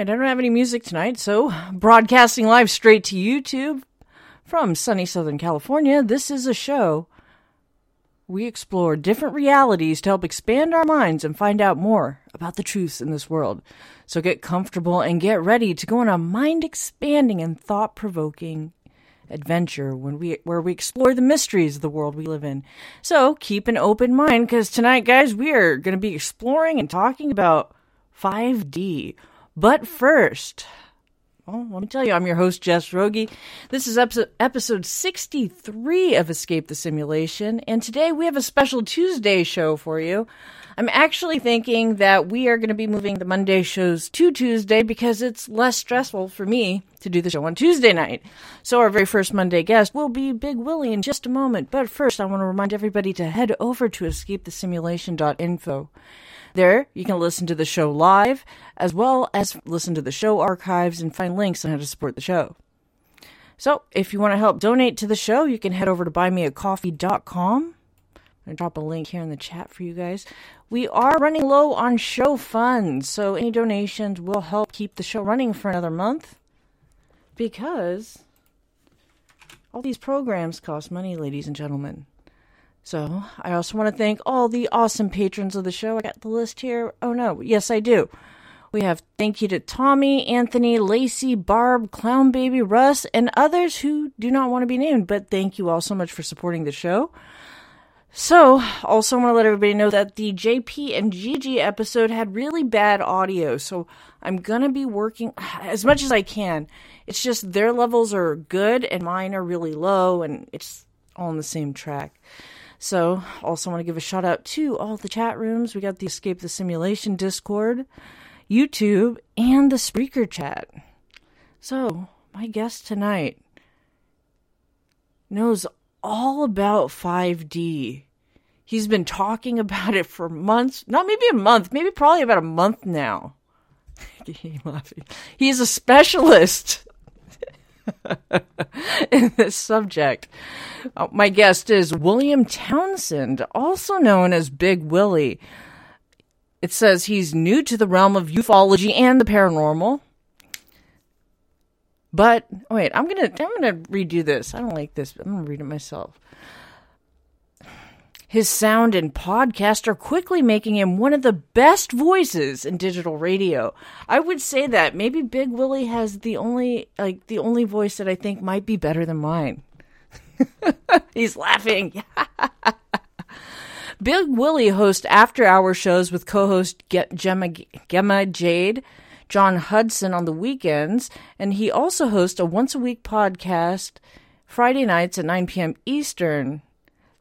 right, I don't have any music tonight, so broadcasting live straight to YouTube from sunny Southern California, this is a show. We explore different realities to help expand our minds and find out more about the truths in this world. So get comfortable and get ready to go on a mind expanding and thought provoking adventure when we where we explore the mysteries of the world we live in. So keep an open mind because tonight, guys, we are going to be exploring and talking about 5D. But first, well, let me tell you, I'm your host, Jess Rogge. This is episode, episode 63 of Escape the Simulation, and today we have a special Tuesday show for you. I'm actually thinking that we are going to be moving the Monday shows to Tuesday because it's less stressful for me to do the show on Tuesday night. So, our very first Monday guest will be Big Willy in just a moment. But first, I want to remind everybody to head over to escapethesimulation.info. There, you can listen to the show live, as well as listen to the show archives and find links on how to support the show. So, if you want to help donate to the show, you can head over to buymeacoffee.com. I'm drop a link here in the chat for you guys. We are running low on show funds, so any donations will help keep the show running for another month. Because all these programs cost money, ladies and gentlemen. So I also want to thank all the awesome patrons of the show. I got the list here. Oh no, yes I do. We have thank you to Tommy, Anthony, Lacey, Barb, Clown Baby, Russ, and others who do not want to be named, but thank you all so much for supporting the show. So, also want to let everybody know that the JP and Gigi episode had really bad audio, so I'm going to be working as much as I can. It's just their levels are good and mine are really low, and it's all on the same track. So, also want to give a shout out to all the chat rooms. We got the Escape the Simulation Discord, YouTube, and the Spreaker chat. So, my guest tonight knows all about 5D. He's been talking about it for months, not maybe a month, maybe probably about a month now. He's a specialist in this subject. Uh, my guest is William Townsend, also known as Big Willy. It says he's new to the realm of ufology and the paranormal. But wait, I'm gonna I'm gonna redo this. I don't like this. I'm gonna read it myself. His sound and podcast are quickly making him one of the best voices in digital radio. I would say that maybe Big Willy has the only like the only voice that I think might be better than mine. He's laughing. Big Willy hosts after hour shows with co-host Gemma, Gemma Jade, John Hudson on the weekends, and he also hosts a once a week podcast Friday nights at 9 p.m. Eastern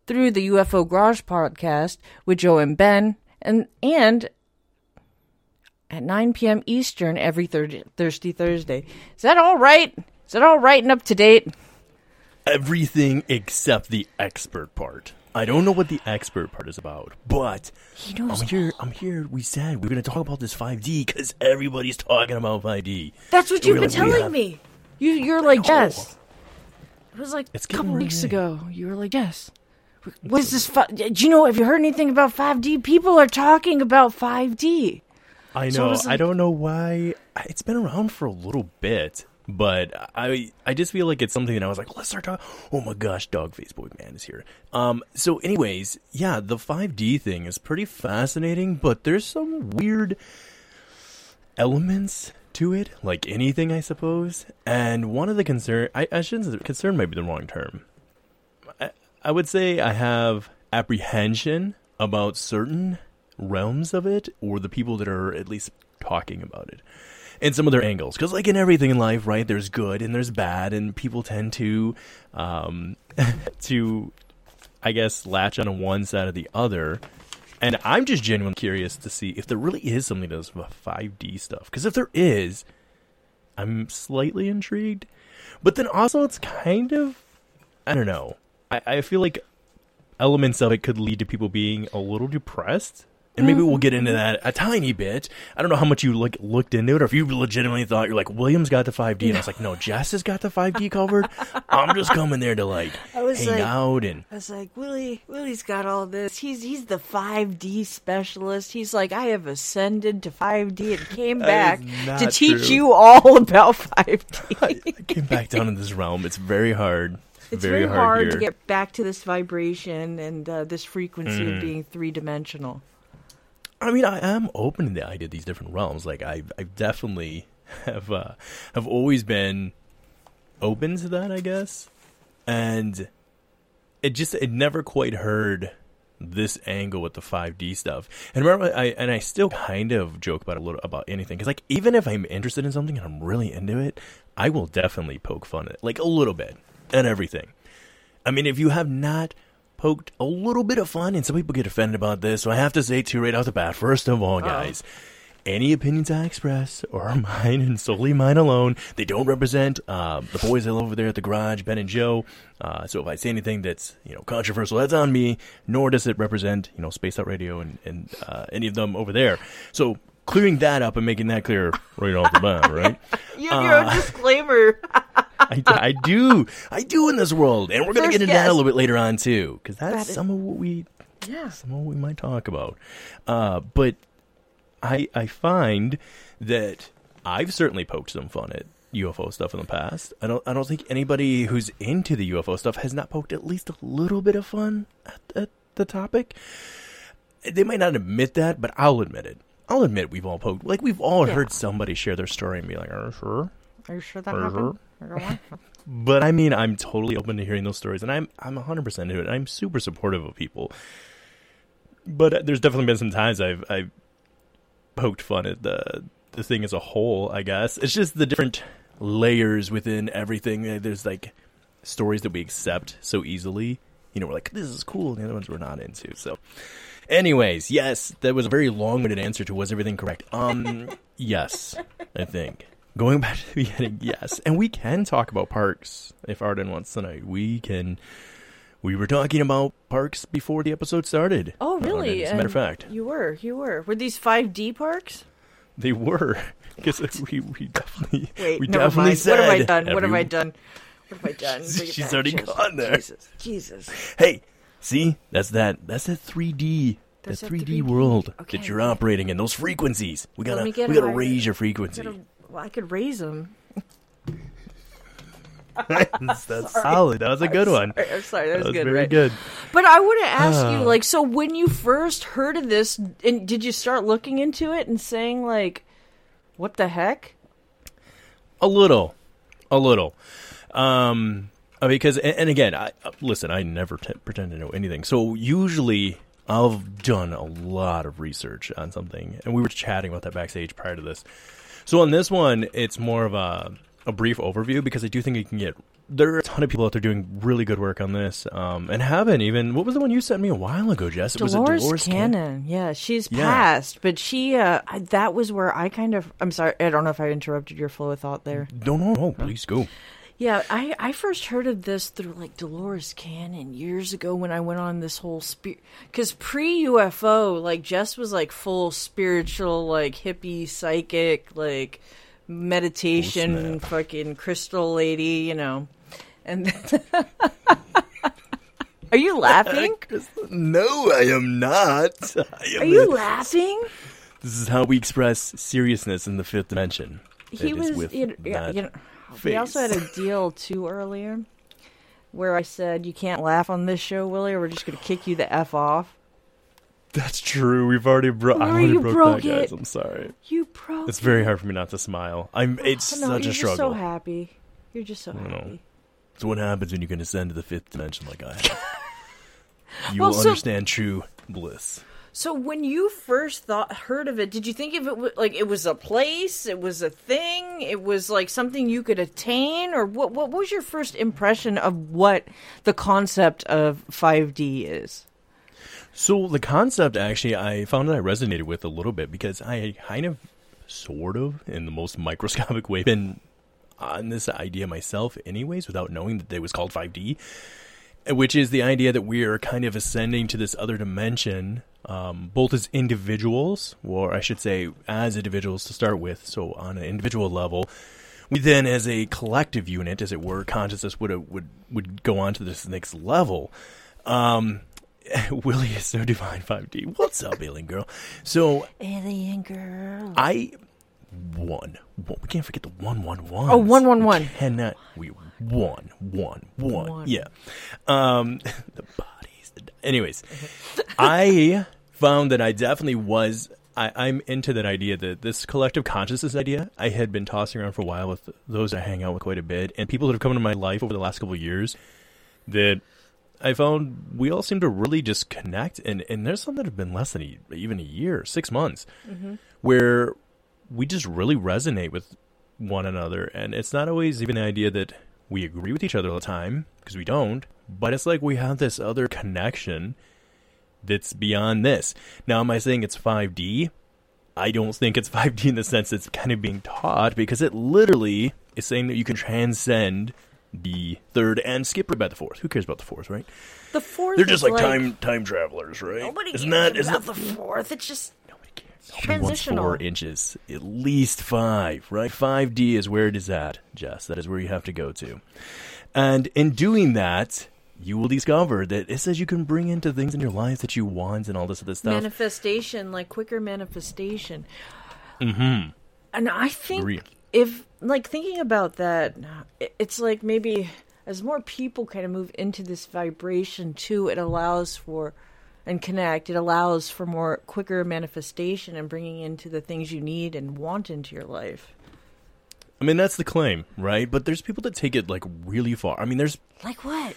through the UFO Garage podcast with Joe and Ben, and and at 9 p.m. Eastern every thir- Thursday Thursday. Is that all right? Is that all right and up to date? Everything except the expert part. I don't know what the expert part is about, but He knows. I'm here. I'm here. We said we are going to talk about this 5D because everybody's talking about 5D. That's what you've been we telling have- me. You you're like yes. It was like It's a couple weeks ago. You were like yes. What is this? Fi- Do you know? Have you heard anything about 5D? People are talking about 5D. I know. was I like- don't know why. It's been around for a little bit, but I I just feel like it's something that I was like, let's start talking. Oh my gosh, Dogface Boy Man is here. Um. So, anyways, yeah, the 5D thing is pretty fascinating, but there's some weird elements to it, like anything, I suppose. And one of the concern, I, I shouldn't concern might be the wrong term. I, would say I have apprehension about certain realms of it, or the people that are at least talking about it, and some of their angles. Because, like in everything in life, right, there's good and there's bad, and people tend to, um, to I guess, latch on one side or the other. And I'm just genuinely curious to see if there really is something to this 5D stuff. Because if there is, I'm slightly intrigued. But then also, it's kind of, I don't know. I, I feel like elements of it could lead to people being a little depressed. And maybe we'll get into mm-hmm. that a tiny bit. I don't know how much you like looked into it, or if you legitimately thought you're like Williams got the 5D, and I was like, no, Jess has got the 5D covered. I'm just coming there to like I was hang like- out and I was like, Willy, Willy's got all this. He's he's the 5D specialist. He's like, I have ascended to 5D and came back to teach true. you all about 5D. I came back down in this realm. It's very hard. It's very, hard, hard, to get back to this vibration and uh, this frequency Mm-hmm. of being three dimensional. I mean, I am open to the idea of these different realms. Like, I, I definitely have, uh, have always been open to that, I guess. And it just, it never quite heard this angle with the 5D stuff. And remember, I, and I still kind of joke about a little about anything. Cause like, even if I'm interested in something and I'm really into it, I will definitely poke fun at it, like a little bit and everything. I mean, if you have not poked a little bit of fun, and some people get offended about this, so I have to say too right off the bat, first of all, guys, any opinions I express are mine and solely mine alone. They don't represent uh, the boys I love over there at the garage, Ben and Joe. Uh, so if I say anything that's you know controversial, that's on me. Nor does it represent you know Space Out Radio and and uh, any of them over there. So clearing that up and making that clear right off the bat, right? You have your own disclaimer. I, I do. I do in this world. And we're going to get into that a little bit later on, too. Because that's That is- some of what we yeah. some of what we might talk about. Uh, but I I find that I've certainly poked some fun at UFO stuff in the past. I don't I don't think anybody who's into the UFO stuff has not poked at least a little bit of fun at, at the topic. They might not admit that, but I'll admit it. I'll admit we've all poked. Like we've all Yeah. heard somebody share their story and be like, "Are you sure?" Are you sure that Uh-huh. happened? Know. But I mean, I'm totally open to hearing those stories, and I'm I'm 100 percent into it. I'm super supportive of people. But uh, there's definitely been some times I've I've poked fun at the the thing as a whole. I guess it's just the different layers within everything. Uh, There's like stories that we accept so easily. You know, we're like, this is cool, and the other ones we're not into. So, anyways, yes, that was a very long-winded answer to was everything correct. Um, yes, I think. Going back to the beginning, yes, and we can talk about parks if Arden wants tonight. We can. We were talking about parks before the episode started. Oh, Arden, really? As a matter of fact, You were. You were. Were these 5D parks? they were because we we definitely Wait, we definitely mind. said what have I done? What have I done? What have I done? She's back. already Jesus. gone there. Jesus. Jesus. Hey, see, that's that. That's that 3D. That's that that 3D, 3D. world Okay. that you're operating in. Those frequencies. We gotta we gotta higher. raise your frequency. Well, I could raise them. that's solid. That was a good one. I'm sorry, that was, That was good, very right? good. But I want to ask you, like, so when you first heard of this, and did you start looking into it and saying, like, what the heck? A little, a little. Um, uh, because and, and again, I uh, listen. I never t- pretend to know anything. So usually, I've done a lot of research on something, and we were chatting about that backstage prior to this. So on this one, it's more of a a brief overview because I do think you can get. There are a ton of people out there doing really good work on this, um, and haven't even. What was the one you sent me a while ago, Jess? It was a Dolores, Dolores Cannon. Yeah, she's Yeah. passed, but she, uh, I, that was where I kind of, I'm sorry, I don't know if I interrupted your flow of thought there. No, no, no. Please go. Yeah, I, I first heard of this through like Dolores Cannon years ago when I went on this whole spirit because pre UFO like Jess was like full spiritual like hippie psychic like meditation oh, snap. fucking crystal lady you know and are you laughing? No, I am not. I am Are you laughing? This is how we express seriousness in the fifth dimension. He It was with you know, yeah, you know we also had a deal too earlier where I said you can't laugh on this show, Willy, or we're just gonna kick you the f off. That's true. We've already broke. I Oh, already broke, that, guys. I'm sorry. You broke. It's very hard for me not to smile. I'm. Oh, it's Oh, no, such you're a struggle. Just so happy. You're just so happy. It's what happens when you can ascend to the fifth dimension like I have. you Well, will so- understand true bliss. So when you first thought heard of it, did you think of it like it was a place, it was a thing, it was like something you could attain, or what? What was your first impression of what the concept of 5D is? So the concept actually, I found that I resonated with a little bit because I kind of, sort of, in the most microscopic way, been on this idea myself, anyways, without knowing that it was called 5D, which is the idea that we are kind of ascending to this other dimension, um, both as individuals, or I should say, as individuals to start with. So on an individual level, we then, as a collective unit, as it were, consciousness would would would go on to this next level. Um, Willie is so divine 5D. What's up, alien girl? So Alien girl. I won. We can't forget the one one one. Oh, one, one, one. Cannot we won one one? One. Yeah. Um, the bodies. The, anyways, I found that I definitely was. I, I'm into that idea that this collective consciousness idea I had been tossing around for a while with those I hang out with quite a bit and people that have come into my life over the last couple of years that I found we all seem to really just connect, and and there's some that have been less than a, even a year, six months, where we just really resonate with one another, and it's not always even the idea that we agree with each other all the time because we don't, but it's like we have this other connection that's beyond this. Now, am I saying it's 5D? I don't think it's 5D in the sense it's kind of being taught because it literally is saying that you can transcend the third and skip right by the fourth. Who cares about the fourth, right? The fourth. They're just is like, time time travelers, right? Nobody isn't cares that isn't about that the fourth. It's just nobody cares? Nobody wants transitional. four inches, at least five, right? Five D is where it is at, Jess. That is where you have to go to, and in doing that. You will discover that it says you can bring into things in your life that you want and all this other stuff. manifestation, like quicker manifestation. Mm-hmm. And I think if, like, thinking about that, it's like maybe as more people kind of move into this vibration too, it allows for and connect. It allows for more quicker manifestation and bringing into the things you need and want into your life. I mean, that's the claim, right? But there's people that take it like really far. I mean, there's Like what?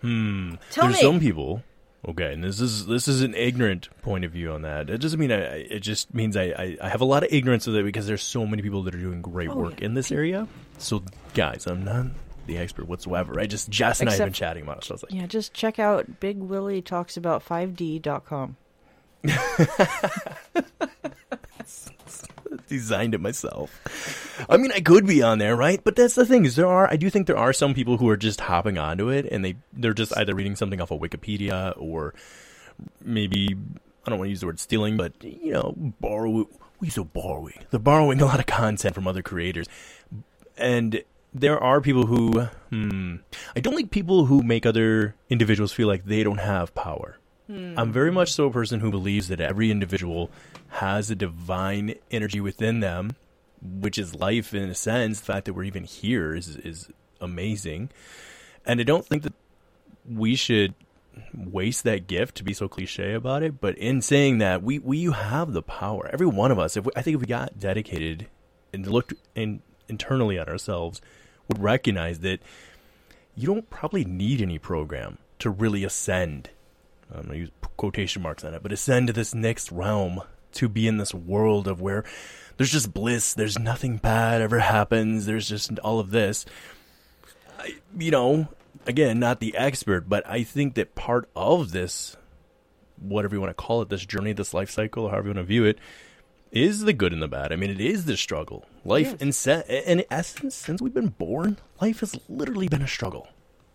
Hmm. Tell there's me. some people. Okay, and this is this is an ignorant point of view on that. It doesn't mean I. It just means I, I I have a lot of ignorance of it because there's so many people that are doing great Oh, work yeah. in this area. So, guys, I'm not the expert whatsoever. I just Jess and I have been chatting about it. So I was like, Yeah, just check out Big Willy talks about 5D.com. designed it myself. I mean, I could be on there, right? But that's the thing is there are I do think there are some people who are just hopping onto it and they they're just either reading something off of Wikipedia or maybe I don't want to use the word stealing, but you know, borrow we so borrowing. They're borrowing a lot of content from other creators. And there are people who hmm, I don't like people who make other individuals feel like they don't have power. I'm very much so a person who believes that every individual has a divine energy within them, which is life in a sense. The fact that we're even here is is amazing, and I don't think that we should waste that gift to be so cliche about it. But in saying that, we we have the power. Every one of us. If we, I think if we got dedicated and looked in, internally at ourselves, would recognize that you don't probably need any program to really ascend. I'm gonna use quotation marks on it, but ascend to this next realm to be in this world of where there's just bliss, there's nothing bad ever happens, there's just all of this. I, you know, again, not the expert, but I think that part of this, whatever you want to call it, this journey, this life cycle, however you want to view it, is the good and the bad. I mean, it is the struggle. Life, Yes. in, se- in essence, since we've been born, life has literally been a struggle.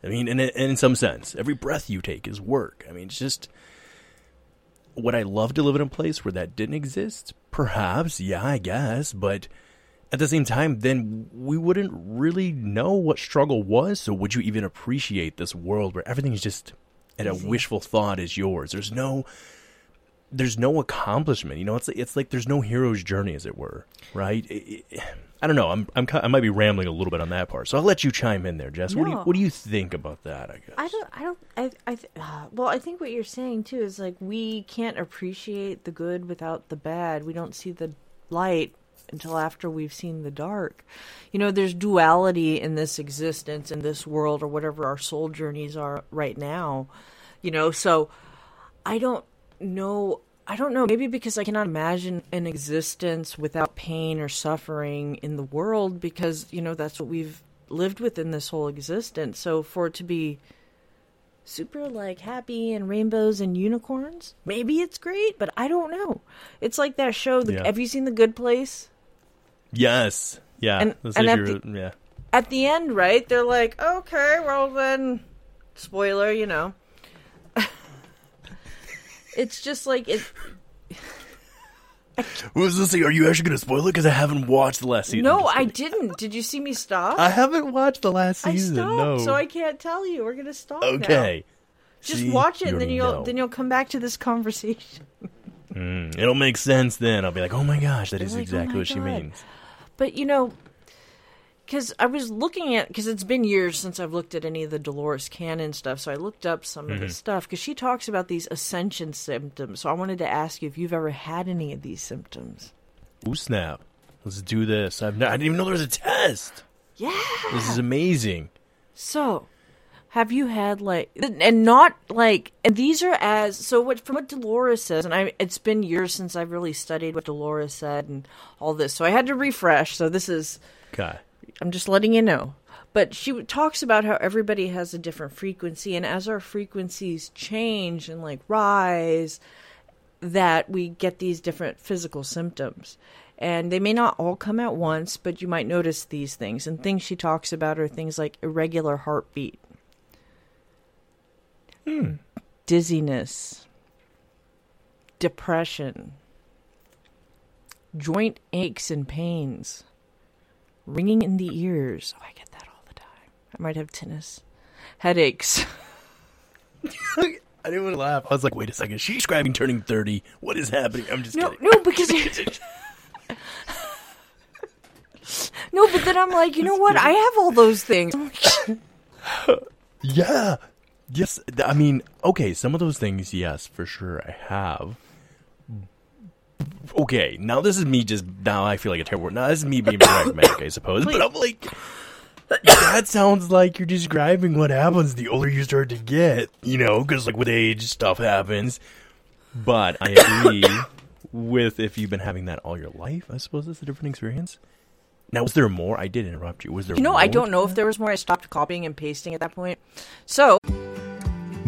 I mean, in, in some sense, every breath you take is work. I mean, it's just. Would I love to live in a place where that didn't exist? Perhaps, yeah, I guess. But at the same time, then we wouldn't really know what struggle was. So, would you even appreciate this world where everything is just at a wishful thought is yours? There's no. There's no accomplishment, you know. It's it's like there's no hero's journey, as it were, right? It- it- I don't know. I'm I'm I might be rambling a little bit on that part, so I'll let you chime in there, Jess. What do you What do you think about that? I guess. I don't. I don't. I. I. th- Uh, well, I think what you're saying too is like we can't appreciate the good without the bad. We don't see the light until after we've seen the dark. You know, there's duality in this existence, in this world, or whatever our soul journeys are right now. You know, so I don't know I don't know, maybe because I cannot imagine an existence without pain or suffering in the world because, you know, that's what we've lived with in this whole existence. So for it to be super like happy and rainbows and unicorns, maybe it's great, but I don't know. It's like that show. The, Yeah. Have you seen The Good Place? Yes. Yeah. And- and like at your- the- yeah. At the end, right? They're like, okay, well then, spoiler, you know. It's just like it. Was this? Are you actually going to spoil it? Because I haven't watched the last season. No, I didn't. Did you see me stop? I haven't watched the last I season. stopped, no. so I can't tell you. We're gonna stop. now. okay. Just See? watch it, and then you'll know. then you'll come back to this conversation. Mm, it'll make sense then. I'll be like, oh my gosh, that is like, oh exactly my what she means. But you know, because I was looking at because it's been years since I've looked at any of the Dolores Cannon stuff, so I looked up some Mm-hmm. of the stuff because she talks about these ascension symptoms. So I wanted to ask you if you've ever had any of these symptoms. Ooh snap! Let's do this. I've not, I didn't even know there was a test. Yeah. This is amazing. So, have you had like, and not like, and these are as so what from what Dolores says, and I it's been years since I've really studied what Dolores said and all this, so I had to refresh. So this is Okay. I'm just letting you know. But she talks about how everybody has a different frequency, and as our frequencies change and like rise, that we get these different physical symptoms. And they may not all come at once, but you might notice these things. And things she talks about are things like irregular heartbeat, hmm. dizziness, depression, joint aches and pains ringing in the ears. Oh, I get that all the time. I might have tinnitus. Headaches. I didn't want to laugh. I was like, wait a second. She's describing turning 30. What is happening? I'm just No, kidding. no, because no, but then I'm like, you know what? I have all those things. Yeah. Yes. I mean, okay, some of those things, yes, for sure, I have. Okay, now this is me just. Now I feel like a terrible. Now this is me being pragmatic, I suppose. But I'm like, that sounds like you're describing what happens the older you start to get, you know, because like with age, stuff happens. But I agree with if you've been having that all your life, I suppose that's a different experience. Now, was there more? I did interrupt you. Was there You know, more? I don't know if there was more. I stopped copying and pasting at that point. So,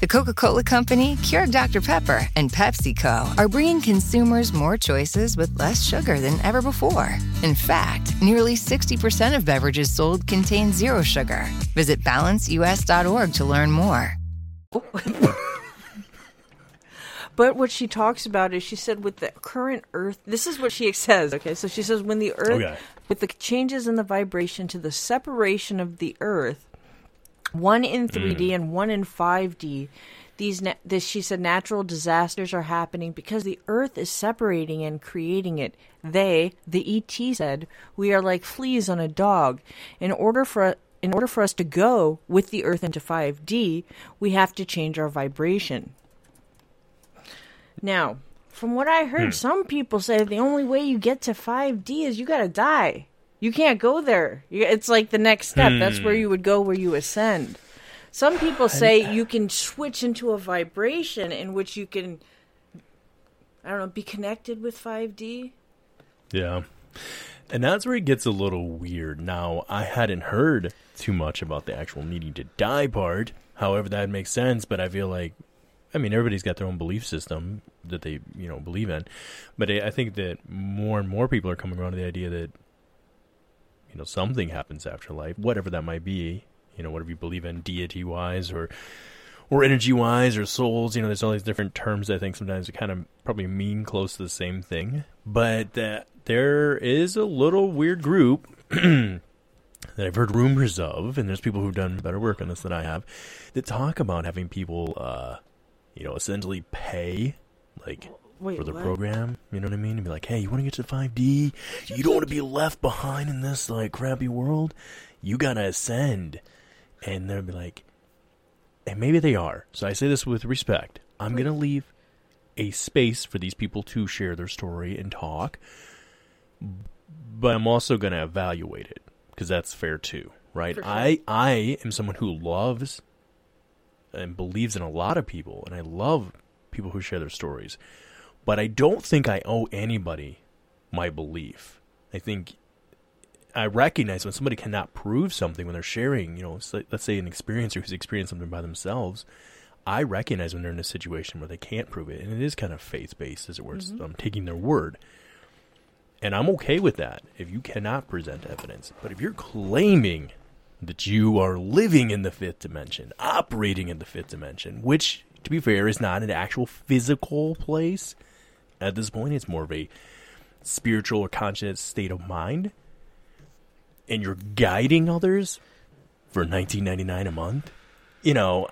The Coca Cola Company, Keurig Dr. Pepper, and PepsiCo are bringing consumers more choices with less sugar than ever before. In fact, nearly 60% of beverages sold contain zero sugar. Visit balanceus.org to learn more. But what she talks about is she said with the current Earth, this is what she says. Okay, so she says when the Earth, Okay. with the changes in the vibration to the separation of the Earth, one in 3D mm. and one in 5D, these, na- this she said natural disasters are happening because the Earth is separating and creating it. They, the ET said, we are like fleas on a dog. In order for in order for us to go with the Earth into 5D, we have to change our vibration. Now, from what I heard, hmm. some people say the only way you get to 5D is you got to die. You can't go there. It's like the next step. That's where hmm. you would go where you ascend. Some people say you can switch into a vibration in which you can, I don't know, be connected with 5D. Yeah. And that's where it gets a little weird. Now, I hadn't heard too much about the actual needing to die part. However, that makes sense, but I feel like I mean, everybody's got their own belief system that they, you know, believe in. But I I think that more and more people are coming around to the idea that you know, something happens after life, whatever that might be, you know, whatever you believe in deity wise or or energy wise or souls, you know, there's all these different terms I think sometimes that kind of probably mean close to the same thing. But there is a little weird group that I've heard rumors of, and there's people who've done better work on this than I have, that talk about having people, uh, you know, essentially pay like Wait, for the what? program. You know what I mean? And be like, hey, you want to get to 5D? You don't want to be left behind in this like crappy world. You gotta ascend. And they'll be like, and maybe they are. So I say this with respect. I'm gonna leave a space for these people to share their story and talk, but I'm also gonna evaluate it because that's fair too, right? Sure. I I am someone who loves and believes in a lot of people, and I love people who share their stories. But I don't think I owe anybody my belief. I think I recognize when somebody cannot prove something when they're sharing, you know, let's say an experiencer who's experienced something by themselves. I recognize when they're in a situation where they can't prove it, and it is kind of faith based, as it were. It's- I'm taking their word, and I'm okay with that if you cannot present evidence. But if you're claiming that you are living in the fifth dimension, operating in the fifth dimension, which, to be fair, is not an actual physical place at this point, it's more of a spiritual or conscious state of mind, and you're guiding others for 19.99 a month, you know,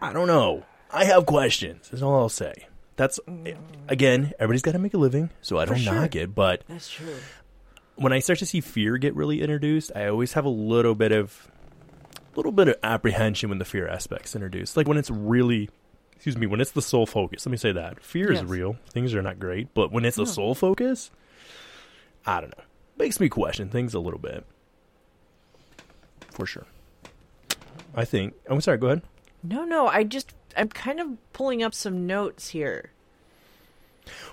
I don't know. I have questions. That's all I'll say. That's mm. again, everybody's got to make a living, so I don't sure. knock it, but That's true. when I start to see fear get really introduced, I always have a little bit of a little bit of apprehension when the fear aspect's introduced. Like when it's really excuse me, when it's the sole focus. Let me say that. Fear Yes. is real. Things are not great, but when it's the hmm. sole focus, I don't know. Makes me question things a little bit. For sure. I think I'm sorry, go ahead. No, no, I just I'm kind of pulling up some notes here.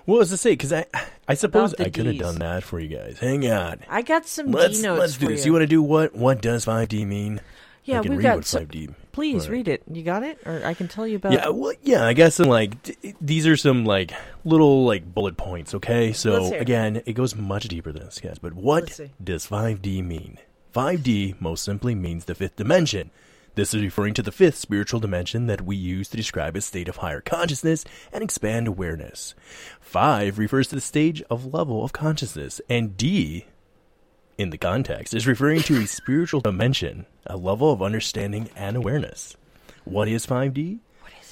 What was to say? Because I, I suppose I could have done that for you guys. Hang on. I got some Let's D notes let's do this. you. You want to do what? What does 5D mean? yeah, read got what some. 5D. Please read it. You got it, or I can tell you about. Yeah, well, yeah. I guess in like d- these are some like little like bullet points. Okay, so again, it goes much deeper than this, guys. But what does 5D mean? 5D most simply means the fifth dimension. This is referring to the fifth spiritual dimension that we use to describe a state of higher consciousness and expand awareness. 5 refers to the stage of level of consciousness, and D in the context is referring to a spiritual dimension, a level of understanding and awareness. What is 5D?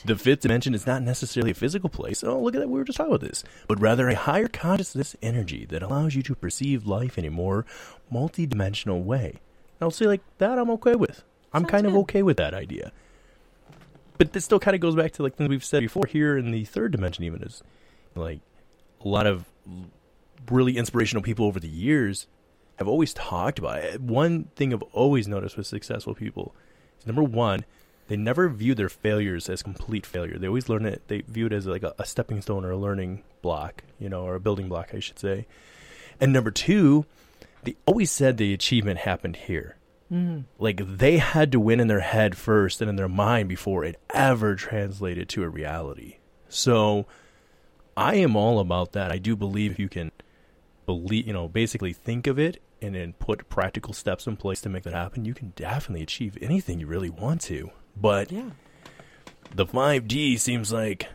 The fifth dimension is not necessarily a physical place. Oh, look at that. We were just talking about this. But rather a higher consciousness energy that allows you to perceive life in a more multidimensional way. I'll say, like, that I'm okay with. I'm Sounds kind of okay with that idea. But this still kind of goes back to, like, things we've said before here in the third dimension, even is like a lot of really inspirational people over the years have always talked about it. One thing I've always noticed with successful people is number one, they never view their failures as complete failure. They always learn it. They view it as like a, a stepping stone or a learning block, you know, or a building block, I should say. And number two, they always said the achievement happened here. Mm-hmm. Like they had to win in their head first and in their mind before it ever translated to a reality. So I am all about that. I do believe if you can believe, you know, basically think of it and then put practical steps in place to make that happen, you can definitely achieve anything you really want to. But Yeah. the 5D seems like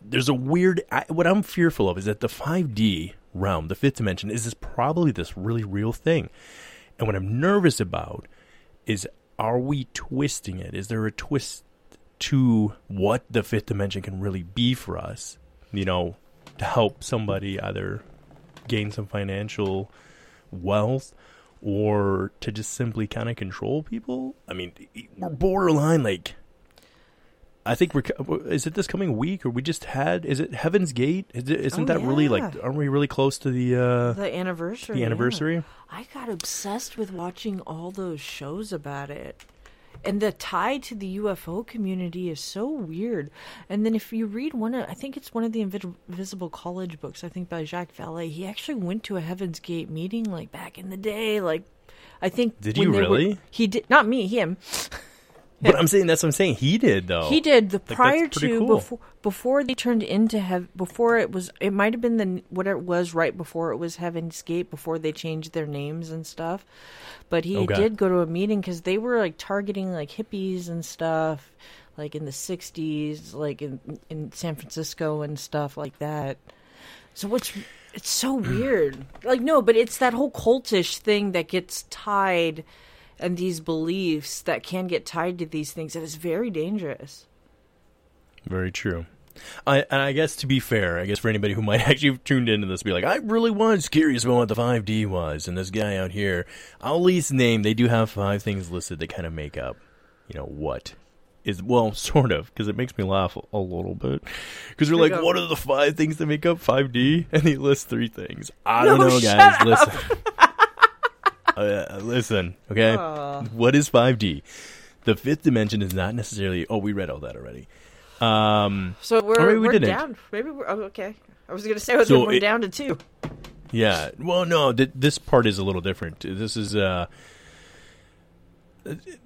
there's a weird. I, what I'm fearful of is that the 5D realm, the fifth dimension, is this probably this really real thing. And what I'm nervous about is are we twisting it? Is there a twist to what the fifth dimension can really be for us? You know, to help somebody either gain some financial wealth or to just simply kind of control people. I mean, we're borderline like. I think we're. Is it this coming week, or we just had? Is it Heaven's Gate? Is it, isn't Oh, that really like? Aren't we really close to the uh, The anniversary. the yeah. anniversary? I got obsessed with watching all those shows about it. And the tie to the UFO community is so weird. And then if you read one of, I think it's one of the Invisible College books, I think by Jacques Vallée, he actually went to a Heaven's Gate meeting like back in the day. Like, I think. Did you they were- really? he did. Not me, him. But I'm saying that's what I'm saying. He did though. He did the that's prior pretty to cool. before before they turned into heaven. Before it was, it might have been the what it was right before it was Heaven's Gate. Before they changed their names and stuff. But he Okay. did go to a meeting because they were like targeting like hippies and stuff, like in the '60s, like in in San Francisco and stuff like that. So what's it's so weird. Like no, but it's that whole cultish thing that gets tied and these beliefs that can get tied to these things that is very dangerous. Very true. I, and I guess to be fair, I guess for anybody who might actually have tuned into this, be like, I really was curious about what the 5D was, and this guy out here, I'll at least name. They do have five things listed that kind of make up, you know, what is well, sort of, because it makes me laugh a, a little bit. Because they're like, go. what are the five things that make up 5D? And they list three things. I No, don't know, guys. up. Listen. Uh, listen, okay? What is 5D? The fifth dimension is not necessarily. Oh, we read all that already. Um, So we're, maybe we we're didn't. down. Maybe we're oh, okay. I was going to say So we're it- down to two. Yeah. Well, no, th- this part is a little different. This is uh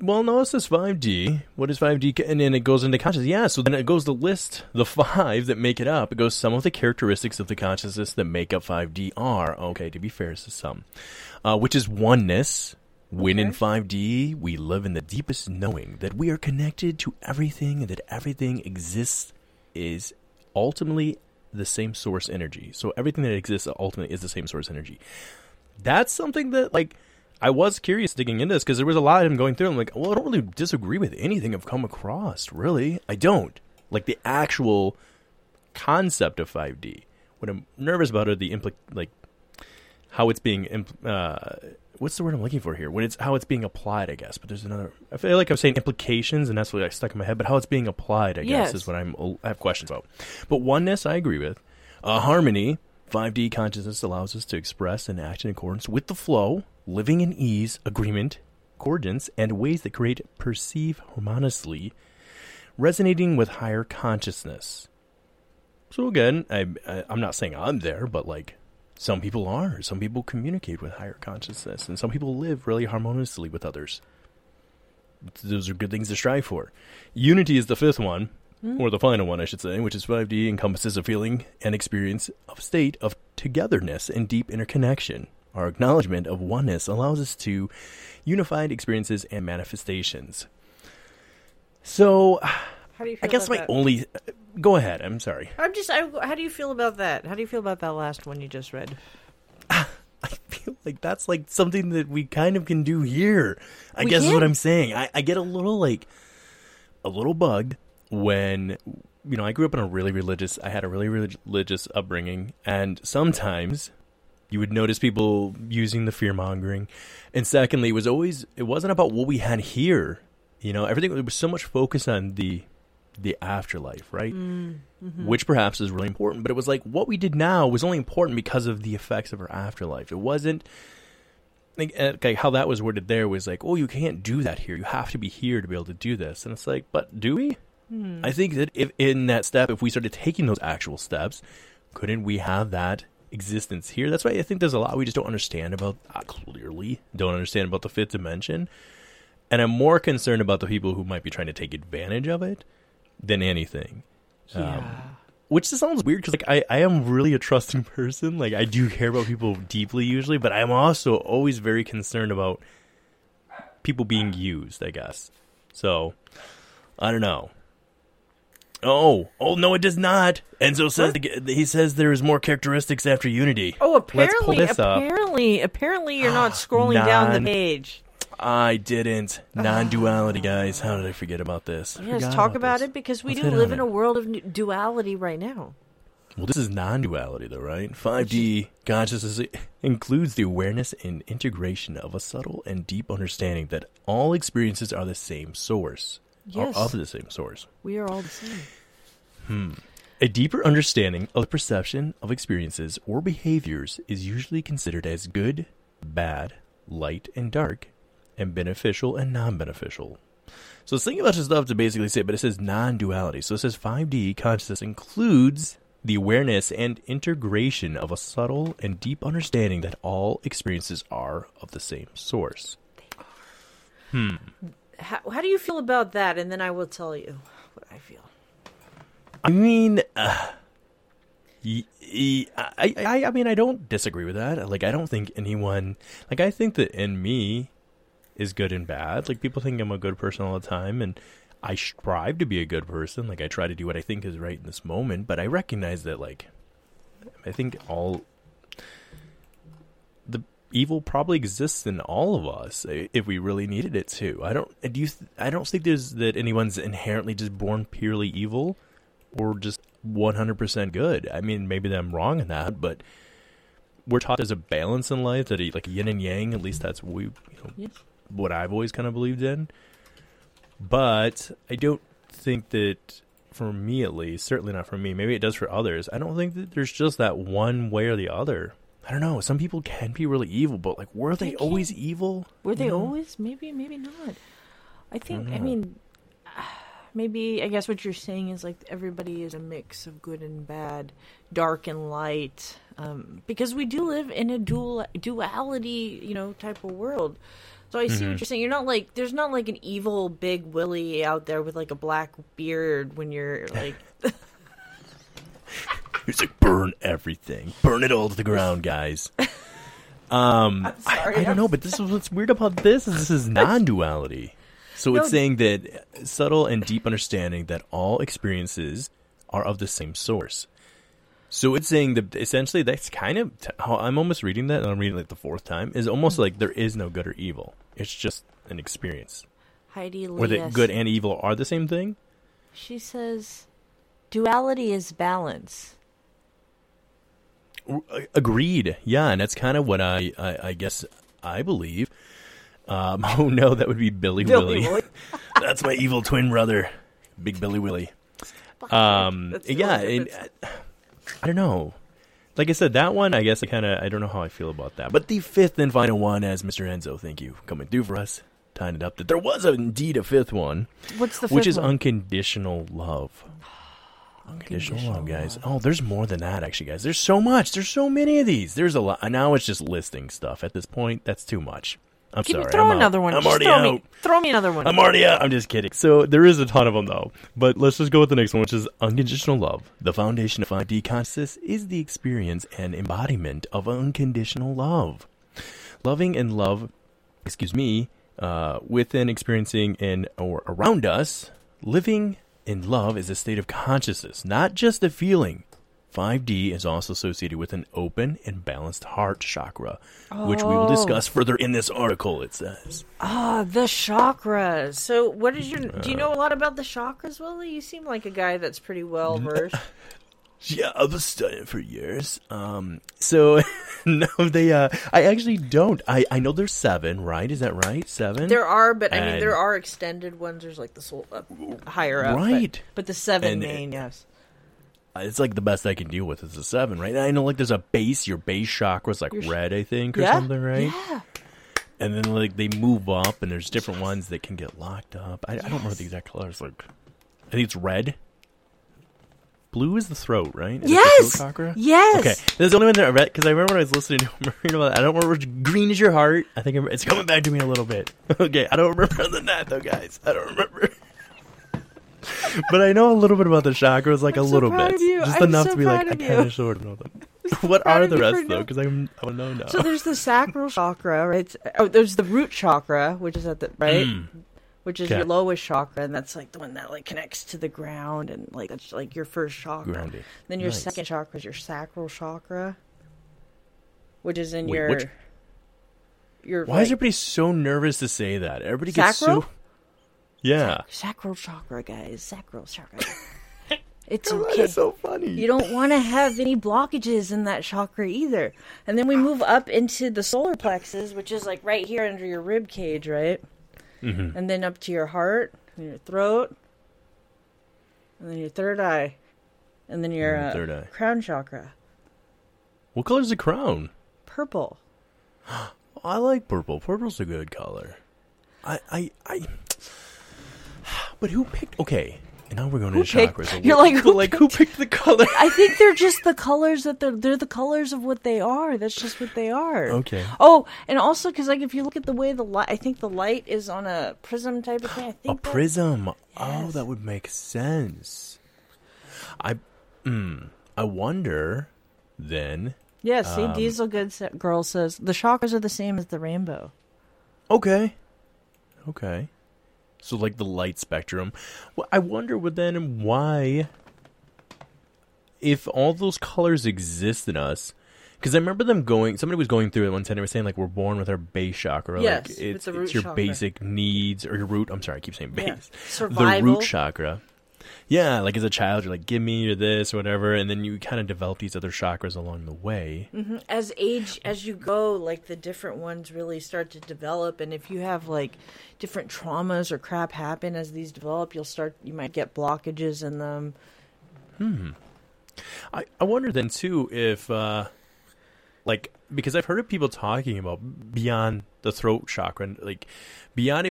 well, no, it says 5D. What is 5D? And then it goes into consciousness. Yeah, so then it goes to list the five that make it up. It goes some of the characteristics of the consciousness that make up 5D are, okay, to be fair, this is some, uh, which is oneness. When in 5D, we live in the deepest knowing that we are connected to everything and that everything exists is ultimately the same source energy. So everything that exists ultimately is the same source energy. That's something that like I was curious digging into this because there was a lot of him going through. I'm like, well, I don't really disagree with anything I've come across. Really, I don't like the actual concept of 5D. What I'm nervous about are the impl- like how it's being impl- uh, what's the word I'm looking for here? When it's how it's being applied, I guess. But there's another. I feel like I'm saying implications, and that's what I stuck in my head. But how it's being applied, I Yes. guess, is what I'm I have questions about. But oneness, I agree with. Uh, harmony, 5D consciousness allows us to express and act in accordance with the flow, living in ease, agreement, accordance, and ways that create perceive harmoniously, resonating with higher consciousness. So again, I, I I'm not saying I'm there, but like some people are. Some people communicate with higher consciousness, and some people live really harmoniously with others. Those are good things to strive for. Unity is the fifth one, hmm. or the final one, I should say, which is 5D, encompasses a feeling and experience of state of togetherness and deep interconnection. Our acknowledgement of oneness allows us to unified experiences and manifestations. So, How do you feel I guess my that? only. Go ahead. I'm sorry. I'm just. I, how do you feel about that? How do you feel about that last one you just read? I feel like that's like something that we kind of can do here. I We guess is what I'm saying. I, I get a little like a little bugged when you know I grew up in a really religious. I had a really religious upbringing, and sometimes you would notice people using the fear mongering. And secondly, it was always it wasn't about what we had here. You know, everything there was so much focus on the the afterlife, right? Mm, mm-hmm. Which perhaps is really important, but it was like what we did now was only important because of the effects of our afterlife. It wasn't like, eh, like how that was worded there was like, oh, you can't do that here. You have to be here to be able to do this. And it's like, but do we? Hmm. I think that if in that step, if we started taking those actual steps, couldn't we have that existence here? That's why I think there's a lot we just don't understand about. Uh, clearly, don't understand about the fifth dimension, and I'm more concerned about the people who might be trying to take advantage of it than anything. Um, which just sounds weird because like I, I am really a trusting person. Like I do care about people deeply usually, but I'm also always very concerned about people being used. I guess so. I don't know. Oh, oh no, it does not. Enzo says the, he says there is more characteristics after Unity. Oh, Let's pull apparently, up. apparently, apparently, you're not scrolling down the page. I didn't. Non-duality, guys. How did I forget about this? I Yes, forgot talk about this. it because we Let's do live in it. a world of duality right now. Well, this is non-duality, though, right? 5D consciousness includes the awareness and integration of a subtle and deep understanding that all experiences are the same source, Yes. are of the same source. We are all the same. Hmm. A deeper understanding of the perception of experiences or behaviors is usually considered as good, bad, light and dark, and beneficial and non-beneficial. So it's thinking about this stuff to basically say, but it says non-duality. So it says 5D consciousness includes the awareness and integration of a subtle and deep understanding that all experiences are of the same source. How, how do you feel about that? And then I will tell you what I feel. I mean, uh, y- y- I, I, I mean, I don't disagree with that. Like, I don't think anyone, like, I think that in me is good and bad. Like, people think I'm a good person all the time, and I strive to be a good person. Like, I try to do what I think is right in this moment, but I recognize that, like, I think all the evil probably exists in all of us if we really needed it to. I don't. Do you? th- I don't think there's that anyone's inherently just born purely evil, or just 100% good. I mean, maybe I'm wrong in that, but we're taught there's a balance in life that like yin and yang. At least that's what we, you know, Yes. What I've always kind of believed in. But I don't think that, for me at least, certainly not for me. Maybe it does for others. I don't think that there's just that one way or the other. I don't know. Some people can be really evil, but like, were they, They always evil? Were they know? always? Maybe, maybe not. I think. I, know. mean, maybe. I guess what you're saying is like everybody is a mix of good and bad, dark and light. Um, because we do live in a dual duality, you know, type of world. So I see Mm-hmm. what you're saying. You're not like there's not like an evil big Willy out there with like a black beard when you're like He's like, burn everything, burn it all to the ground, guys. Um, I, sorry, I don't know, but this is what's weird about this is this is non-duality. So No. it's saying that subtle and deep understanding that all experiences are of the same source. So it's saying that essentially that's kind of t- how I'm almost reading that, and I'm reading it like the fourth time. Is almost like there is no good or evil. It's just an experience. Heidi Where the good and evil are the same thing. She says, duality is balance. A- Agreed. Yeah, and that's kind of what I, I, I guess I believe. Um, oh no, that would be Billy, Billy Willy. Willy. that's my evil twin brother, Big Billy Willy. Um, yeah, and, uh, I don't know. Like I said, that one, I guess I kind of, I don't know how I feel about that. But the fifth and final one, as Mr. Enzo, thank you, coming through for us, tying it up, that there was indeed a fifth one, What's the which is one? unconditional love. Unconditional love, guys. Oh, there's more than that, actually, guys. There's so much. There's so many of these. There's a lot. Now it's just listing stuff. At this point, that's too much. I'm Give me- sorry. throw I'm out. another one. I'm Just already throw out. Me, throw me another one. I'm already out. I'm just kidding. So there is a ton of them though. But let's just go with the next one, which is unconditional love. The foundation of 5D consciousness is the experience and embodiment of unconditional love. Loving and love, excuse me, uh, within experiencing in or around us, living in love is a state of consciousness, not just a feeling. 5D is also associated with an open and balanced heart chakra, which we will Oh. discuss further in this article, it says. Ah, the chakras. So, what is your? Uh. Do you know a lot about the chakras, Willy? You seem like a guy that's pretty well versed. Yeah, I've been studying for years. Um, so no, they. Uh, I actually don't. I I know there's seven, right? Is that right? Seven. there are, but I mean, there are extended ones. There's like the soul up higher up, but- Right. But, the seven And- main, yes. It's like the best I can deal with is a seven, right? And I know like there's a base. Your base chakra is like Your red, I think, or Yeah, something, right? Yeah. And then like they move up, and there's different ones that can get locked up. I, I don't remember the exact colors. Like, I think it's red. Blue is the throat, right? Is the Yes! throat chakra. Yes. Okay, There's the only one that I read because I remember when I was listening to about that. I don't remember which green is your heart. I think it's coming back to me a little bit. Okay, I don't remember other than that though, guys. I don't remember. but I know a little bit about the chakras, like I'm a so little bit, just I'm enough so to be like, I kind of sort of know them. what are the rest though? Because I'm oh, I want to know now. So there's the sacral chakra, right? Oh, there's the root chakra, which is at the right, mm. which is Okay. your lowest chakra, and that's like the one that like connects to the ground, and like that's like your first chakra. Grounding. Then your Nice. second chakra is your sacral chakra, which is in Wait, your which- your. Why is everybody so nervous to say that? Everybody gets Sacral? so. Yeah. sacral chakra, guys? Sacral chakra. it's That okay. is so funny. You don't want to have any blockages in that chakra either. And then we move up into the solar plexus, which is like right here under your rib cage, right? Mm-hmm. And then up to your heart, and your throat, and then your third eye, and then your uh, third eye. crown chakra, What color is the crown? purple. I like purple. Purple's a good color. I, I, I. But who picked? Okay, and now we're going to picked- chakras. You're like, who like who picked the color? I think they're just the colors that they're they're the colors of what they are. That's just what they are. Okay. Oh, and also because like if you look at the way the light, I think the light is on a prism type of thing. I A think that- prism. Oh, that would make sense. I, mm, I wonder. Then, Yeah, see, Um, Diesel Good Girl says the chakras are the same as the rainbow. okay, okay. So like the light spectrum. Well, I wonder what then why, if all those colors exist in us. Because I remember them going. Somebody was going through it one time. They were saying like we're born with our base chakra. Yes, like it's, root it's your chakra. basic needs or your root. I'm sorry, I keep saying Yeah. base. The root chakra. Yeah, like as a child, you're like, give me or this or whatever, and then you kind of develop these other chakras along the way. as age as you go like the different ones really start to develop and if you have like different traumas or crap happen as these develop you'll start you might get blockages in them Hmm. I, I wonder then too if, uh, like, because I've heard of people talking about beyond the throat chakra, and, like beyond it.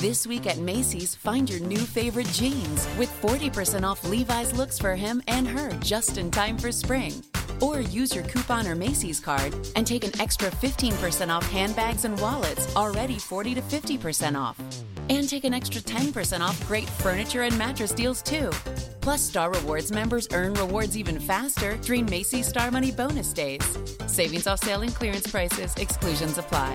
This week at Macy's, find your new favorite jeans with 40% off Levi's looks for him and her just in time for spring. Or use your coupon or Macy's card and take an extra 15% off handbags and wallets, already 40 to 50% off. And take an extra 10% off great furniture and mattress deals too. Plus, Star Rewards members earn rewards even faster during Macy's Star Money bonus days. Savings off sale and clearance prices, exclusions apply.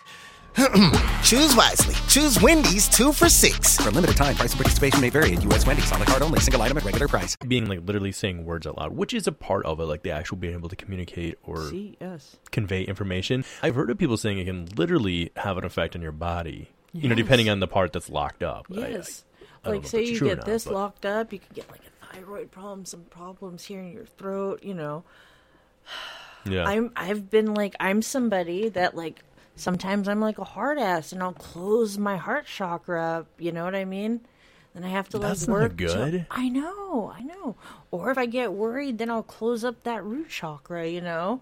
Choose wisely. Choose Wendy's two for six. For a limited time, price and participation may vary at U.S. Wendy's on the card only, single item at regular price. being like literally saying words out loud, which is a part of it, like the actual being able to communicate or see yes convey information. I've heard of people saying it can literally have an effect on your body, you know, depending on the part that's locked up. I- I- yes I like know say you get not, this but- locked up you could get like a thyroid problem some problems here in your throat you know yeah, I'm I've been like I'm somebody that like sometimes I'm like a hard ass and I'll close my heart chakra up, you know what I mean? Then I have to That's like not work. to- good. I know, I know. Or if I get worried, then I'll close up that root chakra, you know?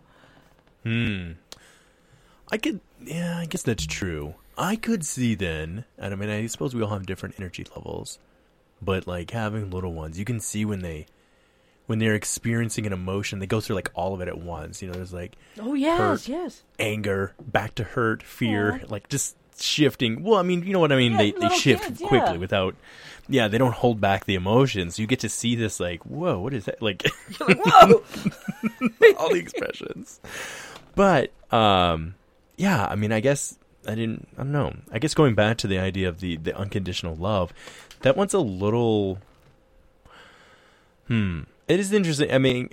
Hmm. I could, yeah, I guess that's true. I could see then, and I mean, I suppose we all have different energy levels, but like having little ones, you can see when they, when they're experiencing an emotion, they go through like all of it at once. You know, there's like Oh yes, Hurt. yes. anger, back to hurt, fear, like just shifting. Well, I mean, you know what I mean? Yeah, they they shift kids, yeah. quickly without. Yeah, they don't hold back the emotions. You get to see this like, whoa, what is that? Like Whoa. all the expressions. But um yeah, I mean, I guess I didn't I don't know. I guess going back to the idea of the the unconditional love, that one's a little hmm. It is interesting. I mean,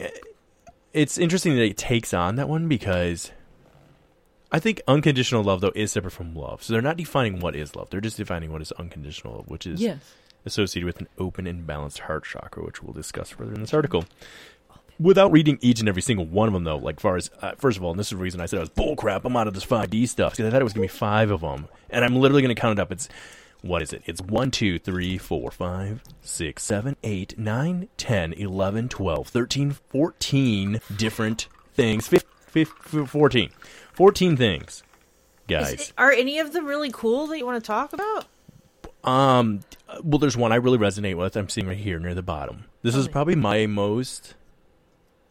it's interesting that it takes on that one because I think unconditional love though is separate from love. So they're not defining what is love. They're just defining what is unconditional love, which is yes. associated with an open and balanced heart chakra, which we'll discuss further in this article. Without reading each and every single one of them, though, like far as uh, first of all, and this is the reason I said I was bullcrap. I'm out of this 5D stuff because I thought it was gonna be five of them, and I'm literally gonna count it up. It's what is it? It's 1, 2, 3, 4, 5, 6, 7, 8, 9, 10, 11, 12, 13, 14 different things. Fif- fif- fif- 14. 14 things, guys. it- are any of them really cool that you want to talk about? Um, well, there's one I really resonate with. I'm seeing right here near the bottom. This is probably my most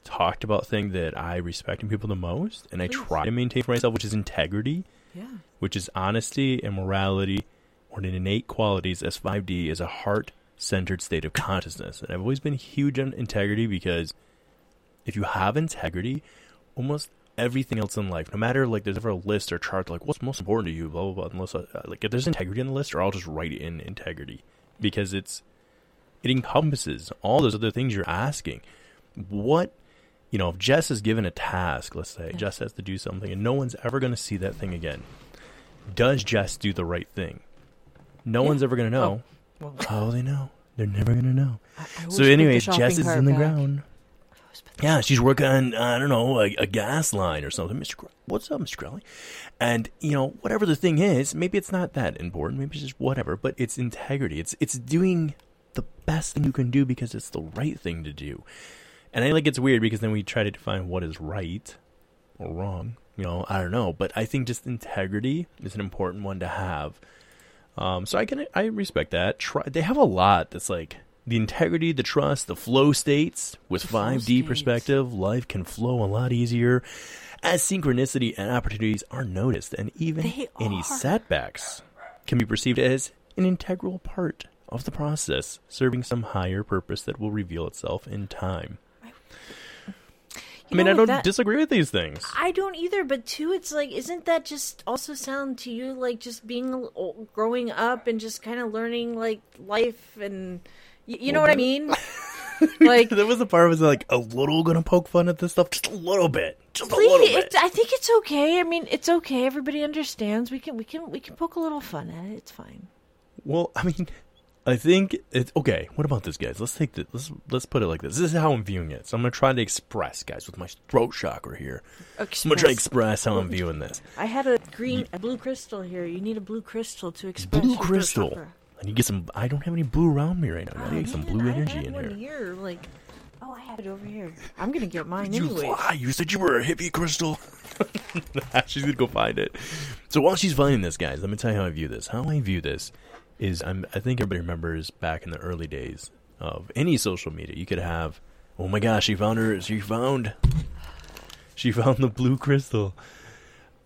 talked about thing that I respect in people the most, and I try to maintain for myself, which is integrity, Yeah. which is honesty and morality, or an innate qualities. As 5D is a heart-centered state of consciousness, and I've always been huge on integrity because if you have integrity, almost everything else in life, no matter like there's ever a list or chart, like what's most important to you, blah blah blah. Unless uh, like if there's integrity on the list, or I'll just write in integrity because it's it encompasses all those other things you're asking. What you know, if Jess is given a task, let's say Jess has to do something, and no one's ever going to see that thing again. Does Jess do the right thing? No one's ever going to know. Well, How will they know? They're never going to know. I So, always anyways, Jess is in the back. ground. Yeah, she's working on I don't know a, a gas line or something. Mr. Cr- What's up, Mr. Crowley? And you know whatever the thing is, maybe it's not that important. Maybe it's just whatever. But it's integrity. It's it's doing the best thing you can do because it's the right thing to do. And I think it's weird because then we try to define what is right or wrong. You know, I don't know. But I think just integrity is an important one to have. Um, so I can I respect that. Try, they have a lot that's like the integrity, the trust, the flow states. With 5D perspective, life can flow a lot easier as synchronicity and opportunities are noticed, and even They any are. setbacks can be perceived as an integral part of the process, serving some higher purpose that will reveal itself in time. I mean, know, I don't that- disagree with these things. I don't either, but too, it's like, isn't that just also sound to you like just being growing up and just kind of learning like life and y- you know what I mean? like, there was a part was like a little gonna poke fun at this stuff, just a little bit, just a little bit. I think it's okay. I mean, it's okay. Everybody understands. We can, we can, we can poke a little fun at it. It's fine. Well, I mean, I think it's okay. What about this, guys? Let's take the let's let's put it like this. This is how I'm viewing it. So I'm gonna try to express, guys, with my throat chakra here. I'm gonna try to express how I'm viewing this. I had a green, a blue crystal here. You need a blue crystal to express Blue crystal. I need to get some. I don't have any blue around me right now. I Oh, gotta get some blue I energy had in one here. Like, oh, I have it over here. I'm gonna get mine You anyway. lie. You said you were a hippie crystal. she's gonna go find it. So while she's finding this, guys, let me tell you how I view this. How I view this is, I'm, I think everybody remembers back in the early days of any social media, you could have, oh my gosh, she found her. She found, she found the blue crystal.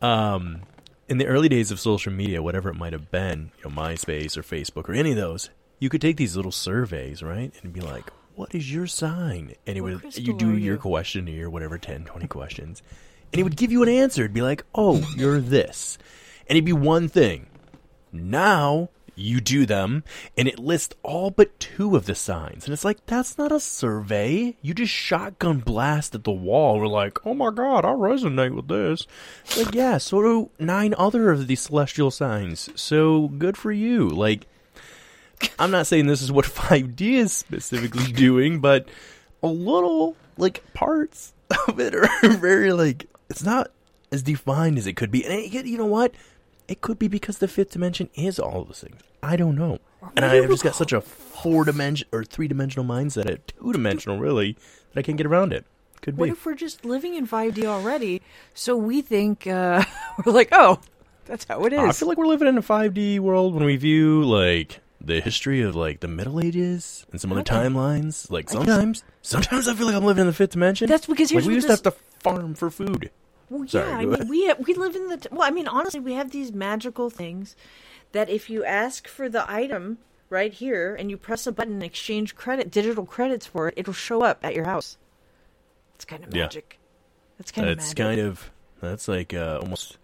Um, in the early days of social media, whatever it might have been, you know, MySpace or Facebook or any of those, you could take these little surveys, right, and be like, "What is your sign?" And it would you do your you? questionnaire, whatever, 10, 20 questions, and it would give you an answer. It'd be like, "Oh, you're this," and it'd be one thing. Now you do them, and it lists all but two of the signs, and it's like that's not a survey. You just shotgun blast at the wall. We're like, "Oh my god, I resonate with this." It's like, yeah, so do nine other of these celestial signs. So good for you. Like, I'm not saying this is what 5D is specifically doing, but a little like parts of it are very like it's not as defined as it could be. And you know what? It could be because the fifth dimension is all those things. I don't know. And I have just got such a four dimension or three dimensional mindset, a two dimensional really, that I can't get around it. Could What be. if we're just living in 5D already? So we think uh, we're like, oh, that's how it is. I feel like we're living in a 5D world when we view like the history of like the Middle Ages and some other Okay. timelines. Like sometimes, sometimes I feel like I'm living in the fifth dimension. That's because here's like we what used to have to farm for food. Well, Sorry, yeah, I mean, we we live in the t- well. I mean, honestly, we have these magical things that if you ask for the item right here and you press a button, and exchange credit, digital credits for it, it'll show up at your house. It's kind of Yeah. magic. That's kind of That's magic. kind of that's like uh, almost.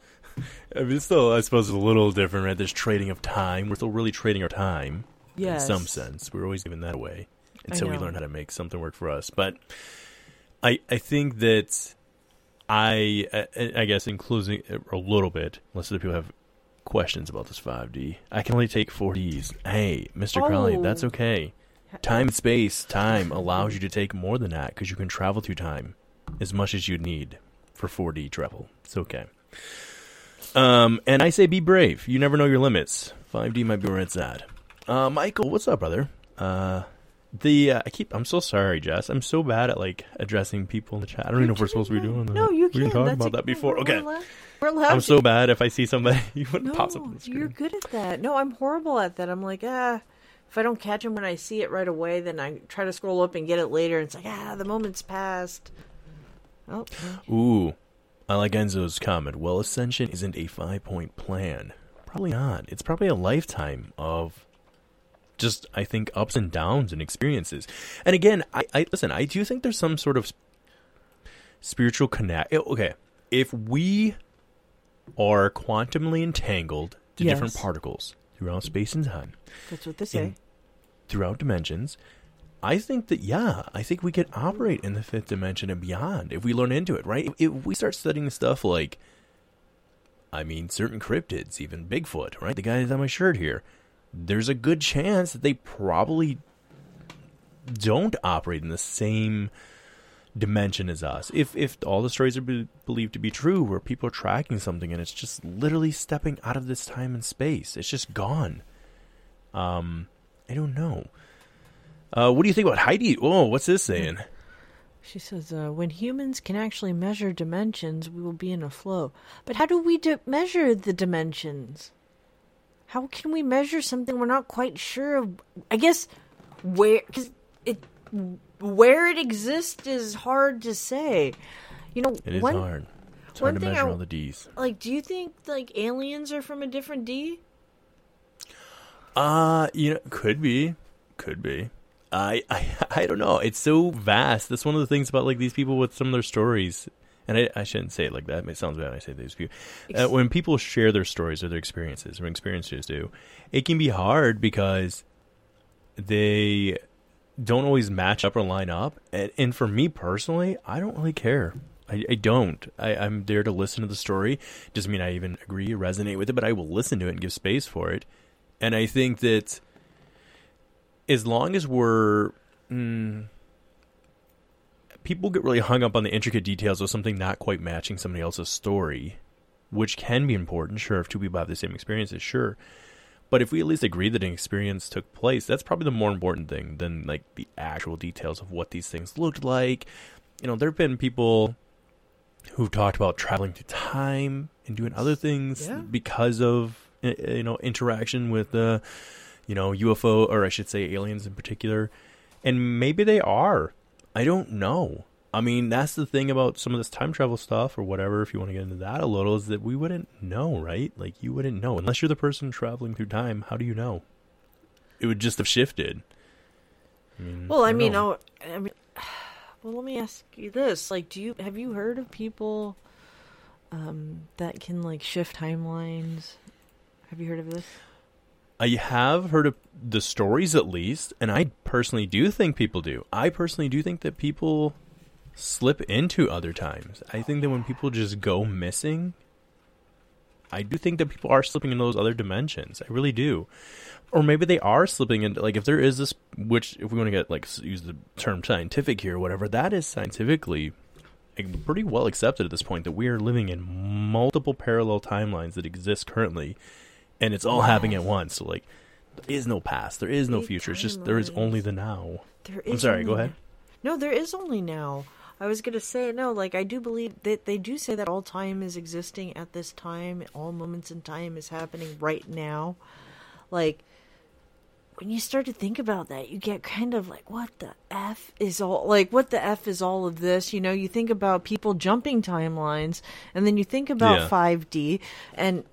I mean, it's still I suppose it's a little different, right? There's trading of time. We're still really trading our time Yes. in some sense. We're always giving that away until we learn how to make something work for us. But I I think that I I, I guess including a little bit, unless other people have questions about this 5D, I can only take 4Ds. Hey, Mr. Crowley, Oh. that's okay. Time and space, time allows you to take more than that because you can travel through time as much as you need for 4D travel. It's okay. Um, and I say be brave. You never know your limits. 5D might be where it's at. Uh, Michael, what's up, brother? Uh, the uh, I keep. I'm so sorry, Jess. I'm so bad at like addressing people in the chat. I don't even know if we're supposed to be doing that. No, you We can. didn't talk That's about that before. Okay. We're allowed. I'm to. so bad if I see somebody you wouldn't No, pop up on the screen. you're good at that. No, I'm horrible at that. I'm like, ah, if I don't catch him when I see it right away, then I try to scroll up and get it later. And it's like, ah, the moment's passed. Oh, Ooh, I like Enzo's comment. Well, Ascension isn't a five point plan. Probably not. It's probably a lifetime of just, I think, ups and downs and experiences. And again, I, I listen. I do think there's some sort of spiritual connect. Okay, if we are quantumly entangled to different particles throughout space and time, that's what they say. in throughout dimensions. I think that yeah, I think we could operate in the fifth dimension and beyond if we learn into it, right? If, if we start studying stuff like, I mean, certain cryptids, even Bigfoot, right? The guy that's on my shirt here. There's a good chance that they probably don't operate in the same dimension as us. If if all the stories are be, believed to be true, where people are tracking something and it's just literally stepping out of this time and space, it's just gone. Um, I don't know. Uh, what do you think about Heidi? Oh, what's this saying? She says, uh, when humans can actually measure dimensions, we will be in a flow. But how do we d- measure the dimensions? How can we measure something we're not quite sure of? I guess where cause it where it exists is hard to say. You know, It is one, hard. It's one hard to thing measure I- all the D's. Like, do you think like aliens are from a different D? Uh, you know, could be, could be. I, I I don't know. It's so vast. That's one of the things about like these people with some of their stories. And I, I shouldn't say it like that. It sounds bad when I say these people. Uh, when people share their stories or their experiences, when experiences do, it can be hard because they don't always match up or line up. And, and for me personally, I don't really care. I, I don't. I, I'm there to listen to the story. Doesn't mean I even agree or resonate with it, but I will listen to it and give space for it. And I think that as long as we're mm, people get really hung up on the intricate details of something not quite matching somebody else's story, which can be important. Sure, if two people have the same experiences, sure. But if we at least agree that an experience took place, that's probably the more important thing than like the actual details of what these things looked like. You know, there have been people who've talked about traveling through time and doing other things Yeah. because of uh, you know interaction with the you know UFO or I should say aliens in particular. And maybe they are. I don't know. I mean, that's the thing about some of this time travel stuff or whatever, if you want to get into that a little, is that we wouldn't know, right? Like, you wouldn't know. Unless you're the person traveling through time, how do you know? It would just have shifted. I mean, Well, I don't mean, know. oh, I mean, well, let me ask you this: like, do you have you heard of people um, that can like shift timelines? Have you heard of this? I have heard of the stories at least, and I personally do think people do. I personally do think that people slip into other times. I think that when people just go missing, I do think that people are slipping into those other dimensions. I really do. Or maybe they are slipping into like if there is this which if we want to get like use the term scientific here or whatever, that is scientifically like, pretty well accepted at this point that we are living in multiple parallel timelines that exist currently and it's all happening at once. So like there is no past, there is no future. It's just there is only the now. There I'm sorry, go ahead. No, there is only now. I was gonna say no. Like I do believe that they do say that all time is existing at this time. All moments in time is happening right now. Like when you start to think about that, you get kind of like, what the f is all like? What the f is all of this? You know, you think about people jumping timelines, and then you think about Yeah. five D, and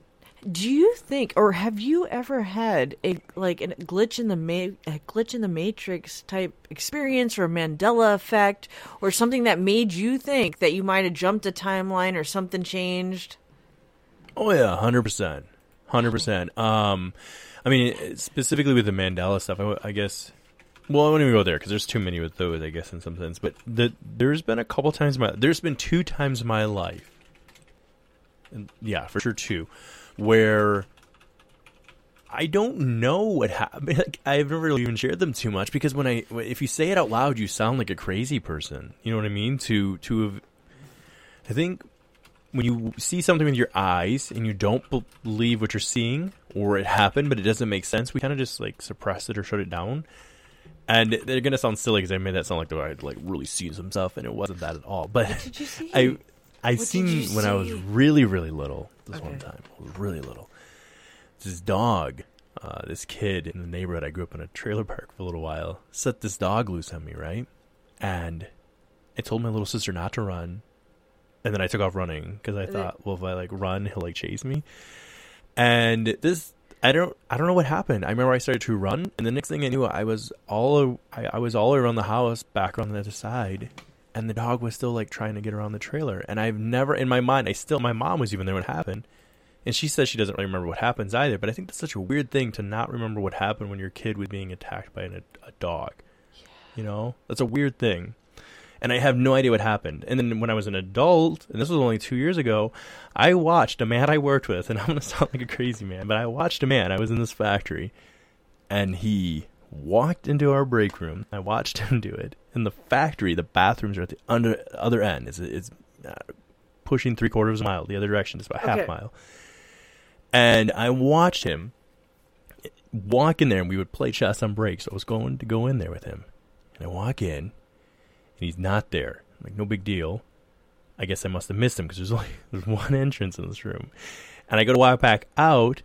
do you think, or have you ever had a like a glitch in the ma- glitch in the matrix type experience, or a Mandela effect, or something that made you think that you might have jumped a timeline or something changed? Oh yeah, hundred percent, hundred percent. Um, I mean, specifically with the Mandela stuff, I, I guess. Well, I won't even go there because there's too many with those, I guess, in some sense. But the, there's been a couple times my there's been two times in my life, and yeah, for sure two, where I don't know what happened. Like, I've never really even shared them too much because when I if you say it out loud, you sound like a crazy person. You know what I mean? To to have, I think when you see something with your eyes and you don't believe what you're seeing or it happened but it doesn't make sense we kind of just like suppress it or shut it down and they're gonna sound silly because i made that sound like the i'd like really seen some stuff and it wasn't that at all but did you see? i i What seen when i was really really little this one time i was really little this dog uh, this kid in the neighborhood i grew up in a trailer park for a little while set this dog loose on me right and i told my little sister not to run and then I took off running because I thought, well, if I like run, he'll like chase me. And this, I don't, I don't know what happened. I remember I started to run, and the next thing I knew, I was all, I, I was all around the house, back on the other side, and the dog was still like trying to get around the trailer. And I've never, in my mind, I still, my mom was even there when it happened, and she says she doesn't really remember what happens either. But I think that's such a weird thing to not remember what happened when your kid was being attacked by an, a dog. Yeah. You know, that's a weird thing and I have no idea what happened. And then when I was an adult, and this was only two years ago, I watched a man I worked with, and I'm gonna sound like a crazy man, but I watched a man. I was in this factory, and he walked into our break room. I watched him do it. In the factory, the bathrooms are at the under, other end. It's, it's uh, pushing three quarters of a mile the other direction, just about half Okay. mile. And I watched him walk in there, and we would play chess on break. So I was going to go in there with him, and I walk in, and he's not there. Like no big deal. I guess I must have missed him because there's only there's one entrance in this room, and I go to walk back out,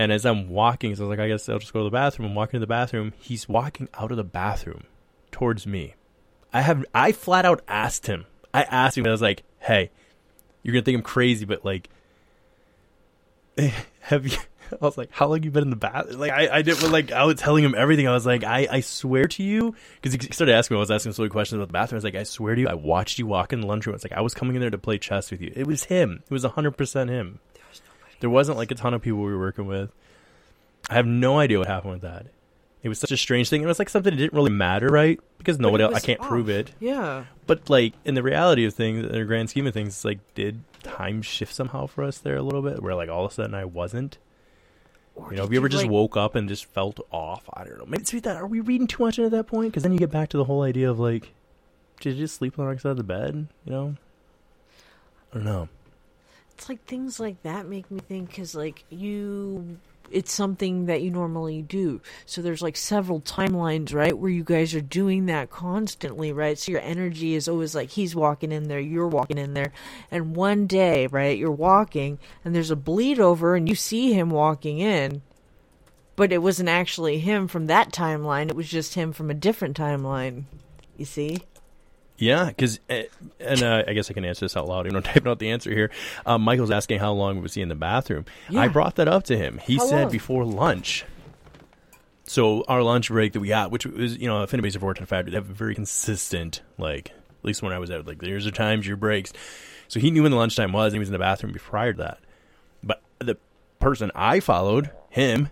and as I'm walking, so I was like, I guess I'll just go to the bathroom. I'm walking to the bathroom. He's walking out of the bathroom towards me. I have I flat out asked him. I asked him. I was like, Hey, you're gonna think I'm crazy, but like, have you I was like, "How long you been in the bath?" Like I, I did like I was telling him everything. I was like, "I, I swear to you," because he started asking me. I was asking so many questions about the bathroom. I was like, "I swear to you, I watched you walk in the lunchroom." It's like I was coming in there to play chess with you. It was him. It was hundred percent him. There was nobody. There wasn't like a ton of people we were working with. I have no idea what happened with that. It was such a strange thing. It was like something that didn't really matter, right? Because nobody else, I can't off. prove it. Yeah. But like in the reality of things, in the grand scheme of things, it's like did time shift somehow for us there a little bit, where like all of a sudden I wasn't. Or You know, if you ever just like- woke up and just felt off, I don't know. Maybe it's that. Are we reading too much into that point? Because then you get back to the whole idea of like, did you just sleep on the wrong side of the bed? You know, I don't know. It's like things like that make me think because like you it's something that you normally do. So there's like several timelines right where you guys are doing that constantly right? So your energy is always like he's walking in there you're walking in there. And one day right you're walking and there's a bleed over and you see him walking in but it wasn't actually him from that timeline. It was just him from a different timeline. You see Yeah, because and uh, I guess I can answer this out loud. You know, typing out the answer here. Um, Michael's asking how long was he in the bathroom. Yeah. I brought that up to him. He How said long? before lunch. So our lunch break that we got, which was you know, if anybody's ever worked in a factory, they have a very consistent like. At least when I was out, like there's are times your breaks. So he knew when the lunchtime was, and he was in the bathroom prior to that. But the person I followed, him,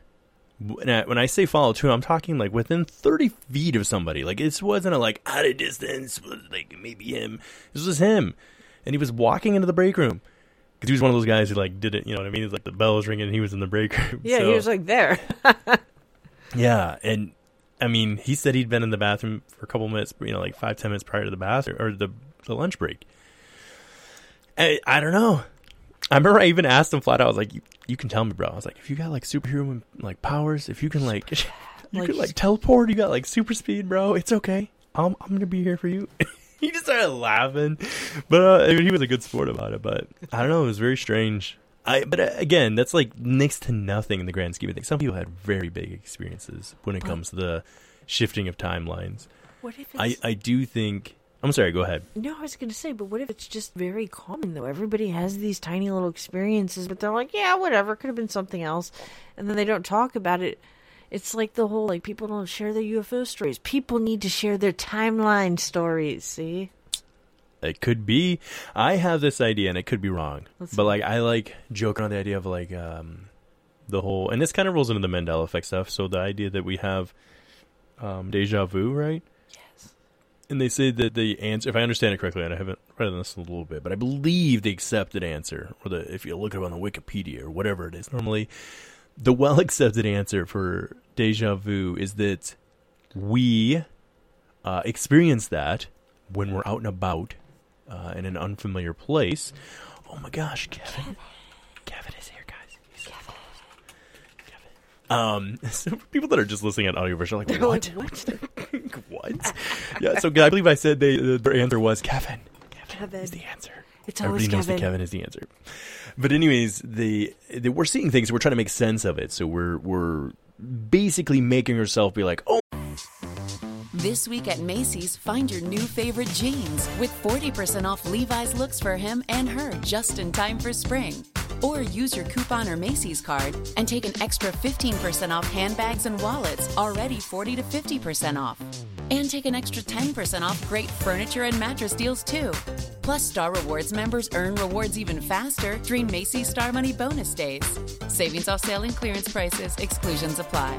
when I, when I say follow too, I'm talking like within 30 feet of somebody. Like it wasn't a like out of distance, like maybe him. This was him, and he was walking into the break room because he was one of those guys who like did it. You know what I mean? It's like the bell was ringing, and he was in the break room. yeah So- he was like there yeah, and I mean, he said he'd been in the bathroom for a couple minutes, you know, like five ten minutes prior to the bathroom or the the lunch break. I, I don't know. I remember I even asked him flat out. I was like, "You, you can tell me, bro." I was like, "If you got like superhuman like powers, if you can like, you Like- can like teleport, you got like super speed, bro. It's okay. I'm I'm gonna be here for you." he just started laughing, but uh, I mean, he was a good sport about it. But I don't know. It was very strange. I but uh, again, that's like next to nothing in the grand scheme of things. Some people had very big experiences when it comes to the shifting of timelines. what if it's I I do think. I'm sorry. Go ahead. No, I was going to say, but what if it's just very common though? Everybody has these tiny little experiences, but they're like, yeah, whatever, could have been something else, and then they don't talk about it. It's like the whole like people don't share their UFO stories. People need to share their timeline stories. See, It could be. I have this idea, and it could be wrong. Let's but see. like, I like joking on the idea of like um, the whole, and this kind of rolls into the Mandela effect stuff. So the idea that we have um, deja vu, right? And they say that the answer, if I understand it correctly, and I haven't read this a little bit, but I believe the accepted answer, or the if you look it up on the Wikipedia or whatever it is, normally the well accepted answer for deja vu is that we uh, experience that when we're out and about uh, in an unfamiliar place. Oh my gosh, Kevin! Kevin is here, guys. He's Kevin. Um, so for people that are just listening at audio version, are like, They're what? like, what? what? yeah, so I believe I said they, the, their answer was Kevin. Kevin. Kevin is the answer. It's always Everybody knows that Kevin. Kevin is the answer. But anyways, the, the we're seeing things. We're trying to make sense of it. So we're we're basically making ourselves be like, oh, This week at Macy's, find your new favorite jeans with 40% off Levi's looks for him and her just in time for spring. Or use your coupon or Macy's card and take an extra 15% off handbags and wallets, already 40 to 50% off. And take an extra 10% off great furniture and mattress deals too. Plus, Star Rewards members earn rewards even faster during Macy's Star Money bonus days. Savings off sale and clearance prices, exclusions apply.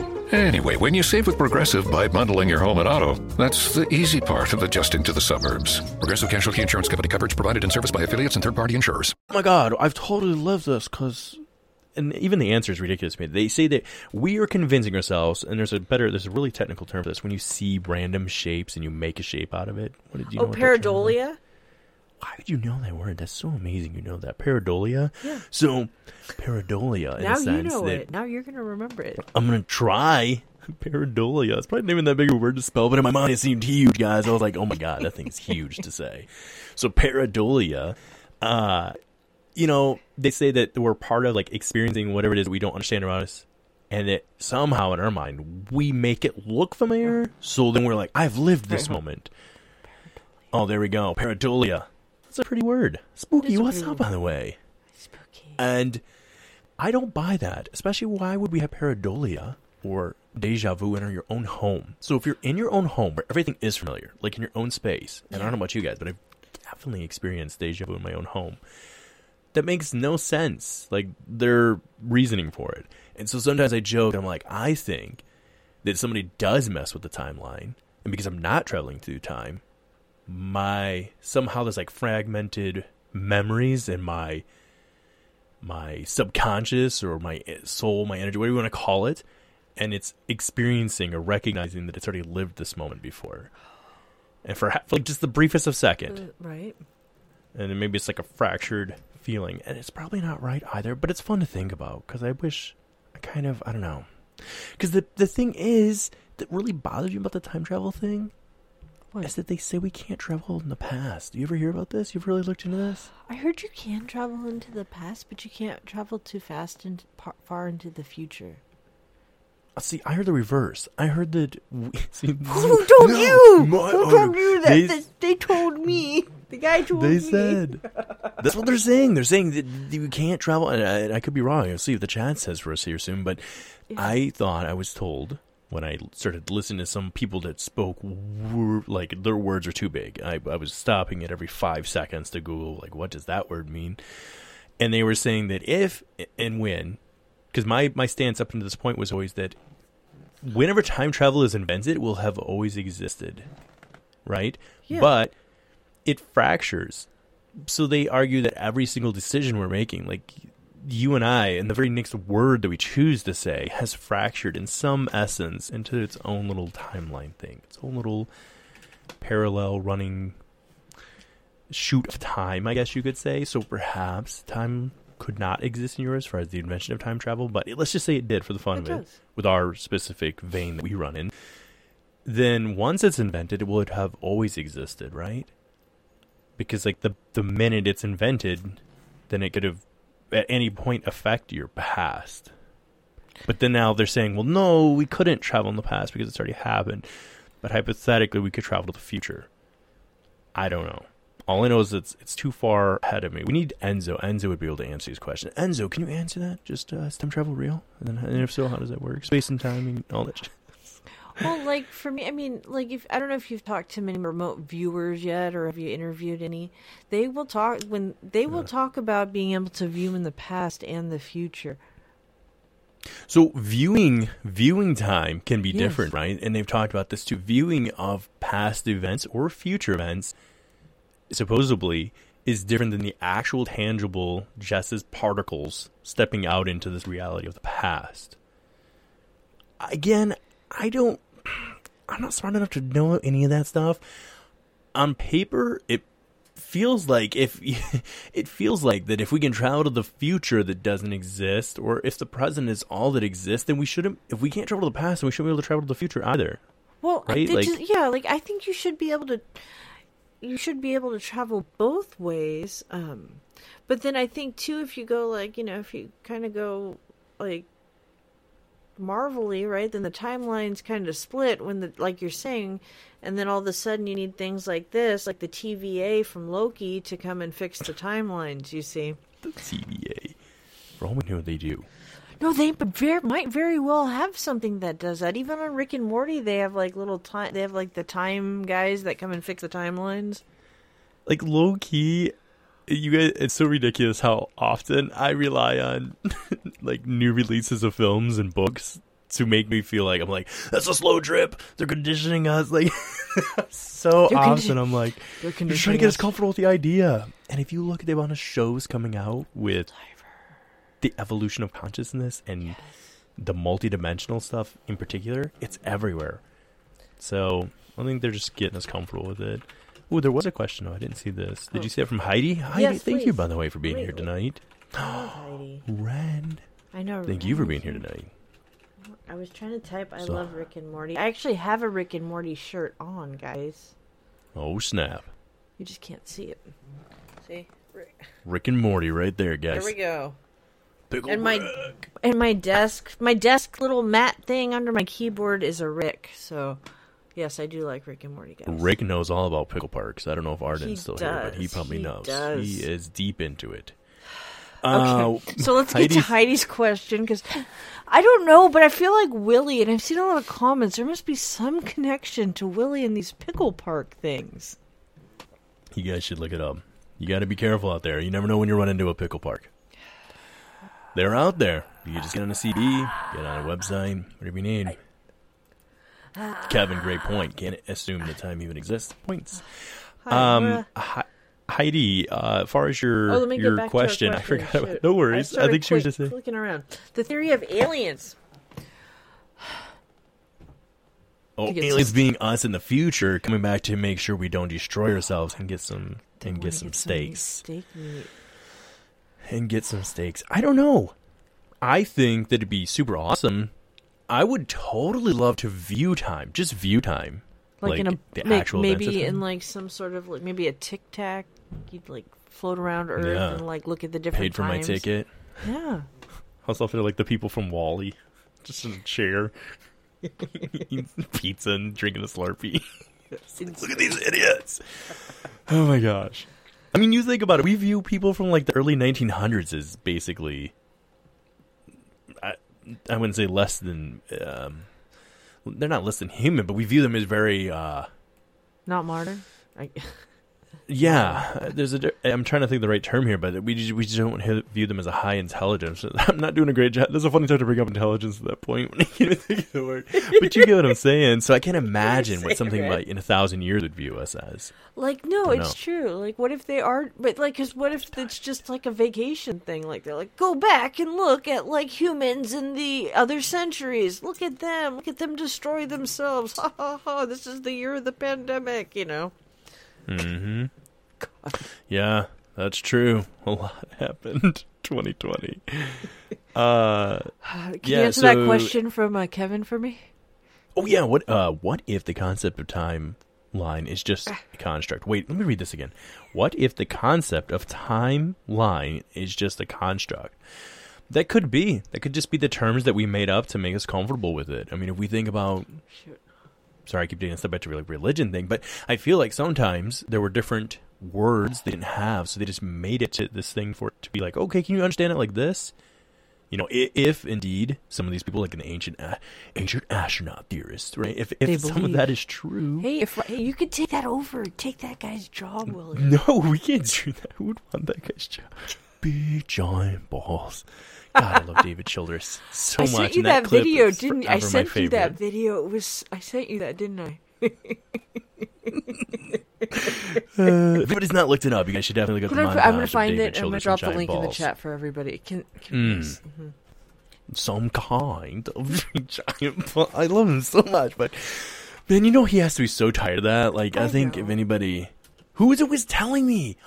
Anyway, when you save with Progressive by bundling your home and auto, that's the easy part of adjusting to the suburbs. Progressive Casualty Insurance Company coverage provided in service by affiliates and third party insurers. oh my god, I've totally lived this because. And even the answer is ridiculous to me. They say that we are convincing ourselves, and there's a better, there's a really technical term for this. When you see random shapes and you make a shape out of it, what did you know? oh, what that term is? Oh, pareidolia. Why would you know that word? That's so amazing. You know that pareidolia. So, pareidolia in Now a sense you know that it. Now you're gonna remember it. I'm gonna try. Pareidolia. It's probably not even that big of a word to spell, but in my mind it seemed huge, guys. I was like, oh my god, that thing's huge to say. So pareidolia, uh, you know, they say that we're part of like experiencing whatever it is we don't understand around us, and that somehow in our mind we make it look familiar. So then we're like, I've lived this moment. Oh, there we go, pareidolia. That's a pretty word. Spooky. What's up, by the way? Spooky. And I don't buy that. Especially, why would we have pareidolia or deja vu in your own home? So if you're in your own home where everything is familiar, like in your own space, and I don't know about you guys, but I've definitely experienced deja vu in my own home. That makes no sense. Like their reasoning for it. And so sometimes I joke, I'm like, I think that somebody does mess with the timeline, and because I'm not traveling through time, my somehow there's like fragmented memories in my my subconscious or my soul, my energy, whatever you want to call it, and it's experiencing or recognizing that it's already lived this moment before. And for, for like just the briefest of second, Uh, right. and then maybe it's like a fractured feeling, and it's probably not right either. But it's fun to think about because I wish I kind of I don't know. Because the the thing is that really bothers you about the time travel thing What? is that they say we can't travel in the past. Do you ever hear about this? You've really looked into this? I heard you can travel into the past, but you can't travel too fast and par- far into the future. Uh, See, I heard the reverse. I heard that. We, see, Who told No, you? my- Who told you that? They, They, they told me. The guy told they me. They said that's what they're saying. They're saying that you can't travel, and I, I could be wrong. I'll see if the chat says for us here soon. But I thought I was told when I started listening to some people that spoke like their words are too big. I, I was stopping at every five seconds to Google like what does that word mean, and they were saying that if and when, because my my stance up until this point was always that whenever time travel is invented, it will have always existed, right? Yeah. But it fractures. So they argue that every single decision we're making, like you and I, and the very next word that we choose to say, has fractured in some essence into its own little timeline thing, its own little parallel running shoot of time, I guess you could say. So perhaps time could not exist in yours as far as the invention of time travel, but let's just say it did for the fun It of it, with our specific vein that we run in. Then once it's invented, it would have always existed, right? Because like the the minute it's invented, then it could have at any point affect your past. But then now they're saying, well, no, we couldn't travel in the past because it's already happened. But hypothetically, we could travel to the future. I don't know. All I know is it's it's too far ahead of me. We need Enzo. Enzo would be able to answer these questions. Enzo, can you answer that? Just uh, is time travel real? And then, and if so, how does that work? Space and time and all that. Well, like for me, I mean, like if I don't know if you've talked to many remote viewers yet, or have you interviewed any? They will talk when they will talk about being able to view in the past and the future. So viewing viewing time can be Yes. different, right? And they've talked about this too. Viewing of past events or future events supposedly is different than the actual tangible just as particles stepping out into this reality of the past. Again, I don't I'm not smart enough to know any of that stuff. On paper, it feels like if it feels like that if we can travel to the future that doesn't exist or if the present is all that exists then we shouldn't if we can't travel to the past then we shouldn't be able to travel to the future either Well, Right, like- just- yeah, like I think you should be able to, you should be able to travel both ways. Um, but then I think too, if you go like you know, if you kind of go like marvelly, right? Then the timelines kind of split when the like you're saying, and then all of a sudden you need things like this, like the TVA from Loki, to come and fix the timelines. You see. the TVA for all we know they do No, they but very, might very well have something that does that. Even on Rick and Morty, they have like little time. They have like the time guys that come and fix the timelines. like low key you guys it's so ridiculous how often I rely on like new releases of films and books to make me feel like I'm like that's a slow drip. They're conditioning us like so They're often. condi- I'm like They're you're trying to get us comfortable with the idea. And if you look at the amount of shows coming out with the evolution of consciousness and the multidimensional stuff in particular, it's everywhere. So I think they're just getting us comfortable with it. Oh, there was a question. though. I didn't see this. Did oh. you see that from Heidi? Heidi, Yes, thank you by the way for being here Wait, tonight. Heidi. Ren, I know. thank you for being here tonight. I was trying to type. I So- love Rick and Morty. I actually have a Rick and Morty shirt on, guys. Oh snap! You just can't see it. See, Rick. Rick and Morty, right there, guys. there we go. Pickle And my Rick. and my desk, my desk little mat thing under my keyboard is a Rick. So, yes, I do like Rick and Morty, guys. Rick knows all about pickle parks. I don't know if Arden's He still here, but he probably He knows. does. He is deep into it. Okay, Uh, so let's get to Heidi's question because I don't know, but I feel like Willy, and I've seen a lot of comments. There must be some connection to Willy and these pickle park things. You guys should look it up. You got to be careful out there. You never know when you run into a pickle park. They're out there. You just get on a CD, get on a website, whatever you need. Kevin, great point. Can't assume the time even exists. Points. Um, Hi- Heidi, uh, as far as your Oh, get your question, to I question. forgot. Shoot. no worries. I, started think she was just looking around. The theory of aliens. Oh, aliens just- being us in the future, coming back to make sure we don't destroy ourselves and get some and get some steaks Steak meat. and get some steaks. I don't know. I think that it'd be super awesome. I would totally love to view time, just view time, Like, in a the ma- actual events of maybe in like some sort of like maybe a tic tac. You'd like float around Earth Yeah. and like look at the different paid for my ticket. Yeah. I was looking at like the people from WALL-E, just in a chair, eating pizza and drinking a Slurpee. Look at these idiots! Oh my gosh! I mean, you think about it. We view people from like the early 1900s as basically, I, wouldn't say less than. Um, they're not less than human, but we view them as very. Uh, Not martyr. I, yeah, there's a. I'm trying to think of the right term here, but we just, we just don't view them as a high intelligence. I'm not doing a great job. There's a funny time to bring up intelligence at that point when I can't even think of the word. But you get what I'm saying. So I can't imagine what something like in a thousand years would view us as. like no, it's true. Like what if they are? But like, cause what if it's just like a vacation thing? Like they're like, go back and look at like humans in the other centuries. Look at them. Look at them destroy themselves. Ha ha ha! This is the year of the pandemic. You know. Mm-hmm. Yeah, that's true. A lot happened 2020. Uh, Can Yeah, you answer that question from uh, Kevin for me? oh yeah, what uh, what if the concept of time line is just a construct? Wait, let me read this again. What if the concept of timeline is just a construct? That could be. That could just be the terms that we made up to make us comfortable with it. I mean, if we think about sorry, I keep doing this to like religion thing, but I feel like sometimes there were different words they didn't have, so they just made it to this thing for it to be like, okay, can you understand it like this? You know, if, if indeed some of these people, like an ancient a- ancient astronaut theorists, right? If if some of that is true, Hey, if hey, you could take that over, take that guy's job, Willie. no, we can't do that. Who would want that guy's job? Big giant balls. God, I love David Childress so I much. sent you and that, video, didn't I? I sent you that video. It was I sent you that, didn't I? Uh, if anybody's not looked it up, you guys should definitely go. Gonna, the I'm gonna find it. I'm gonna drop the link giant in the chat for everybody. Can, can Mm. some kind of giant ball. I love him so much, but man, you know he has to be so tired of that. Like I, I think know. if anybody, who was it was telling me?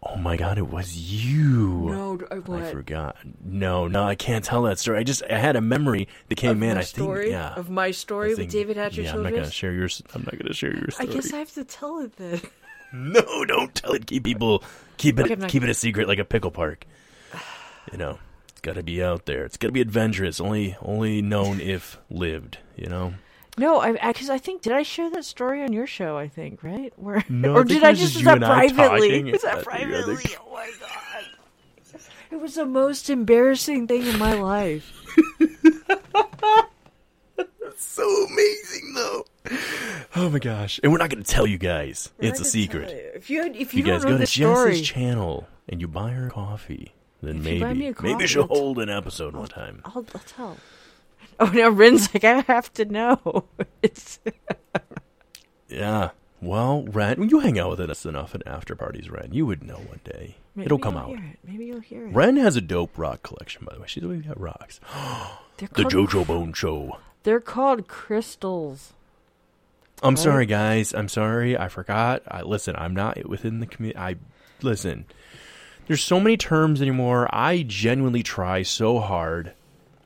Oh my god, it was you. No, uh, I forgot. No, no, I can't tell that story. I just I had a memory that came in. I story? think yeah. Of my story I with think- David Hatcher Yeah, I'm not gonna share yours. I'm not gonna share your I guess I have to tell it then. No, don't tell it. Keep people keep it Okay, keep it gonna- a secret like a pickle park. You know, it's got to be out there. It's got to be adventurous. Only only known if lived. You know. No, I because I, think did I share that story on your show? I think right, where No, or think did I just just was that privately? Was that I privately? Oh my god! It was the most embarrassing thing in my life. That's So amazing though. Oh my gosh! And we're not going to tell you guys. We're it's a secret. you. If you if you, you guys go to story, Jess's channel and you buy her coffee, then If maybe a maybe she'll hold an episode one time. I'll, I'll tell. Oh no, Ren's like I have to know. It's Yeah. Well, Ren, you hang out with us enough at after parties, Ren. You would know one day. maybe It'll come out. It. Maybe you'll hear it. Ren has a dope rock collection, by the way. She's always got rocks. They're The called, JoJo Bone Show. They're called crystals. I'm Right? sorry, guys. I'm sorry. I forgot. I listen. I'm not within the community. I listen. There's so many terms anymore. I genuinely try so hard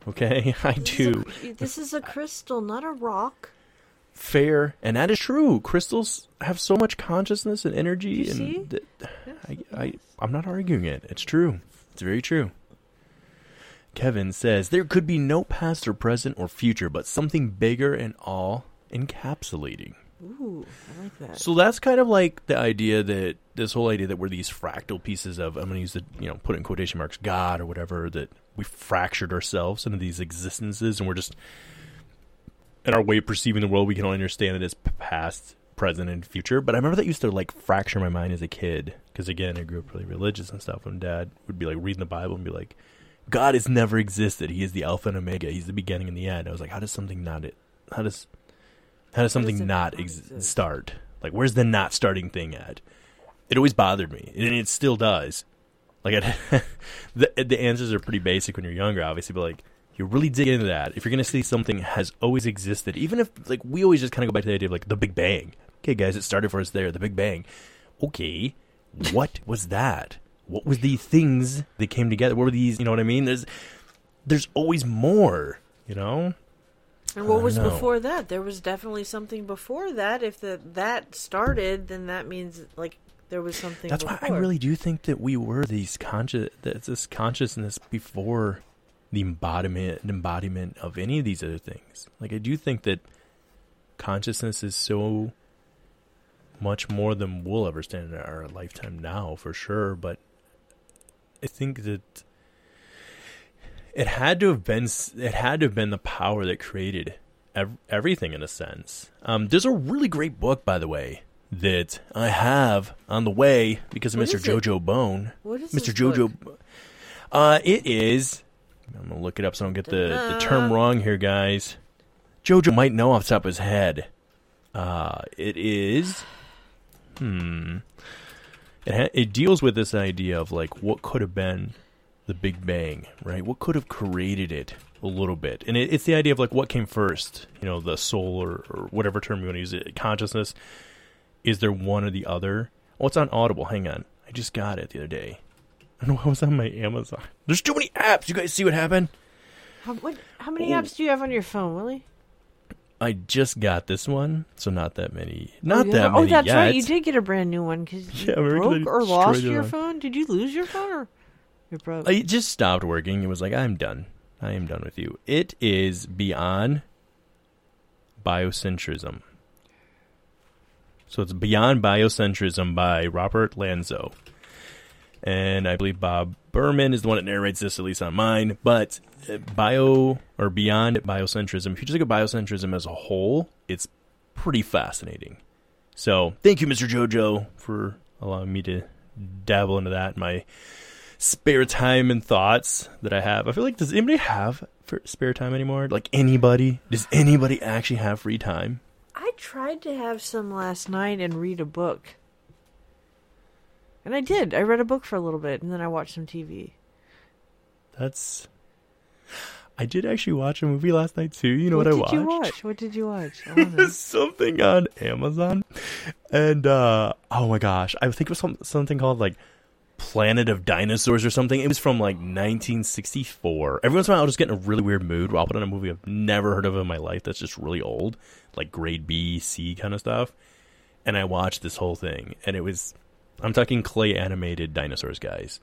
Okay, I do. This is a crystal, not a rock. Fair, and that is true. Crystals have so much consciousness and energy, You and see? th- I, I, I'm not arguing it. It's true. It's very true. Kevin says there could be no past or present or future, but something bigger and all encapsulating. Ooh, I like that. So that's kind of like the idea that this whole idea that we're these fractal pieces of I'm going to use the you know put in quotation marks God or whatever that we fractured ourselves into these existences and we're just in our way of perceiving the world we can only understand it as past, present, and future. But I remember that used to like fracture my mind as a kid because again I grew up really religious and stuff. And Dad would be like reading the Bible and be like, God has never existed. He is the Alpha and Omega. He's the beginning and the end. I was like, how does something not it? How does how does something not not ex- start? Like, where's the not starting thing at? It always bothered me, and it still does. Like, the the answers are pretty basic when you're younger, obviously, but like, you really dig into that. If you're gonna see something has always existed, even if like we always just kind of go back to the idea of like the Big Bang. Okay, guys, it started for us there, the Big Bang. Okay, what was that? What was the things that came together? What were these? You know what I mean? There's there's always more. You know. And what was before that? There was definitely something before that. If the that started, then that means like there was something. That's before. why I really do think that we were these conscious, that this consciousness before the embodiment, embodiment of any of these other things. Like I do think that consciousness is so much more than we'll ever stand in our lifetime now, for sure. But I think that it had to have been, it had to have been the power that created ev- everything in a sense. Um, there's a really great book, by the way, that I have on the way because of What Mr. is it? Jojo Bone. What is Mr. Jojo? Uh, it is. I'm gonna look it up so I don't get the, the term wrong here, guys. Jojo might know off the top of his head. Uh, it is. Hmm. It ha- it deals with this idea of like what could have been the Big Bang, right? What could have created it a little bit, and it, it's the idea of like what came first. You know, the soul or, or whatever term you want to use. It consciousness. Is there one or the other? Oh, it's on Audible. Hang on, I just got it the other day. I don't know what was on my Amazon. There's too many apps. You guys see what happened? How, what, how many oh. apps do you have on your phone, Willie? I just got this one, so not that many. Oh, not oh, that yeah. many Oh, that's yet. right. You did get a brand new one because you I broke or lost your one. phone. Did you lose your phone or you broke? It just stopped working. It was like, I'm done. I am done with you. It is Beyond Biocentrism. So it's Beyond Biocentrism by Robert Lanza. And I believe Bob Berman is the one that narrates this, at least on mine. But uh, bio or beyond biocentrism, if you just look at biocentrism as a whole, it's pretty fascinating. So thank you, Mr. Jojo, for allowing me to dabble into that my spare time and thoughts that I have. I feel like does anybody have for spare time anymore? Like anybody? Does anybody actually have free time? I tried to have some last night and read a book. And I did. I read a book for a little bit and then I watched some TV. That's. I did actually watch a movie last night too. You know what, what I did watched? you watch? What did you watch? Something on Amazon, and uh oh my gosh, I think it was some, something called like Planet of Dinosaurs or something. It was from like 1964. Every once in a while, I'll just get in a really weird mood where I'll put on a movie I've never heard of in my life that's just really old, like grade B, C kind of stuff, and I watched this whole thing, and it was I'm talking clay animated dinosaurs, guys.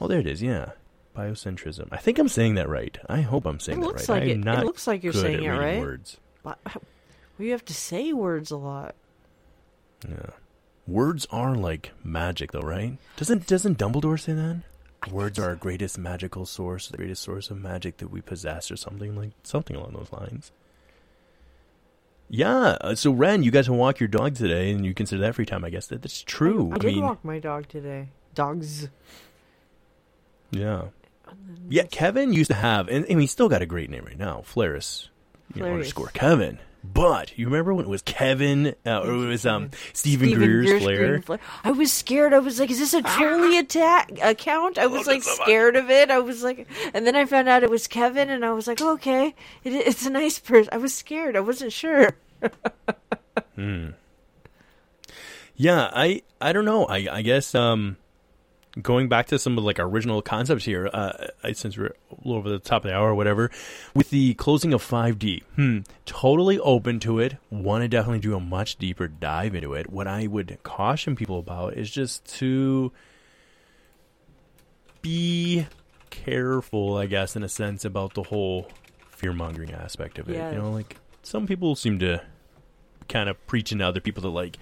Oh, there it is. Yeah. Biocentrism. I think I'm saying that right. I hope I'm saying It that right. like it- it looks like you're saying it right. Words. Well, you have to say words a lot. Yeah. Words are like magic, though, right? Doesn't doesn't Dumbledore say that? Words are our greatest magical source, the greatest source of magic that we possess, or something like something along those lines. Yeah. uh, So Ren, you guys can walk your dog today, and you consider that free time. I guess that that's true. I, I did mean, walk my dog today. Dogs. yeah. Yeah, Kevin used to have, and, and he's still got a great name right now, Flaris, you know, Flaris. underscore Kevin. But you remember when it was Kevin, uh, or it was um Steven, Steven Greer's Greer's Flair? Green Flare. I was scared. I was like, "Is this a trolley attack account?" I was like scared of it. I was like, and then I found out it was Kevin, and I was like, "Okay, it, it's a nice person." I was scared. I wasn't sure. Yeah, I I don't know. I I guess um going back to some of like original concepts here, uh, I- since we're a little over the top of the hour or whatever, with the closing of 5D, hmm, totally open to it. Want to definitely do a much deeper dive into it. What I would caution people about is just to be careful, I guess, in a sense, about the whole fear mongering aspect of it. Yeah. You know, like some people seem to kind of preaching to other people that like,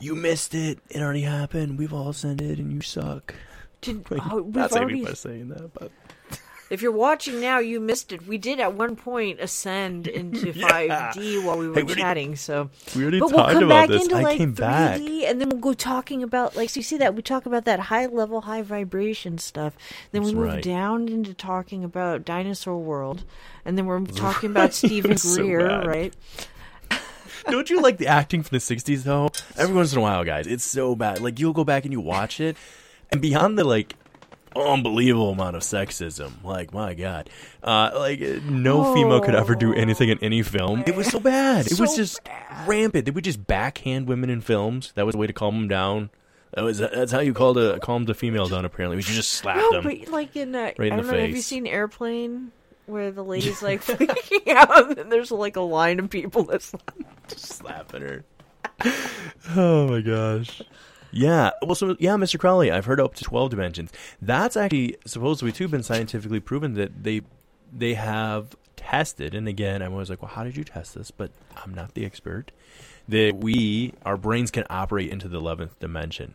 you missed it. It already happened. We've all sent it, and you suck. Did, Like, oh, we've not saying already, anybody saying that, but if you're watching now, you missed it. We did at one point ascend into Yeah. 5D while we were Hey, we already- chatting. So, we already but we'll talked come about back this. into I like came 3D, back. and then we'll go talking about like so. You see that we talk about that high level, high vibration stuff. Then we move right. down into talking about Dinosaur World, and then we're talking about Steven Greer, bad. right? Don't you like the acting from the '60s though? Every once in a while, guys, it's so bad. Like you'll go back and you watch it, and beyond the like unbelievable amount of sexism, like my god, uh, like no female could ever do anything in any film. It was so bad. It was So just rampant. They would just backhand women in films. That was the way to calm them down. That was that's how you called a calmed a female down. Apparently, was you just slap No, them. but like in uh, Right in I the don't know. Have you face. seen Airplane? Where the lady's like freaking out, and there's like a line of people that's slapping her. oh my gosh. Yeah. Well, so yeah, Mr. Crowley, I've heard up to twelve dimensions. That's actually supposedly too been scientifically proven that they they have tested. And again, I'm always like, well, how did you test this? But I'm not the expert. That we our brains can operate into the eleventh dimension.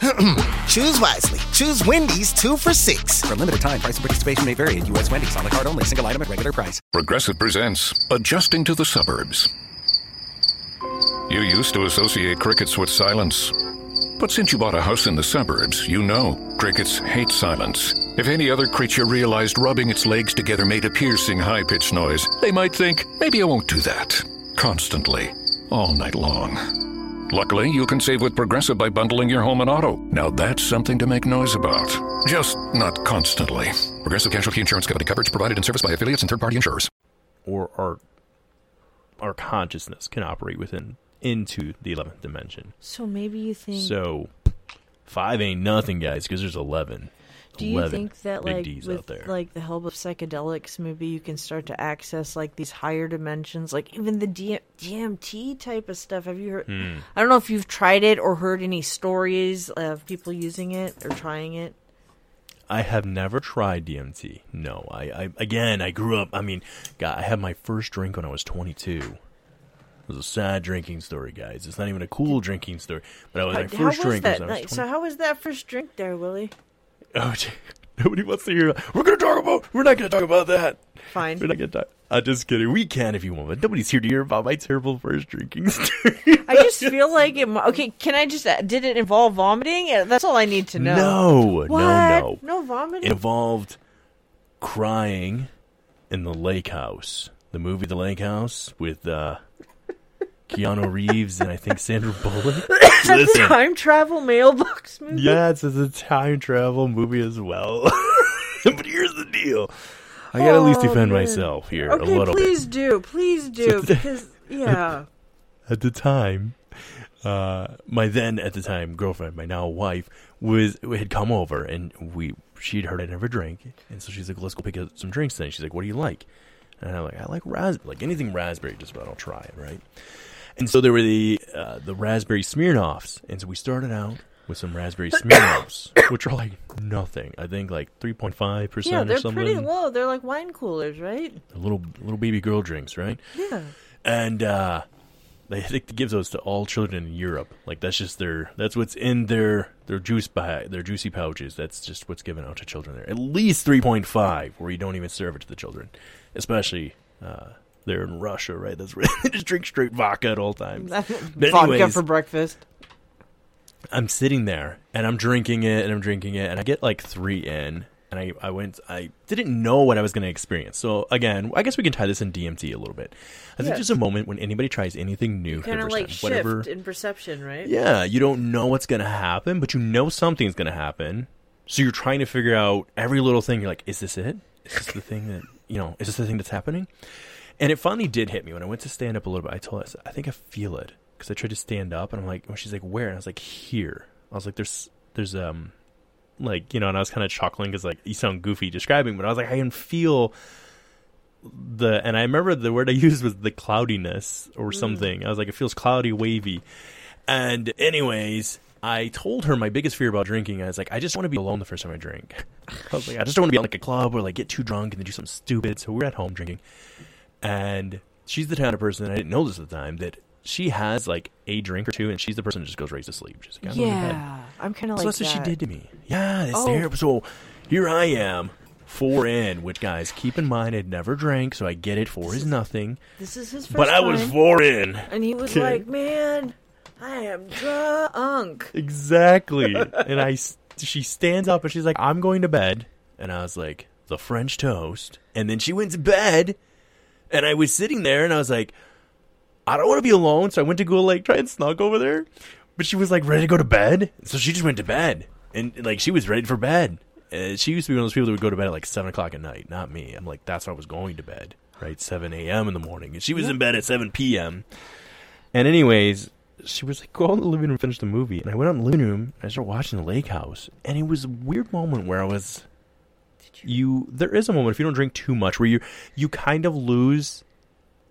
Choose wisely. Choose Wendy's two for six. For a limited time, price and participation may vary at U.S. Wendy's on the card only. Single item at regular price. Progressive presents Adjusting to the Suburbs. You used to associate crickets with silence. But since you bought a house in the suburbs, you know crickets hate silence. If any other creature realized rubbing its legs together made a piercing, high pitched noise, they might think, maybe I won't do that. Constantly, all night long. Luckily, you can save with Progressive by bundling your home and auto. Now that's something to make noise about. Just not constantly. Progressive Casualty Insurance Company coverage provided and serviced by affiliates and third party insurers. Or our our consciousness can operate within into the eleventh dimension. So maybe you think. So five ain't nothing, guys, because there's eleven. Do you think that like D's with like the help of psychedelics, maybe you can start to access like these higher dimensions, like even the D- DMT type of stuff? Have you heard? Hmm. I don't know if you've tried it or heard any stories of people using it or trying it. I have never tried DMT. No, I, I again, I grew up. I mean, God, I had my first drink when I was 22. It was a sad drinking story, guys. It's not even a cool drinking story. But I was my how first was drink that? was I was night? 20. So how was that first drink there, Willie? Oh, nobody wants to hear. We're gonna talk about. We're not gonna talk about that. Fine. We're not gonna talk. I'm just kidding. We can if you want, but nobody's here to hear about my terrible first drinking story. I just feel like it. Okay, can I just? Did it involve vomiting? That's all I need to know. No, What? no, no. No vomiting. involved crying in the lake house. The movie The Lake House with uh, Keanu Reeves and I think Sandra Bullock. Listen, Time travel mailbox movie. yeah, it's a time travel movie as well. but here's the deal. I gotta at least Oh, defend man. myself here Okay, a little please bit. do, please do, because yeah. At the time, uh, my then at the time girlfriend, my now wife, was had come over and we she'd heard I never drink, and so she's like, "Let's go pick up some drinks." Then she's like, "What do you like?" And I'm like, "I like raspberry, like anything raspberry, just about I'll try it, right?" And so there were the uh, the raspberry Smirnoffs, and so we started out with some raspberry Smirnoffs, which are like nothing. I think like three point five percent. or they're something. pretty low. They're like wine coolers, right? Little little baby girl drinks, right? Yeah. and uh, they think they give those to all children in Europe. Like that's just their that's what's in their their juice bag, their juicy pouches. That's just what's given out to children there. At least three point five, where you don't even serve it to the children, especially. Uh, there in Russia, right? That's where they just drink straight vodka at all times. But Vodka anyways, for breakfast. I'm sitting there and I'm drinking it and I'm drinking it and I get like three in and I, I went. I didn't know what I was going to experience. So again, I guess we can tie this in DMT a little bit. I think there's a moment when anybody tries anything new Kind of like shift whatever. in perception, right? Yeah, you don't know what's going to happen, but you know something's going to happen. So you're trying to figure out every little thing. You're like, is this it? Is this the thing that, you know, is this the thing that's happening? And it finally did hit me when I went to stand up a little bit. I told her, I, said, I think I feel it. Because I tried to stand up and I'm like, well, she's like, where? And I was like, here. I was like, there's, there's, um, like, you know, and I was kind of chuckling because, like, you sound goofy describing, but I was like, I can feel the and I remember the word I used was the cloudiness or something. I was like, it feels cloudy, wavy. And anyways, I told her my biggest fear about drinking. I was like, I just want to be alone the first time I drink. I was like, I just don't want to be at like a club or like get too drunk and then do something stupid. So we're at home drinking, and she's the kind of person I didn't know this at the time that she has like a drink or two, and she's the person that just goes right to sleep. She's like, I'm. Yeah, I'm kind of So like that's what she did to me. Yeah, it's Oh. terrible. So here I am, four in, which guys, keep in mind I'd never drank, so I get it. Four is nothing. This is his first But I was four in. and he was Okay. like, "Man, I am drunk." Exactly. and I, she stands up and she's like, I'm going to bed. And I was like, the French toast. And then she went to bed. And I was sitting there and I was like, I don't want to be alone. So I went to go like try and snug over there. But she was like ready to go to bed. So she just went to bed. And like she was ready for bed. Uh, she used to be one of those people that would go to bed at like 7 o'clock at night. Not me. I'm like, that's why I was going to bed. Right? 7 a.m. in the morning. And she was in bed at 7 p.m. And anyways, she was like, go out in the living room and finish the movie. And I went out in the living room and I started watching the lake house. And it was a weird moment where I was you there is a moment if you don't drink too much where you you kind of lose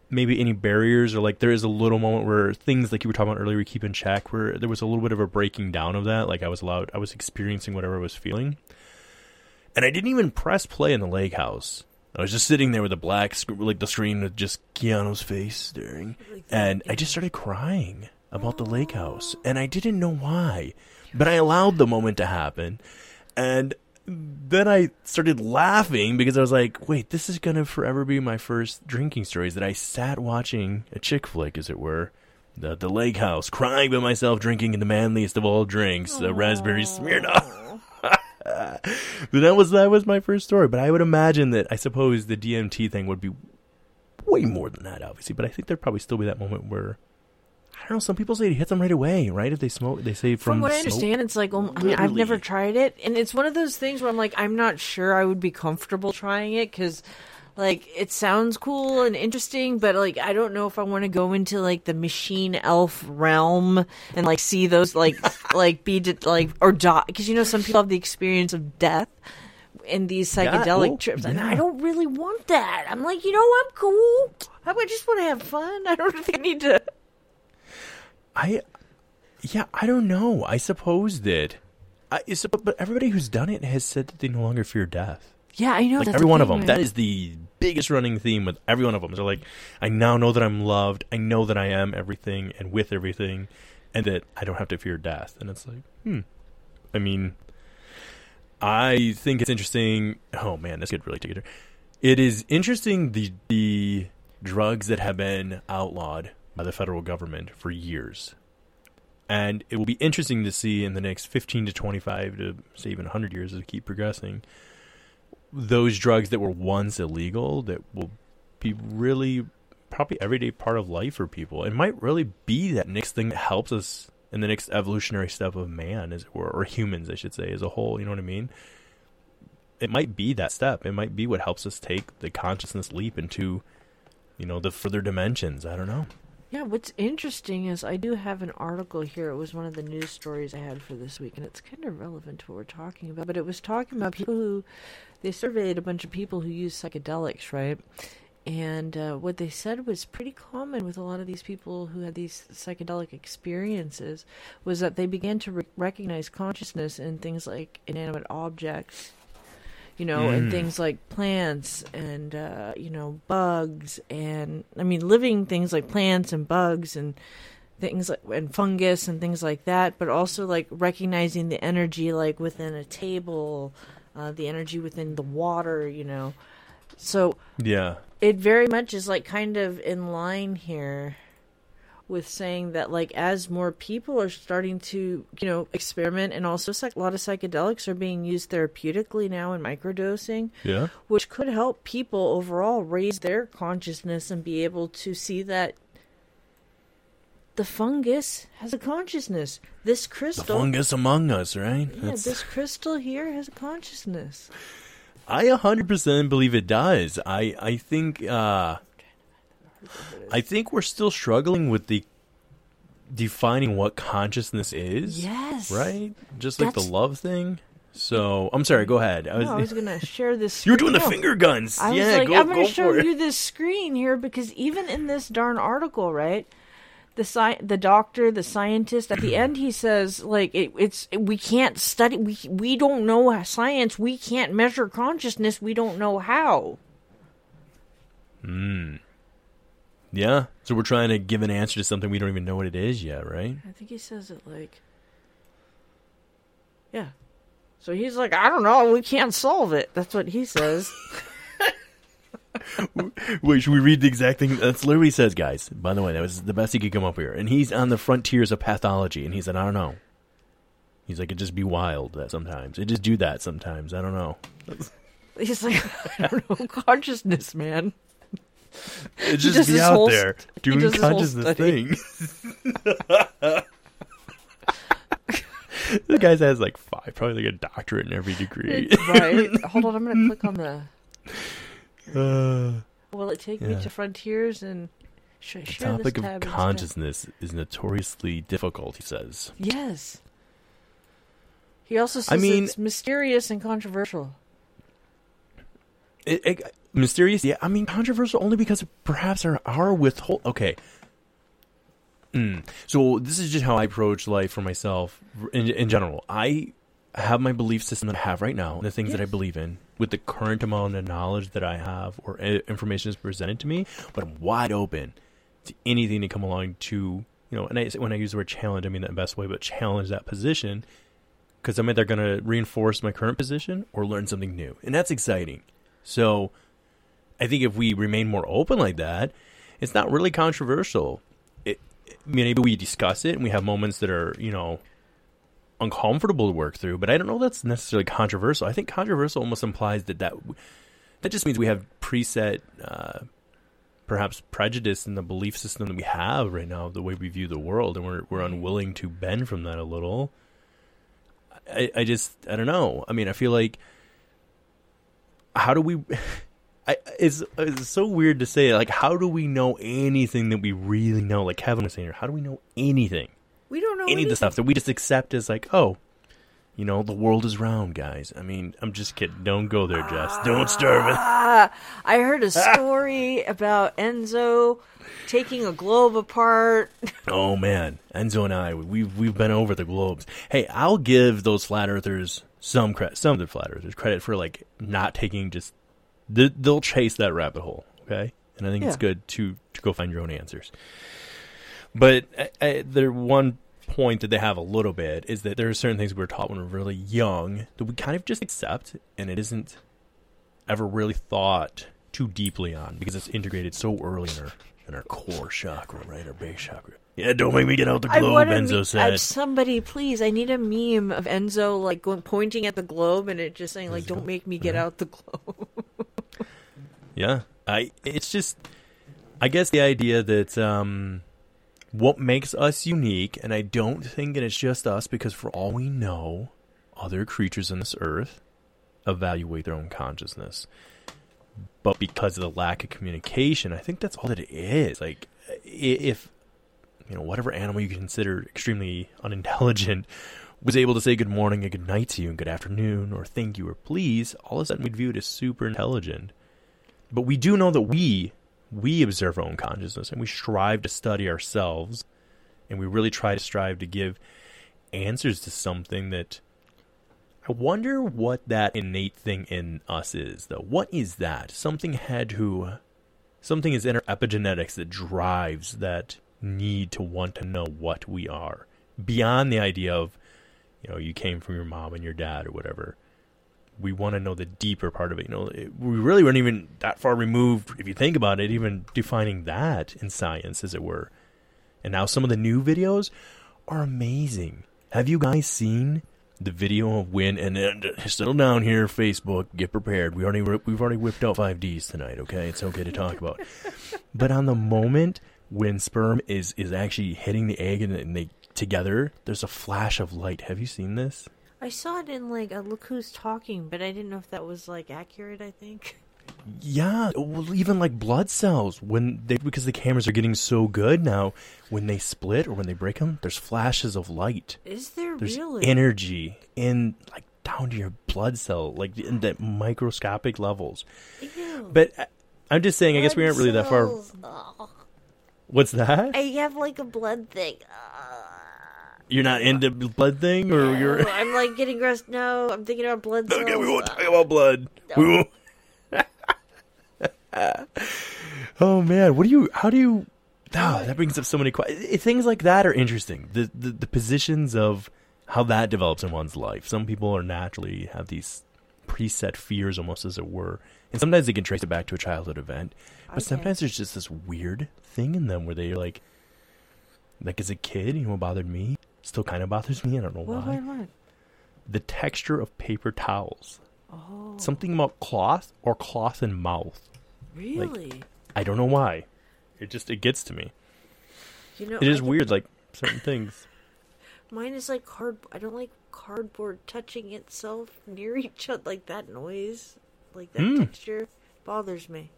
maybe any barriers or like there is a little moment where things like you were talking about earlier we keep in check where there was a little bit of a breaking down of that. Like i was allowed i was experiencing whatever i was feeling. And i didn't even press play in the lake house. I was just sitting there with a black sc- like the screen with just keanu's face staring. And i just started crying about the lake oh. house. And i didn't know why but i allowed the moment to happen. And then I started laughing because I was like, wait, this is going to forever be my first drinking stories that I sat watching a chick flick, as it were, the, the lake house, crying by myself, drinking in the manliest of all drinks, a raspberry Smirnoff. that was that was my first story. But I would imagine that I suppose the DMT thing would be way more than that, obviously. But I think there'd probably still be that moment where I don't know. Some people say it hits them right away, right? If they smoke, they say from, From what I smoke. understand, it's like um, I mean, I've never tried it, and it's one of those things where I'm like, I'm not sure I would be comfortable trying it because, like, it sounds cool and interesting, but like, I don't know if I want to go into like the machine elf realm and like see those like like be de- like or die because you know some people have the experience of death in these Yeah, psychedelic well, trips, and yeah. I don't really want that. I'm like, you know, I'm cool. I just want to have fun. I don't think I need to. I, yeah, I don't know. I suppose that, I, but, everybody who's done it has said that they no longer fear death. Yeah, I know. Like every one of them. right? That is the biggest running theme with every one of them. They're like, I now know that I'm loved. I know that I am everything and with everything, and that I don't have to fear death. And it's like, hmm. I mean, I think it's interesting. Oh man, this could really take it. It is interesting the the drugs that have been outlawed by the federal government for years. And it will be interesting to see in the next 15 to 25 to say even 100 years as we keep progressing those drugs that were once illegal that will be really probably everyday part of life for people. It might really be that next thing that helps us in the next evolutionary step of man as it were, or humans I should say as a whole, you know what I mean? It might be that step. It might be what helps us take the consciousness leap into you know, the further dimensions. I don't know. Yeah, what's interesting is I do have an article here. It was one of the news stories I had for this week, and it's kind of relevant to what we're talking about. But it was talking about people who they surveyed a bunch of people who use psychedelics, right? And uh, what they said was pretty common with a lot of these people who had these psychedelic experiences was that they began to re- recognize consciousness in things like inanimate objects, you know, and Mm. things like plants and uh, you know bugs and I mean living things like plants and bugs and things like and fungus and things like that, but also like recognizing the energy like within a table, uh, the energy within the water, you know. So Yeah. it very much is like kind of in line here. With saying that like as more people are starting to you know experiment and also a lot of psychedelics are being used therapeutically now in microdosing Yeah. which could help people overall raise their consciousness and be able to see that the fungus has a consciousness this crystal The fungus among us, right? yeah, That's- this crystal here has a consciousness I 100% believe it does. I I think uh I think we're still struggling with the defining what consciousness is. Yes. Right? Just like That's- the love thing. So, I'm sorry, go ahead. I was, No, I was gonna share this. You're doing the no. finger guns. I was yeah, like, go, I'm gonna go show you this screen here because even in this darn article, right? The sci- the doctor, the scientist, at the end, he says, like, it, it's we can't study, we we don't know science, we can't measure consciousness, we don't know how. Hmm. Yeah. So we're trying to give an answer to something we don't even know what it is yet, right? I think he says it like, yeah. So he's like, I don't know, we can't solve it. That's what he says. Wait, should we read the exact thing? That's literally says, guys. By the way, that was the best he could come up here. And he's on the frontiers of pathology, and he said, I don't know. He's like, it just be wild that sometimes. It just do that sometimes. I don't know. he's like, I don't know, consciousness, man. It just be out there st- doing does this whole consciousness things. the guy has like five, probably like a doctorate in every degree. right. Hold on, I'm gonna click on the. Uh, Will it take me to frontiers and sh- the share topic this of tab instead? consciousness is notoriously difficult, he says. Yes. He also says I mean- it's mysterious and controversial. It, it, mysterious, yeah. I mean, controversial only because perhaps our our withhold. Okay. Mm. So this is just how I approach life for myself in, in general. I have my belief system that I have right now, the things that I believe in, with the current amount of knowledge that I have or information is presented to me. But I'm wide open to anything to come along to you know. And I, when I use the word challenge, I mean that in the best way, but challenge that position because I'm either going to reinforce my current position or learn something new, and that's exciting. So, I think if we remain more open like that, it's not really controversial. It, I mean, maybe we discuss it and we have moments that are, you know, uncomfortable to work through, but I don't know that's necessarily controversial. I think controversial almost implies that that, that just means we have preset, uh, perhaps prejudice in the belief system that we have right now, the way we view the world, and we're we're unwilling to bend from that a little. I, I just I don't know. I mean, I feel like how do we? I, it's, it's so weird to say. Like, how do we know anything that we really know? Like Kevin was saying, here, how do we know anything? We don't know Any of the stuff that we just accept as like, oh, you know, the world is round, guys. I mean, I'm just kidding. Don't go there, Jess. Don't start with. Ah, I heard a story about Enzo taking a globe apart. Oh man, Enzo and I, we've we've been over the globes. Hey, I'll give those flat earthers some credit, some of the flat earthers credit for like not taking just they'll chase that rabbit hole, okay? And I think it's good to to go find your own answers. But I, I, there one point that they have a little bit is that there are certain things we're taught when we're really young that we kind of just accept, and it isn't ever really thought too deeply on because it's integrated so early in our in our core chakra, right? Our base chakra. Yeah, don't make me get out the globe, Enzo me- said. uh, somebody, please. I need a meme of Enzo like going pointing at the globe and it just saying like, "Don't make me get out the globe." Yeah, I. It's just, I guess the idea that um, what makes us unique, and I don't think it's just us, because for all we know, other creatures on this earth evaluate their own consciousness. But because of the lack of communication, I think that's all that it is. Like, if you know whatever animal you consider extremely unintelligent was able to say good morning and good night to you and good afternoon or thank you or please, all of a sudden we'd view it as super intelligent. But we do know that we we observe our own consciousness and we strive to study ourselves and we really try to strive to give answers to something that I wonder what that innate thing in us is though. What is that? Something had to something is in our epigenetics that drives that need to want to know what we are beyond the idea of you know you came from your mom and your dad or whatever we want to know the deeper part of it. You know, it, we really weren't even that far removed, if you think about it, even defining that in science, as it were. And now some of the new videos are amazing. Have you guys seen the video of when? And, and uh, settle down here, Facebook. Get prepared. We already we've already whipped out five Ds tonight. Okay, it's okay to talk about. but on the moment when sperm is is actually hitting the egg and, and they together, there's a flash of light. Have you seen this? I saw it in like a Look Who's Talking, but I didn't know if that was like accurate. I think. Yeah, well, even like blood cells when they because the cameras are getting so good now, when they split or when they break them, there's flashes of light. Is there There's really? energy in like down to your blood cell, like in the microscopic levels. Ew. But I- I'm just saying, I guess we aren't really that far. Cells. Ugh. What's that? I have like a blood thing. You're not into blood thing, or you're? Oh, I'm like getting gross. No, I'm thinking about blood cells. Okay, we won't talk about blood. We won't. oh man, what do you? How do you? Ah, that brings up so many questions. Things like that are interesting. The, the the positions of how that develops in one's life. Some people are naturally have these preset fears, almost as it were, and sometimes they can trace it back to a childhood event. But Okay. sometimes there's just this weird thing in them where they're like, like as a kid, you know, what bothered me. Still kind of bothers me. I don't know What, why what, what? the texture of paper towels. Oh, Something about cloth or cloth and mouth. really? I don't know why. It just it gets to me. you know, It is I- weird, like certain things. Mine is like card. I don't like cardboard touching itself near each other. Like that noise, like that Hmm. texture, bothers me.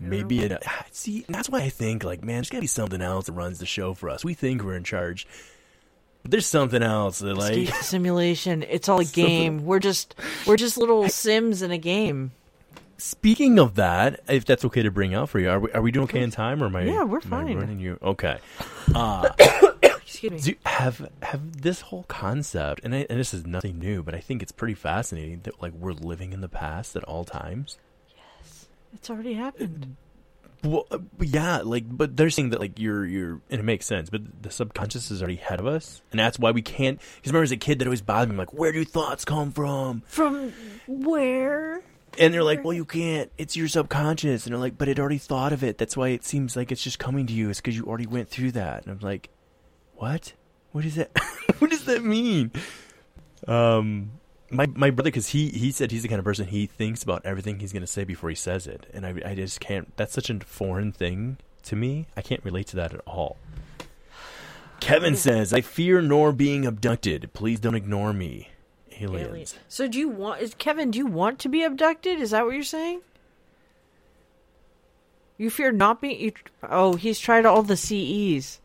Maybe it. See, that's why I think like, man, there's gotta be something else that runs the show for us. We think we're in charge, but there's something else that like. Simulation. It's all a Something- game. We're just we're just little sims in a game. Speaking of that, if that's okay to bring out for you, are we are we doing okay in time or am I? Yeah, we're fine. running you okay. Uh, Excuse me. Do have have this whole concept, and, I, and this is nothing new, but I think it's pretty fascinating that like we're living in the past at all times. It's already happened. Well, uh, yeah, like, but they're saying that like you're you're, and it makes sense, but the subconscious is already ahead of us, and that's why we can't. Because remember, as a kid, that always bothered me, like, where do thoughts come from? From where? And they're like, well, you can't. It's your subconscious, and they're like, but it already thought of it. That's why it seems like it's just coming to you. It's because you already went through that. And I'm like, what? What is that? what does that mean? Um, my my brother, because he he said he's the kind of person he thinks about everything he's gonna say before he says it, and I I just can't. That's such a foreign thing to me. I can't relate to that at all. Kevin says, "I fear nor being abducted. Please don't ignore me, aliens." Alien. So do you want? Is Kevin? Do you want to be abducted? Is that what you're saying? You fear not being. You, oh, he's tried all the CEs.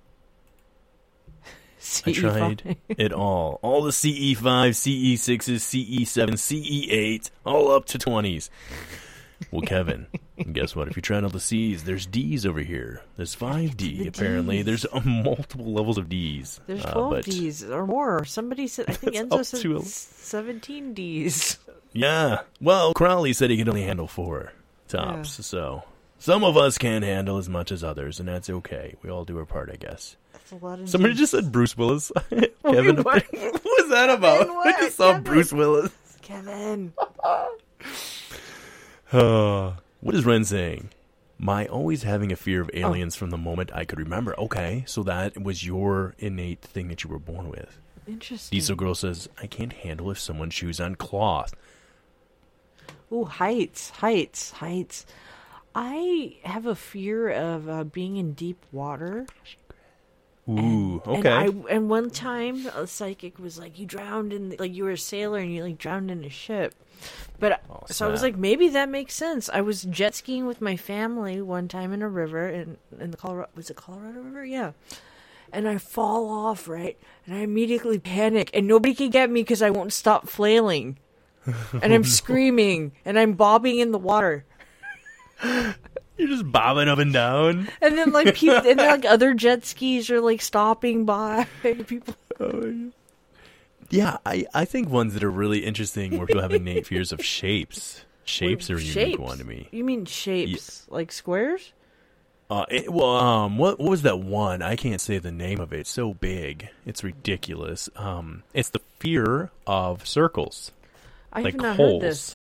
I CE tried it all. All the CE5, CE6s, CE7, CE8, all up to 20s. Well, Kevin, guess what? If you tried all the C's, there's D's over here. There's 5D, apparently. Ds. There's uh, multiple levels of D's. There's Uh, 12 but Ds or more. Somebody said. I think Enzo said to a- 17 Ds. Yeah. Well, Crowley said he could only handle four tops. So some of us can't handle as much as others, and that's okay. We all do our part, I guess. That's a lot of. Somebody Ds. just said Bruce Willis. Kevin, what? what was that about? I just saw Kevin. Bruce Willis. Kevin. Uh, what is Ren saying? My always having a fear of aliens from the moment I could remember. Okay, so that was your innate thing that you were born with. Interesting. Diesel Girl says, I can't handle if someone chews on cloth. Ooh, heights, heights, heights. I have a fear of uh, being in deep water. Ooh, And okay. I and one time a psychic was like, "You drowned in like you were a sailor and you like drowned in a ship." But Oh, so I was like, maybe that makes sense. I was jet skiing with my family one time in a river in in the Colorado was it Colorado River? Yeah. And I fall off, right? And I immediately panic and nobody can get me because I won't stop flailing. And I'm screaming and I'm bobbing in the water. You're just bobbing up and down. And then like people and then, like other jet skis are like stopping by people Yeah, I, I think ones that are really interesting where people have innate fears of shapes. Shapes are a unique one to me. You mean shapes? Like squares? Uh, it, well, um, what what was that one? I can't say the name of it. It's so big, it's ridiculous. Um, it's the fear of circles, I like holes.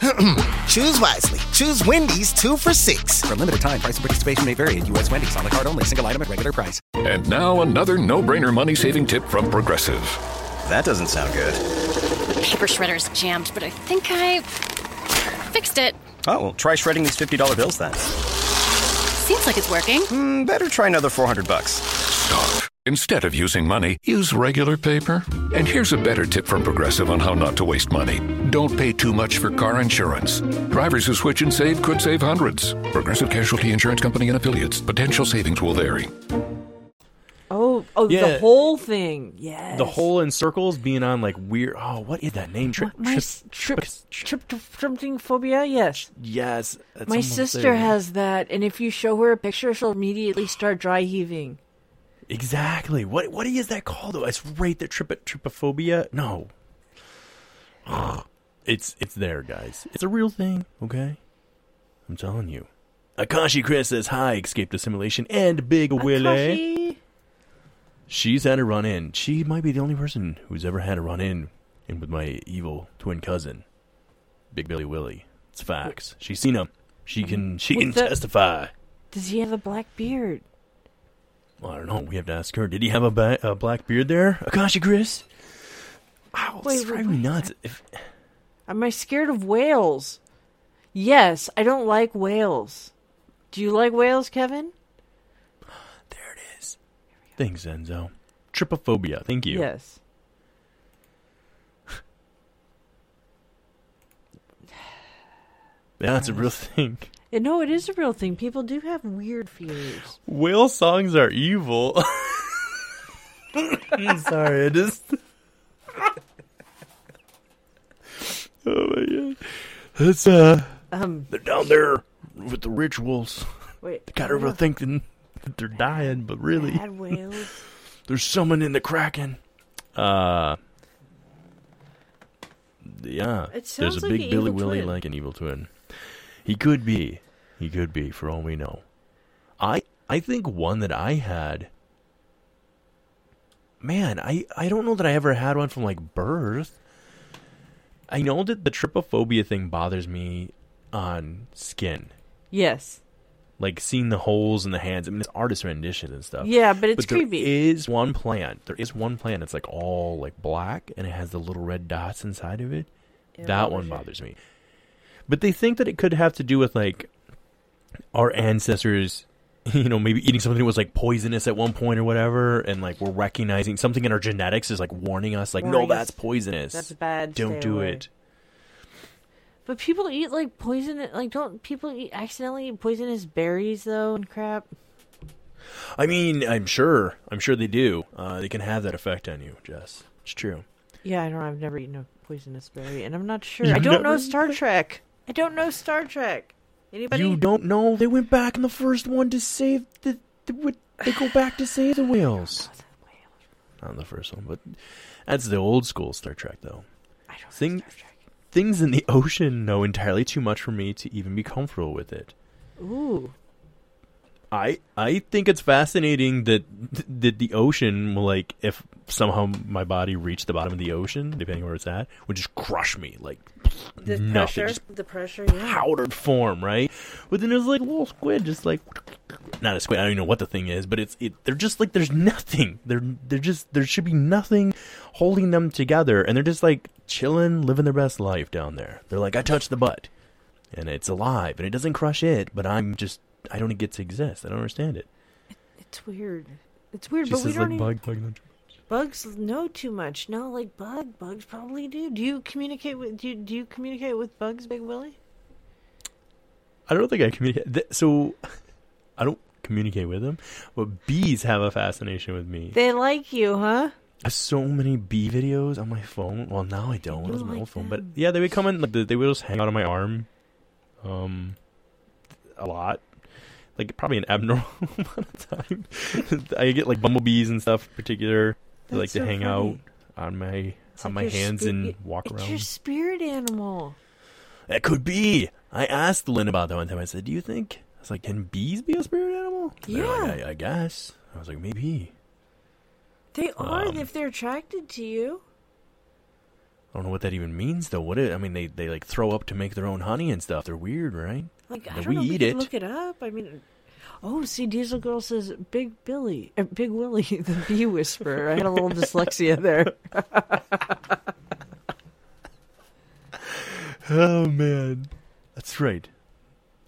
Choose wisely. Choose Wendy's two for six. For limited time, price and participation may vary at U.S. Wendy's on the card only, single item at regular price. And now another no-brainer money-saving tip from Progressive. That doesn't sound good. Paper shredder's jammed, but I think I fixed it. Oh, well, try shredding these $50 bills then. Seems like it's working. Mm, better try another 400 bucks. Stop. Instead of using money, use regular paper. And here's a better tip from Progressive on how not to waste money. Don't pay too much for car insurance. Drivers who switch and save could save hundreds. Progressive Casualty Insurance Company and affiliates. Potential savings will vary. Oh, oh, Yeah. the whole thing. Yes. The hole in circles being on like weird. Oh, what is that name? Tri- My s- trip, trip, something phobia. Yes. yes. My sister there. has that, and if you show her a picture, she'll immediately start dry heaving. Exactly. What what is that called though? It's right there. Trip trypophobia. No. It's it's there, guys. It's a real thing. Okay. I'm telling you. Akashi Chris says hi. Escape the simulation and Big Willy. She's had a run in. She might be the only person who's ever had a run in in with my evil twin cousin, Big Billy Willie. It's facts. She's seen him. She can she can the- testify. Does he have a black beard? Well, I don't know. We have to ask her. Did he have a, ba- a black beard there? Akashi Chris? Wow, Wait, it's driving me nuts. If, Am I scared of whales? Yes, I don't like whales. Do you like whales, Kevin? there it is. Thanks, Enzo. Trypophobia. Thank you. Yes. Yeah, it's a real thing. And no, it is a real thing. People do have weird fears. Whale songs are evil. I'm sorry, I just. oh my god. That's, uh. Um, They're down there with the rituals. wait. They got everyone thinking that they're dying, but really, Bad whales. there's someone in the Kraken. Uh. Yeah. It There's sounds a like big Billy evil Willie twin. like an evil twin. He could be. He could be, for all we know. I I think one that I had. Man, I I don't know that I ever had one from like birth. I know that the trypophobia thing bothers me on skin, Yes. like seeing the holes in the hands. I mean, it's artist renditions and stuff. Yeah, but it's there creepy. is one plant. There is one plant. It's like all like black, and it has the little red dots inside of it. that one bothers me. But they think that it could have to do with like our ancestors, you know, maybe eating something that was like poisonous at one point or whatever, and like we're recognizing something in our genetics is like warning us, like, no, that's poisonous. That's bad. Don't do away. it. But people eat like poison. Like, don't people eat accidentally eat poisonous berries though and crap? I mean, I'm sure, I'm sure they do. Uh, they can have that effect on you, Jess. It's true. Yeah, I don't. I've never eaten a poisonous berry, and I'm not sure. You've I don't know Star Trek. I don't know Star Trek. Anybody? You don't know they went back in the first one to save the. the what- they go back to save the whales. Not in the first one, but that's the old school Star Trek, though. I don't Thing, Star Trek. things in the ocean know entirely too much for me to even be comfortable with it. Ooh. I I think it's fascinating that that the ocean will like if somehow my body reached the bottom of the ocean, depending where it's at, would just crush me like The nothing, pressure. just The pressure. Yeah. powdered form, right? But then there's like a little squid, just like not a squid. I don't even know what the thing is, but it's it. They're just like there's nothing. They're they're just there should be nothing holding them together, and they're just like chilling, living their best life down there. They're like I touched the butt, and it's alive, and it doesn't crush it, but I'm just I don't get to exist. I don't understand it. It's weird. It's weird, She but we don't like even, bug bug. bug. bugs know too much. No, like bug bugs probably do. Do you communicate with do you, do you communicate with bugs, Big Willy? I don't think I communicate. So I don't communicate with them, but bees have a fascination with me. They like you, huh? I have so many bee videos on my phone. Well, now I don't. It was my like old phone, but yeah, they would come in. Like, they would just hang out on my arm, um, a lot. Like probably an abnormal amount of time. I get like bumblebees and stuff. In particular, they like That's to hang funny. out on my have my hands spi- and walk it's around. your spirit animal. That could be. I asked Lynn about that one time. I said, "Do you think?" I was like, "Can bees be a spirit animal?" They're like, Yeah. I, I guess. I was like, maybe. They are Um, if they're attracted to you. I don't know what that even means, though. What it? I mean, they they like throw up to make their own honey and stuff. They're weird, right? Like I don't we know. eat we it. Look it up. I mean, oh, see, Diesel Girl says Big Billy, uh, Big Willy, the bee whisperer. I had a little dyslexia there. Oh man, that's right.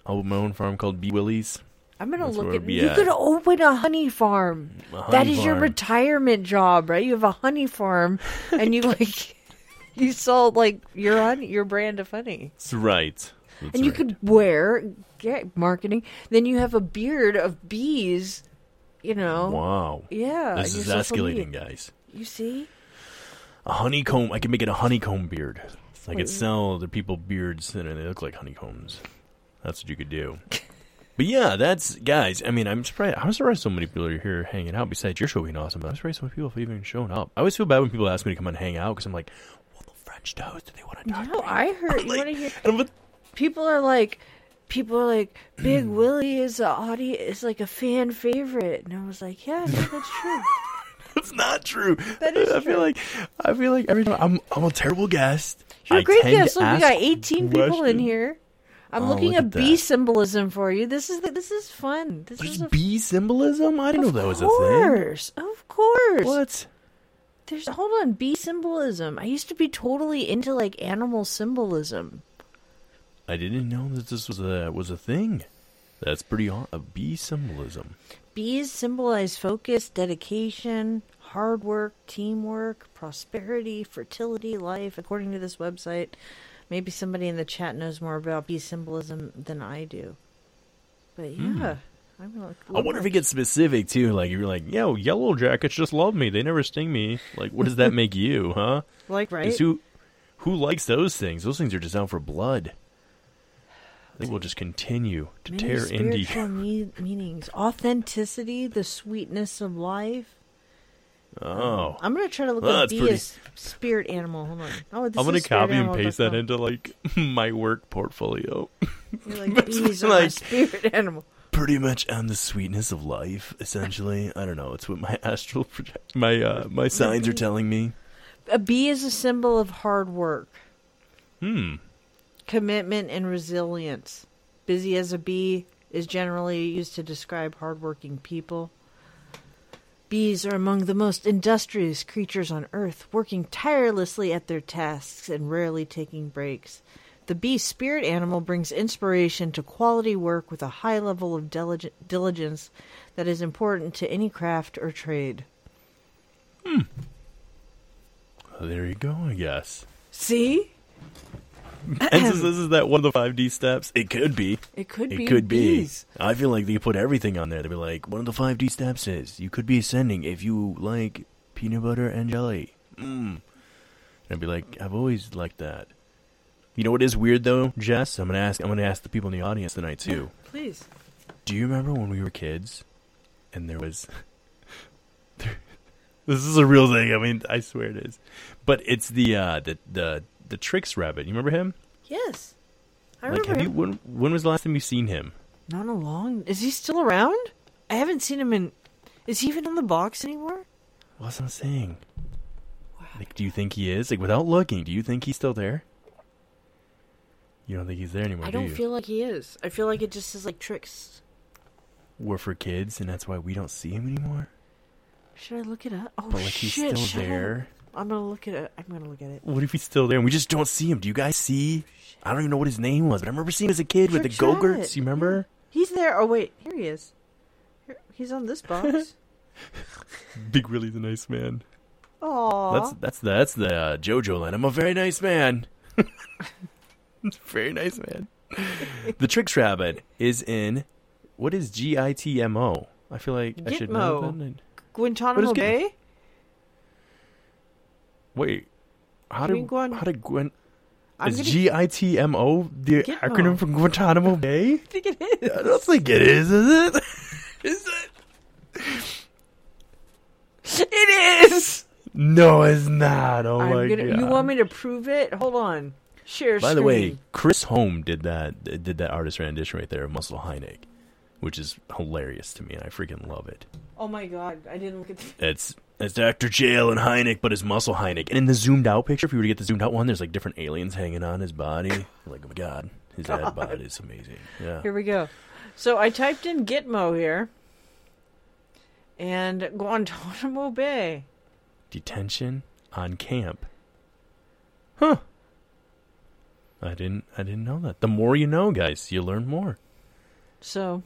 I'll open my own farm called Bee Willies. I'm gonna That's look at. You at. could open a honey farm. A that honey is your retirement job, right? You have a honey farm, and you like you sell like your honey, your brand of honey, That's right. That's and you right. could wear get marketing. Then you have a beard of bees. You know. Wow. Yeah. This is escalating, guys. You see? A honeycomb. I can make it a honeycomb beard. I could sell other people beards and they look like honeycombs. That's what you could do. but yeah, that's guys. I mean, I'm surprised. I'm surprised so many people are here hanging out. Besides your show being awesome, but I'm surprised so many people have even shown up. I always feel bad when people ask me to come and hang out because I'm like, well, the French toast. Do they want to talk? No, I heard. You Like, want to hear? People are like, people are like, Big Willy is a audience is like a fan favorite, and I was like, yeah, no, that's true. That's not true. That is I feel like I feel like every time I'm I'm a terrible guest. You're I a great tend to guest. Look, we ask got 18 people in questions. here. I'm Oh, looking look at at bee that. symbolism for you. This is the, this is fun. This There's is a, bee symbolism. I didn't know that was a of thing. course, of course. What? There's hold on, bee symbolism. I used to be totally into like animal symbolism. I didn't know that this was a was a thing. That's pretty aw- a bee symbolism. Bees symbolize focus, dedication, hard work, teamwork, prosperity, fertility, life, according to this website. Maybe somebody in the chat knows more about bee symbolism than I do. But yeah. Hmm. I wonder if it gets specific too. Like you're like, yo, yellow jackets just love me. They never sting me. Like, what does that make you, huh? Like, right? Who who likes those things? Those things are just out for blood. I think we'll just continue to Many tear indie. spiritual me- meanings, authenticity, the sweetness of life. Oh, I'm gonna try to look Well, up bee pretty- as spirit animal. Hold on. Oh, I'm gonna copy and paste that into like my work portfolio. You're like bees are my like- spirit animal. Pretty much on the sweetness of life, essentially. I don't know. It's what my astral project, my uh, my signs are telling me. A bee is a symbol of hard work, Hmm. Commitment, and resilience. Busy as a bee is generally used to describe hardworking people. Bees are among the most industrious creatures on earth, working tirelessly at their tasks and rarely taking breaks. The bee spirit animal brings inspiration to quality work with a high level of dilig- diligence that is important to any craft or trade. Hmm. Well, there you go. I guess. See? and since this is that one of the five D steps, it could be. It could be. It could be. bees. I feel like they put everything on there. They'd be like, one of the five D steps is you could be ascending if you like peanut butter and jelly. Mm. And I'd be like, I've always liked that. You know what is weird though, Jess? I'm gonna ask. I'm gonna ask the people in the audience tonight too. Please. Do you remember when we were kids, and there was? this is a real thing. I mean, I swear it is. But it's the uh, the the the Trix rabbit. You remember him? Yes. I like, remember him. you? When when was the last time you seen him? Not a long. Is he still around? I haven't seen him in. Is he even on the box anymore? What's I'm saying? Like, do you think he is? Like, without looking, do you think he's still there? You don't think he's there anymore, I do don't you? feel like he is. I feel like it just is like Trix. We're for kids, and that's why we don't see him anymore. Should I look it up? Oh But, like, he's shit! still shut up. There. I'm gonna look at it. I'm gonna look at it. What if he's still there and we just don't see him? Do you guys see? I don't even know what his name was, but I remember seeing him as a kid with the Trick go-gurts. You remember? He's there. Oh wait, here he is. Here, he's on this box. Big Willy's a nice man. Aww. That's that's the, that's the uh, JoJo line. I'm a very nice man. very nice man. the Trix Rabbit is in what is G I T M O? I feel like I should know Gitmo. that. Guantanamo What is Gitmo? Bay. Wait, how did Guan- how did Gwen? I'm is G I T M O the Gitmo. acronym for Guantanamo Bay? I think it is. I don't think it is. Is it? is it? It is. No, it's not. Oh I'm my gonna, god. You want me to prove it? Hold on. Share By the way. Chris Home did that did that artist rendition right there of Muscle Heineck, which is hilarious to me, and I freaking love it. Oh my god, I didn't look at. The- It's it's Dr. Jail and Heineck, but it's Muscle Heineck. And in the zoomed out picture, if you were to get the zoomed out one, there's like different aliens hanging on his body. like, oh my god, his God. head body is amazing. Yeah. Here we go. So I typed in Gitmo here, and Guantanamo Bay. Detention on camp. Huh. I didn't I didn't know that. The more you know, guys, you learn more. So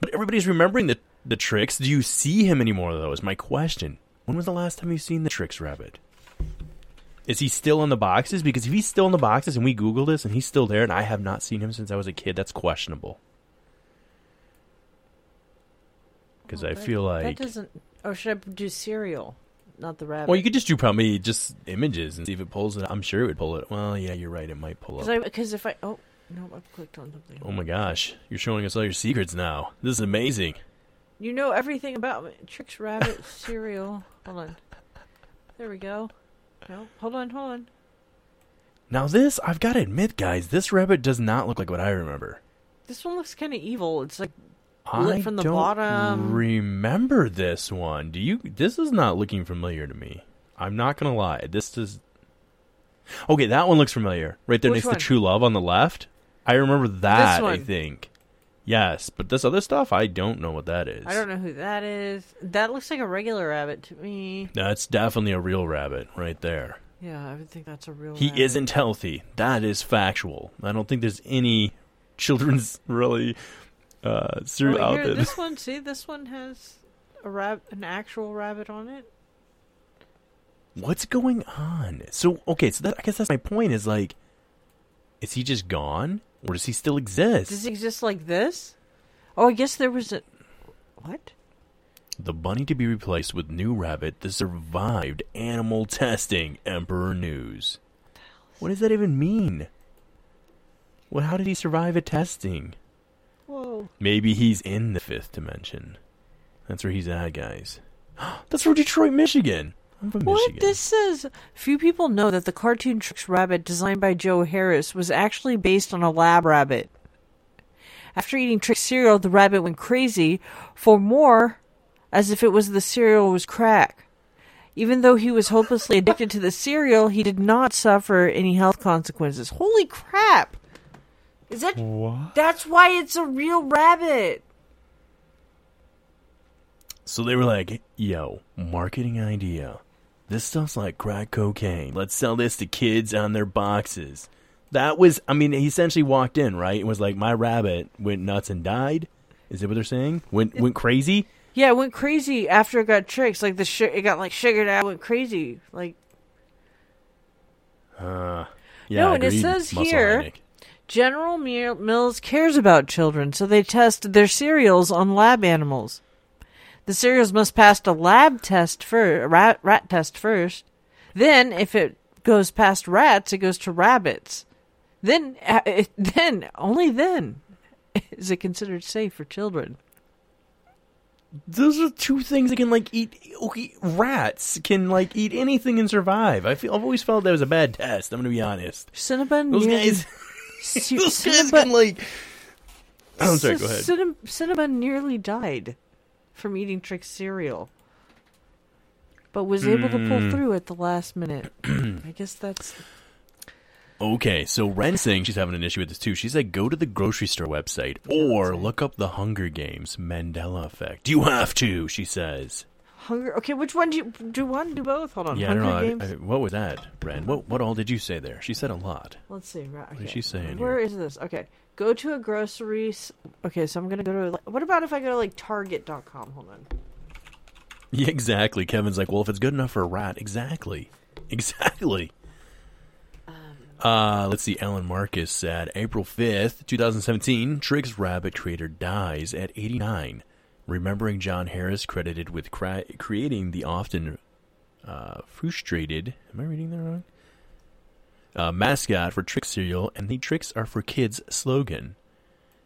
But everybody's remembering the the Trix. Do you see him anymore though? Is my question. When was the last time you seen the Trix rabbit? Is he still in the boxes? Because if he's still in the boxes and we Google this and he's still there and I have not seen him since I was a kid, that's questionable. Because I feel like that doesn't. Oh, should I do cereal, not the rabbit? well, you could just do probably just images and see if it pulls it. I'm sure it would pull it. Well, yeah, you're right. It might pull up. Because if I oh no, I've clicked on something. Oh my gosh, you're showing us all your secrets now. This is amazing. You know everything about me. Trix Rabbit cereal. Hold on. There we go. No, hold on, hold on. Now this, I've got to admit, guys, this rabbit does not look like what I remember. This one looks kind of evil. It's like I from the don't bottom. remember this one. Do you? This is not looking familiar to me. I'm not gonna lie. This does. Okay, that one looks familiar. Right there Which next one? to True Love on the left. I remember that. I one. think. Yes, but this other stuff, I don't know what that is. I don't know who that is. That looks like a regular rabbit to me. That's definitely a real rabbit right there. Yeah, I would think that's a real. He rabbit. isn't healthy. That is factual. I don't think there's any children's really uh, cereal Oh, out there. this one. See, this one has a rab- an actual rabbit on it. What's going on? So okay, so that I guess that's my point. Is like, is he just gone, or does he still exist? Does he exist like this? Oh, I guess there was a. What? The bunny to be replaced with new rabbit that survived animal testing. Emperor News. What does that even mean? Well, how did he survive a testing? Whoa. Maybe he's in the fifth dimension. That's where he's at, guys. That's from Detroit, Michigan. I'm from What Michigan. this says? Few people know that the cartoon Trix rabbit designed by Joe Harris was actually based on a lab rabbit. After eating Trix cereal, the rabbit went crazy for more, as if it was the cereal was crack. Even though he was hopelessly addicted to the cereal, he did not suffer any health consequences. Holy crap! Is that what? That's why it's a real rabbit. So they were like, yo, marketing idea. This stuff's like crack cocaine. Let's sell this to kids on their boxes. That was, I mean, he essentially walked in, right? It was like, my rabbit went nuts and died. Is that what they're saying? Went went crazy? Yeah, it went crazy after it got Trix. Like the sh- it got like sugared out. Went crazy. Like Uh, yeah, no, and it says Muscle here. General Mills cares about children, so they test their cereals on lab animals. The cereals must pass a lab test for a rat, rat test first. Then, if it goes past rats, it goes to rabbits. Then, uh, it, then only then is it considered safe for children. Those are two things that can like eat. Okay, rats can like eat anything and survive. I feel I've always felt that was a bad test. I'm gonna be honest. Cinnabon, Those guys, C- those guys Cinnabon- can like. Oh, I'm sorry. Go ahead. Cinnabon nearly died from eating Trick cereal, but was able to pull Hmm. through at the last minute. I guess that's Okay, so Ren's saying she's having an issue with this too. She said go to the grocery store website or look up the Hunger Games Mandela Effect. You have to, she says. Hunger. Okay, which one do you do? One, do both? Hold on. yeah, I don't know. I- Games. I- what was that, Ren? What what all did you say there? She said a lot. Let's see. Right, What is she saying Where is this? Okay, go to a grocery. s- Okay, so I'm gonna go to. like- What about if I go to like Target.com? Hold on. Yeah, exactly. Kevin's like, well, if it's good enough for a rat, exactly, exactly. Uh, let's see. Alan Marcus said April 5th, 2017, Trix Rabbit creator dies at 89. Remembering John Harris credited with cra- creating the often uh, frustrated, am I reading that wrong? Uh, mascot for Trick cereal and the Trix are for Kids slogan.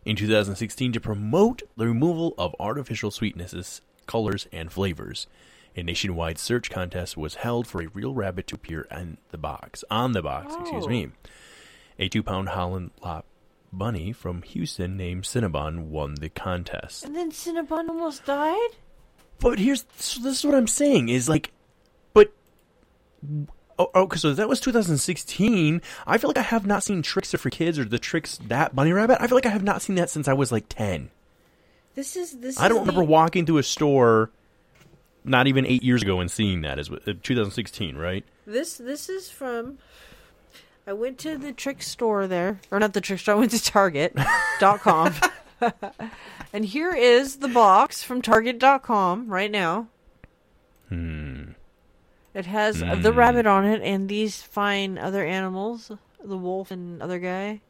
In 2016, to promote the removal of artificial sweetnesses, colors, and flavors. A nationwide search contest was held for a real rabbit to appear in the box, on the box, excuse Oh. me. A two-pound Holland Lop bunny from Houston named Cinnabon won the contest. And then Cinnabon almost died? But here's so this is what I'm saying is like, but oh, okay, so that was 2016. I feel like I have not seen Trickster for Kids or the Trix that bunny rabbit. I feel like I have not seen that since I was like 10. This is this I don't is remember the- walking to a store not even eight years ago and seeing that as uh, 2016, right? This this is from. I went to the trick store there, or not the trick store. I went to Target.com, and here is the box from Target.com right now. Hmm. It has the Hmm. rabbit on it and these fine other animals, the wolf and other guy.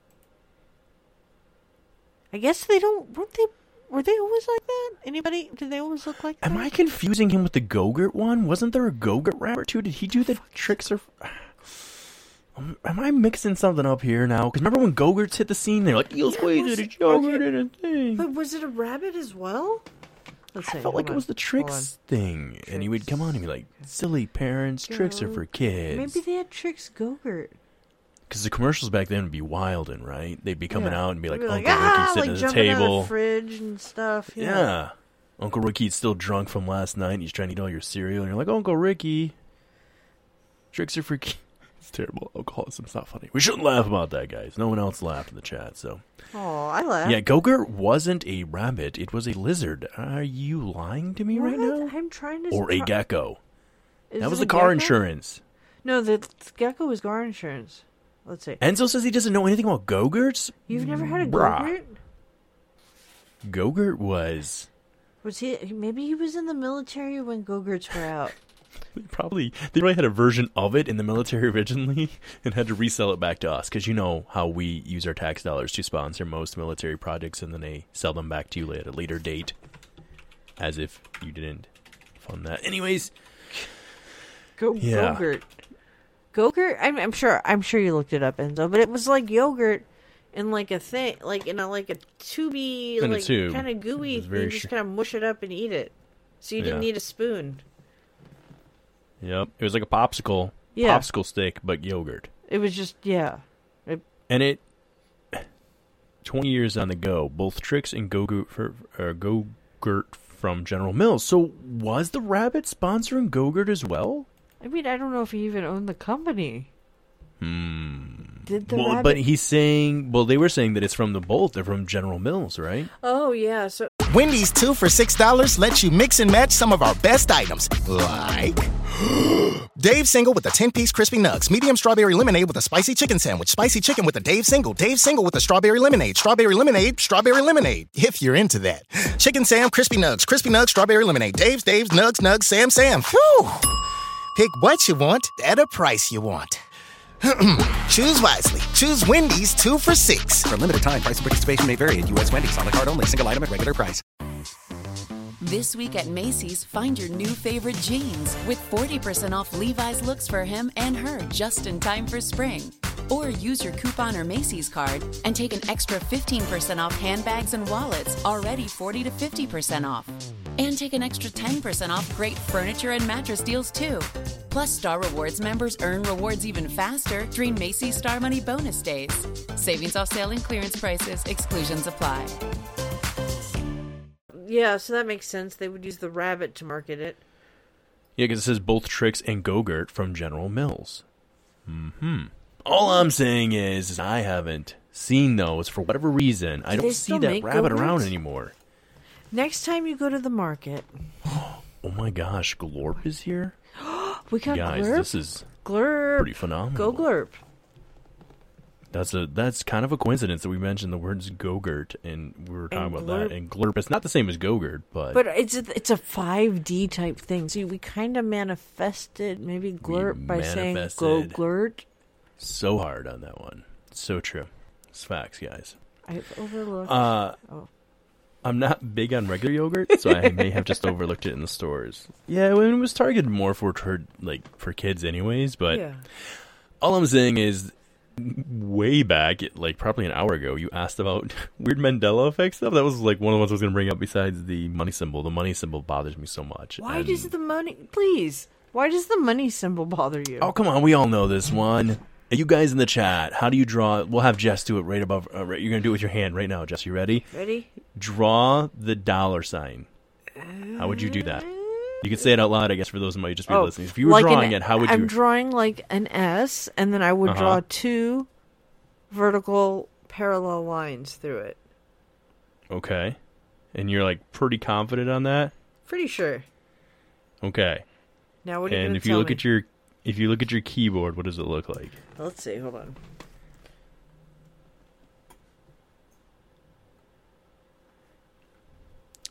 I guess they don't. Weren't they? Were they always like that? Anybody? Did they always look like that? Am I confusing him with the Gogurt one? Wasn't there a Gogurt rabbit too? Did he do the Trix Um, Am I mixing something up here now? Because remember when Gogurts hit the scene? They're like, "Eels wasted a yogurt in a thing." But was it a rabbit as well? Let's see. I felt like hold it was the Trix thing, and he would come on and be like, "Silly parents, Trix are for kids." Maybe they had Trix Gogurt. Because the commercials back then would be wildin', right? They'd be coming Yeah. out and be like, They'd "Uncle ah, Ricky sitting like at the jumping out of table." the fridge and stuff. Yeah. Yeah. Uncle Ricky's still drunk from last night. And he's trying to eat all your cereal, and you're like, Uncle Ricky, Trix are for kids. Terrible. Alcoholism's not funny. We shouldn't laugh about that, guys. No one else laughed in the chat, so. Oh, I laughed. Yeah, Gogurt wasn't a rabbit. It was a lizard. Are you lying to me right now? I'm trying to. Or a gecko. Is that was the car gecko? insurance. No, the gecko was car insurance. Let's see. Enzo says he doesn't know anything about Gogurts. You've never had a Bruh. Gogurt? Gogurt was Was he? Maybe he was in the military when Gogurts were out. Probably they probably had a version of it in the military originally and had to resell it back to us because you know how we use our tax dollars to sponsor most military projects and then they sell them back to you at a later date as if you didn't fund that anyways Go Yeah. Gogurt. Gogurt. I'm, I'm sure. I'm sure you looked it up, Enzo. But it was like yogurt in like a thing, like in a like a tubey, In like kind of gooey. You just sh- kind of mush it up and eat it. So you didn't Yeah. need a spoon. Yep it was like a popsicle Yeah. popsicle stick but yogurt It was just yeah. It, and it 20 years on the go both Trix and Gogurt for uh, Gogurt from General Mills so was the rabbit sponsoring go Gogurt as well I mean, I don't know if he even owned the company. Hmm. Did the well, rabbit? but he's saying, well, they were saying that it's from the both. They're from General Mills, right? oh yeah. So Wendy's two for $6 lets you mix and match some of our best items, like Dave Single with a 10 piece crispy nugs, medium strawberry lemonade with a spicy chicken sandwich, spicy chicken with a Dave Single, Dave Single with a strawberry lemonade, strawberry lemonade, strawberry lemonade, if you're into that. Chicken Sam, crispy nugs, crispy nugs, strawberry lemonade, Dave's, Dave's, nugs, nugs, Sam, Sam. Phew! Pick what you want at a price you want. Choose wisely. Choose Wendy's two for six. For limited time, price and participation may vary at U.S. Wendy's on the card only, single item at regular price. This week at Macy's, find your new favorite jeans with 40% off Levi's looks for him and her just in time for spring. Or use your coupon or Macy's card and take an extra 15% off handbags and wallets, already 40 to 50% off. And take an extra 10% off great furniture and mattress deals too. Plus, Star Rewards members earn rewards even faster during Macy's Star Money bonus days. Savings off sale and clearance prices, exclusions apply. yeah, so that makes sense. They would use the rabbit to market it. Yeah, because it says both Trix and Gogurt from General Mills. Hmm. All I'm saying is, is I haven't seen those for whatever reason. I Do don't see still that make rabbit Gogurts? around anymore. Next time you go to the market, Oh my gosh, Glorp is here. We got Guys, Glurp. this is Glurp. pretty phenomenal. Go Glurp. That's a that's kind of a coincidence that we mentioned the words Gogurt and we were talking And about Glurp. that. And Glurp, it's not the same as Gogurt, but, But it's a, it's a 5D type thing. See, we kind of manifested maybe Glurp by saying go. Glurt. so hard on that one. So true. It's facts, guys. I've overlooked. Uh, oh. I'm not big on regular yogurt, so I may have just overlooked it in the stores. Yeah, I mean, it was targeted more for like for kids, anyways. But yeah. all I'm saying is, way back, like probably an hour ago, you asked about weird Mandela effect stuff. That was like one of the ones I was going to bring up. Besides the money symbol, the money symbol bothers me so much. Why And- does the money? Please, why does the money symbol bother you? Oh come on, we all know this one. Hey, You guys in the chat, how do you draw? We'll have Jess do it right above. Uh, right, you're gonna do it with your hand right now, Jess. You ready? Ready? Draw the dollar sign. How would you do that? You could say it out loud, I guess, for those of you who might just be listening. If you were Oh, like an- drawing it, how would you? I'm you? drawing like an S, and then I would Uh-huh. draw two vertical parallel lines through it. okay, and you're like pretty confident on that. Pretty sure. Okay, Now, what are you and gonna if you tell look me? at your if you look at your keyboard, what does it look like? Let's see. Hold on.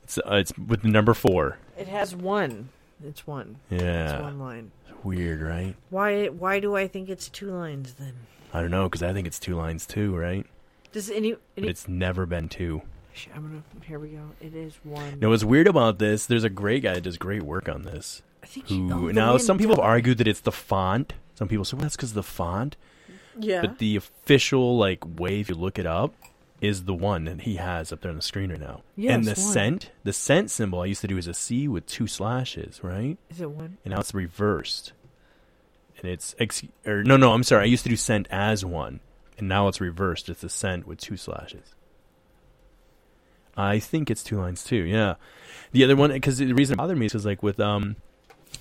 It's uh, it's with the number four. It has one. It's one. Yeah. It's one line. Weird, right? Why? Why do I think it's two lines then? I don't know because I think it's two lines too, right? Does any? Any it's never been two. I'm gonna. Here we go. It is one. Now, what's weird about this? There's a great guy that does great work on this. Who now some people have argued that it's the font. Some people say, "Well, that's because of the font." Yeah. But the official like way, if you look it up, is the one that he has up there on the screen right now. Yes, and the one. cent, the cent symbol I used to do is a C with two slashes, right? Is it one? And now it's reversed. And it's ex- or no, no, I'm sorry. I used to do cent as one, and now it's reversed. It's a cent with two slashes. I think it's two lines too. Yeah, the other one because the reason it bothered me is because like with um,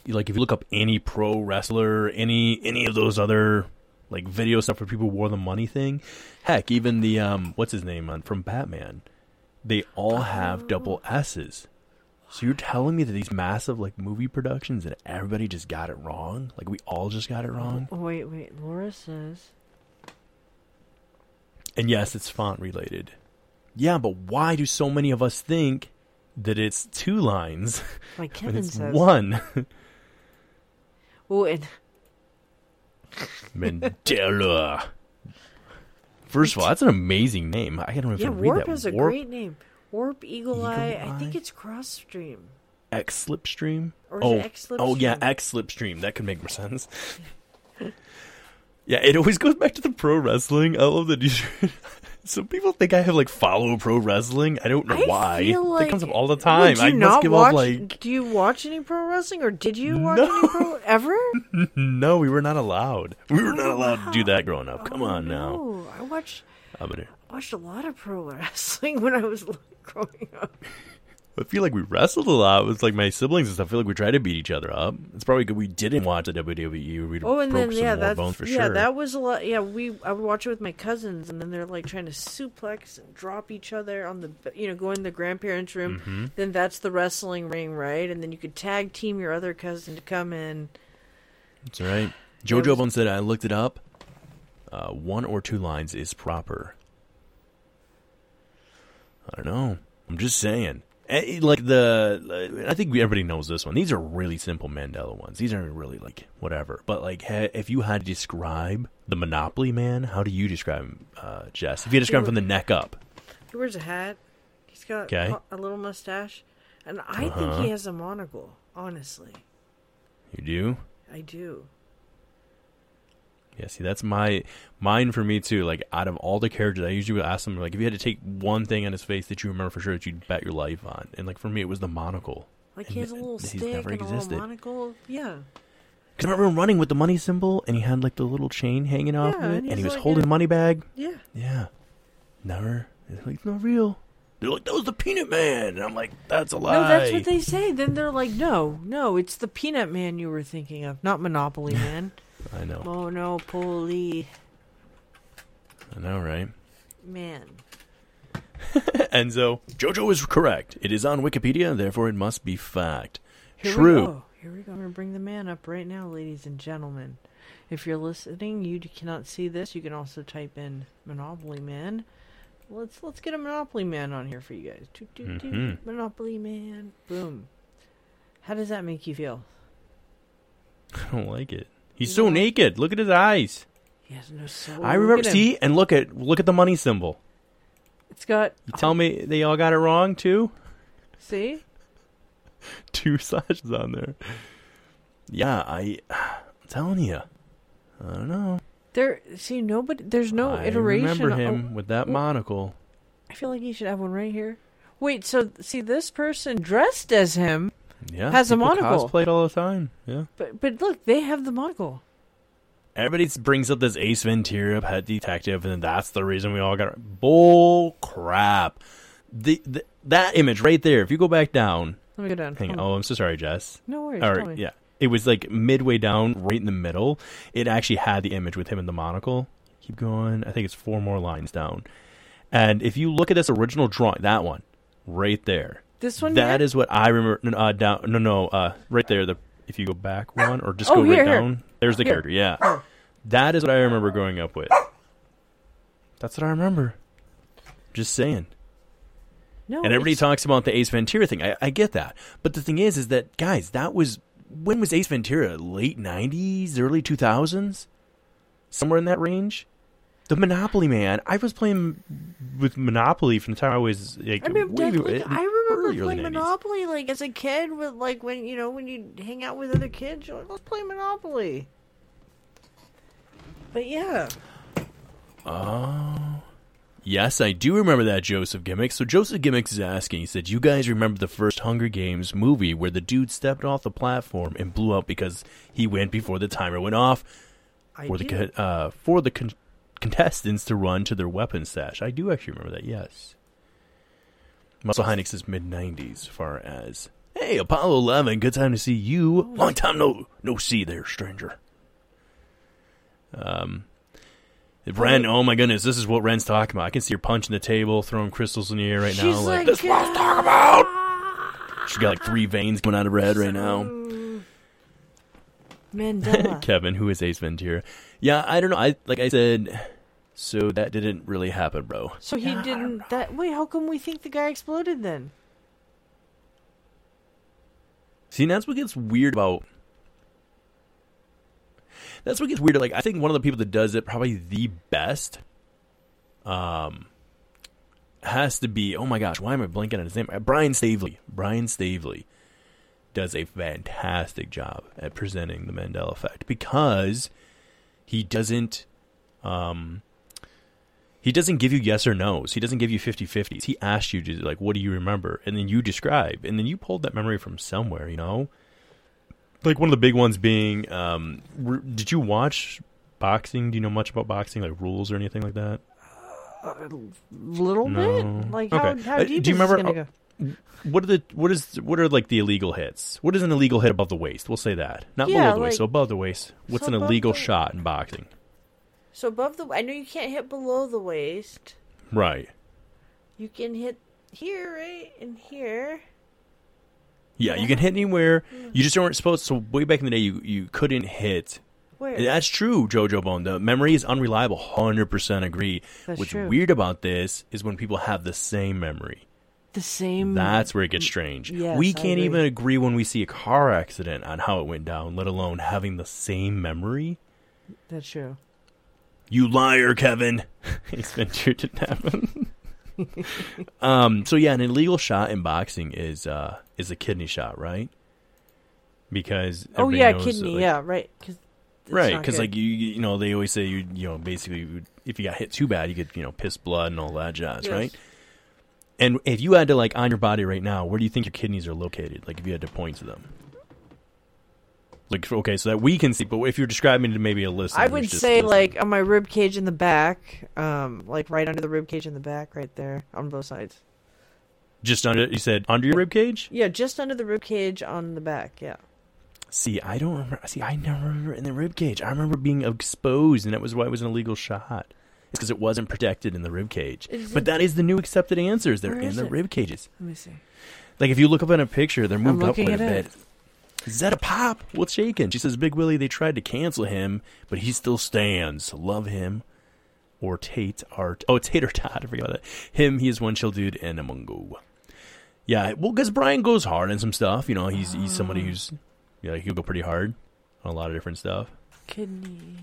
like if you look up any pro wrestler, any any of those other like video stuff where people wore the money thing, heck, even the um, what's his name on from Batman, they all have double S's. So you're telling me that these massive like movie productions and everybody just got it wrong? Like we all just got it wrong? Wait, wait. Laura says. And yes, it's font related. Yeah, but why do so many of us think that it's two lines Like Kevin it's says. one? Oh, Mandela. First of all, that's an amazing name. I don't know if yeah, I read Warp that. has a Warp great name. Warp Eagle, Eagle Eye. I think it's Cross Stream. X Slipstream. Or is oh, it X oh yeah, X Slipstream. That could make more sense. yeah, it always goes back to the pro wrestling. I love that you. Some people think I have like follow pro wrestling. I don't know I why. feel that like comes up all the time. I not must give watch, up like Do you watch any pro wrestling, or did you watch any pro ever? no, we were not allowed. We were not allowed to do that growing up. Come on oh, now. Oh, I watched gonna- watched a lot of pro wrestling when I was growing up. I feel like we wrestled a lot with like my siblings and stuff. I feel like we tried to beat each other up. It's probably good we didn't watch the WWE. We'd Oh, and broke then yeah, that's bones for yeah, sure. that was a lot. Yeah, we I would watch it with my cousins, and then they're like trying to suplex and drop each other on the you know go in the grandparents' room. Mhm. Then that's the wrestling ring, right? And then you could tag team your other cousin to come in. That's right. Jojo once said, I looked it up. Uh, one or two lines is proper. I don't know. I'm just saying. Eh, Like the, I think everybody knows this one. These are really simple Mandela ones. These aren't really like whatever. But like, if you had to describe the Monopoly Man, how do you describe him, uh, Jess? If you describe him from the neck up, He wears a hat. He's got Okay. a, little mustache, and I think Uh-huh. he has a monocle. Honestly, you do. I do. Yeah, see, that's my mine for me too. Like, out of all the characters, I usually would ask them like, if you had to take one thing on his face that you remember for sure that you'd bet your life on, and like for me, it was the monocle. Like And he has a little he's stick never and a little existed. monocle. Yeah. Because I remember him running with the money symbol, and he had like the little chain hanging off Yeah, of it, and and, he was like holding a- a money bag. Yeah. Yeah, never. It's like, not real. They're like, that was the Peanut Man, and I'm like, that's a lie. No, that's what they say. Then they're like, no, no, it's the Peanut Man you were thinking of, not Monopoly Man. I know. Monopoly I know, right? Man. Enzo, JoJo is correct. It is on Wikipedia, therefore it must be fact. Here True. We go. Here we go. I'm gonna bring the man up right now, ladies and gentlemen. If you're listening, you cannot see this. You can also type in Monopoly Man. Let's let's get a Monopoly Man on here for you guys. Toot, toot. Mhm. Monopoly Man. Boom. How does that make you feel? I don't like it. He's so naked. Look at his eyes. He has no soul. I Look remember. at him. See, and look at look at the money symbol. It's got. You tell me they all got it wrong too. See? Two slashes on there. Yeah, I. I'm telling you. I don't know. There, see, nobody. There's no I iteration. remember him with that monocle. I feel like he should have one right here. Wait, so see, this person dressed as him Yeah, has a monocle. Cosplayed all the time. Yeah. But but look, they have the monocle. Everybody brings up this Ace Ventura pet detective, and that's the reason we all got bull crap. The, the that image right there. If you go back down, Let me go down. hang on. Oh, I'm so sorry, Jess. No worries, All me. yeah, it was like midway down, right in the middle. It actually had the image with him in the monocle. Keep going. I think it's four more lines down. And if you look at this original drawing, that one right there. This one That here? is what I remember. no, Uh, down. No, no. Uh, right there. The if you go back one or just Oh, go here, right here. down. There's the character. Yeah. That is what I remember growing up with. That's what I remember. Just saying. No, and everybody it's- talks about the Ace Ventura thing. I, I get that, but the thing is, is that guys, that was when was Ace Ventura? Late '90s, early 2000s, somewhere in that range. The Monopoly man. I was playing with Monopoly from the time I was like. I mean, way- like, I remember early, early playing 90s. Monopoly like as a kid with like when you know when you hang out with other kids, you're like, let's play Monopoly. But yeah, Oh. Yes, I do remember that Joseph Gimmick. So Joseph Gimmicks is asking, he said, You guys remember the first Hunger Games movie where the dude stepped off the platform and blew up because he went before the timer went off I for the do. co- uh, for the con- contestants to run to their weapon stash. I do actually remember that, yes. Muscle Hynix is mid 90s far as, Hey, Apollo 11, good time to see you. Long time no no see there, stranger. Um, Ren, oh my goodness, this is what Ren's talking about. I can see her punching the table, throwing crystals in the air right now. She's Like, this is what I was talking about. She's got like three veins coming out of her head right now. Mandela. Kevin, who is Ace Ventura. Yeah, I don't know. I like I said, so that didn't really happen, bro. so he didn't. That wait, how come we think the guy exploded then? See, that's what gets weird about. That's what gets weird. Like, I think one of the people that does it probably the best, um, has to be. Oh my gosh, why am I blanking on his name? Uh, Brian Stavely. Brian Stavely does a fantastic job at presenting the Mandela effect because he doesn't, um, he doesn't give you yes or no's. He doesn't give you 50-50s. He asks you to like, what do you remember? And then you describe. And then you pulled that memory from somewhere, you know? Like one of the big ones being, um, r- did you watch boxing? Do you know much about boxing, like rules or anything like that? A little No. bit. Like Okay. how how Uh, deep do you is remember? gonna go? What are the what is what are like the illegal hits? What is an illegal hit above the waist? We'll say that, not Yeah, below the waist, like- so above the waist. What's so an illegal the- shot in boxing? So above the, I know you can't hit below the waist. Right. You can hit here, right, and here. Yeah, you can hit anywhere. You mm. just weren't supposed. So way back in the day, you you couldn't hit. Where? And That's true, Jojo Bone. The memory is unreliable. Hundred percent agree. That's What's true. weird about this is when people have the same memory. The same. That's where it gets strange. Yes, we can't agree. even agree when we see a car accident on how it went down, let alone having the same memory. That's true. You liar, Kevin. Ace Ventura didn't happen. um. So yeah, an illegal shot in boxing is uh is a kidney shot, right? Because Oh yeah, knows that, kidney. like- yeah, right. 'cause it's right? Because like you you know they always say you you know basically if you got hit too bad you could, you know piss blood and all that jazz, Yes. right? And if you had to like on your body right now, where do you think your kidneys are located? Like if you had to point to them. Like okay, so that we can see, but if you're describing to maybe a list, I would say listening- like on my rib cage in the back, um, like right under the rib cage in the back, right there on both sides. just under. You said under your rib cage. Yeah, just under the rib cage on the back. Yeah. See, I don't remember. See, I never remember in the rib cage. I remember being exposed, and that was why it was an illegal shot. It's because it wasn't protected in the rib cage. Is But it- that is the new accepted answers. They're in the it? rib cages. Let me see. Like if you look up in a picture, they're moved up quite a at bit. it. Zeta Pop, what's shaking? She says Big Willy. They tried to cancel him, but he still stands. Love him. Or Tate Art. Oh, Tate or Todd. I forgot about that. Him. He is one chill dude and a Mungo. Yeah, well, because Brian goes hard on some stuff. You know, he's he's somebody who's yeah, he'll go pretty hard on a lot of different stuff. Kidneys.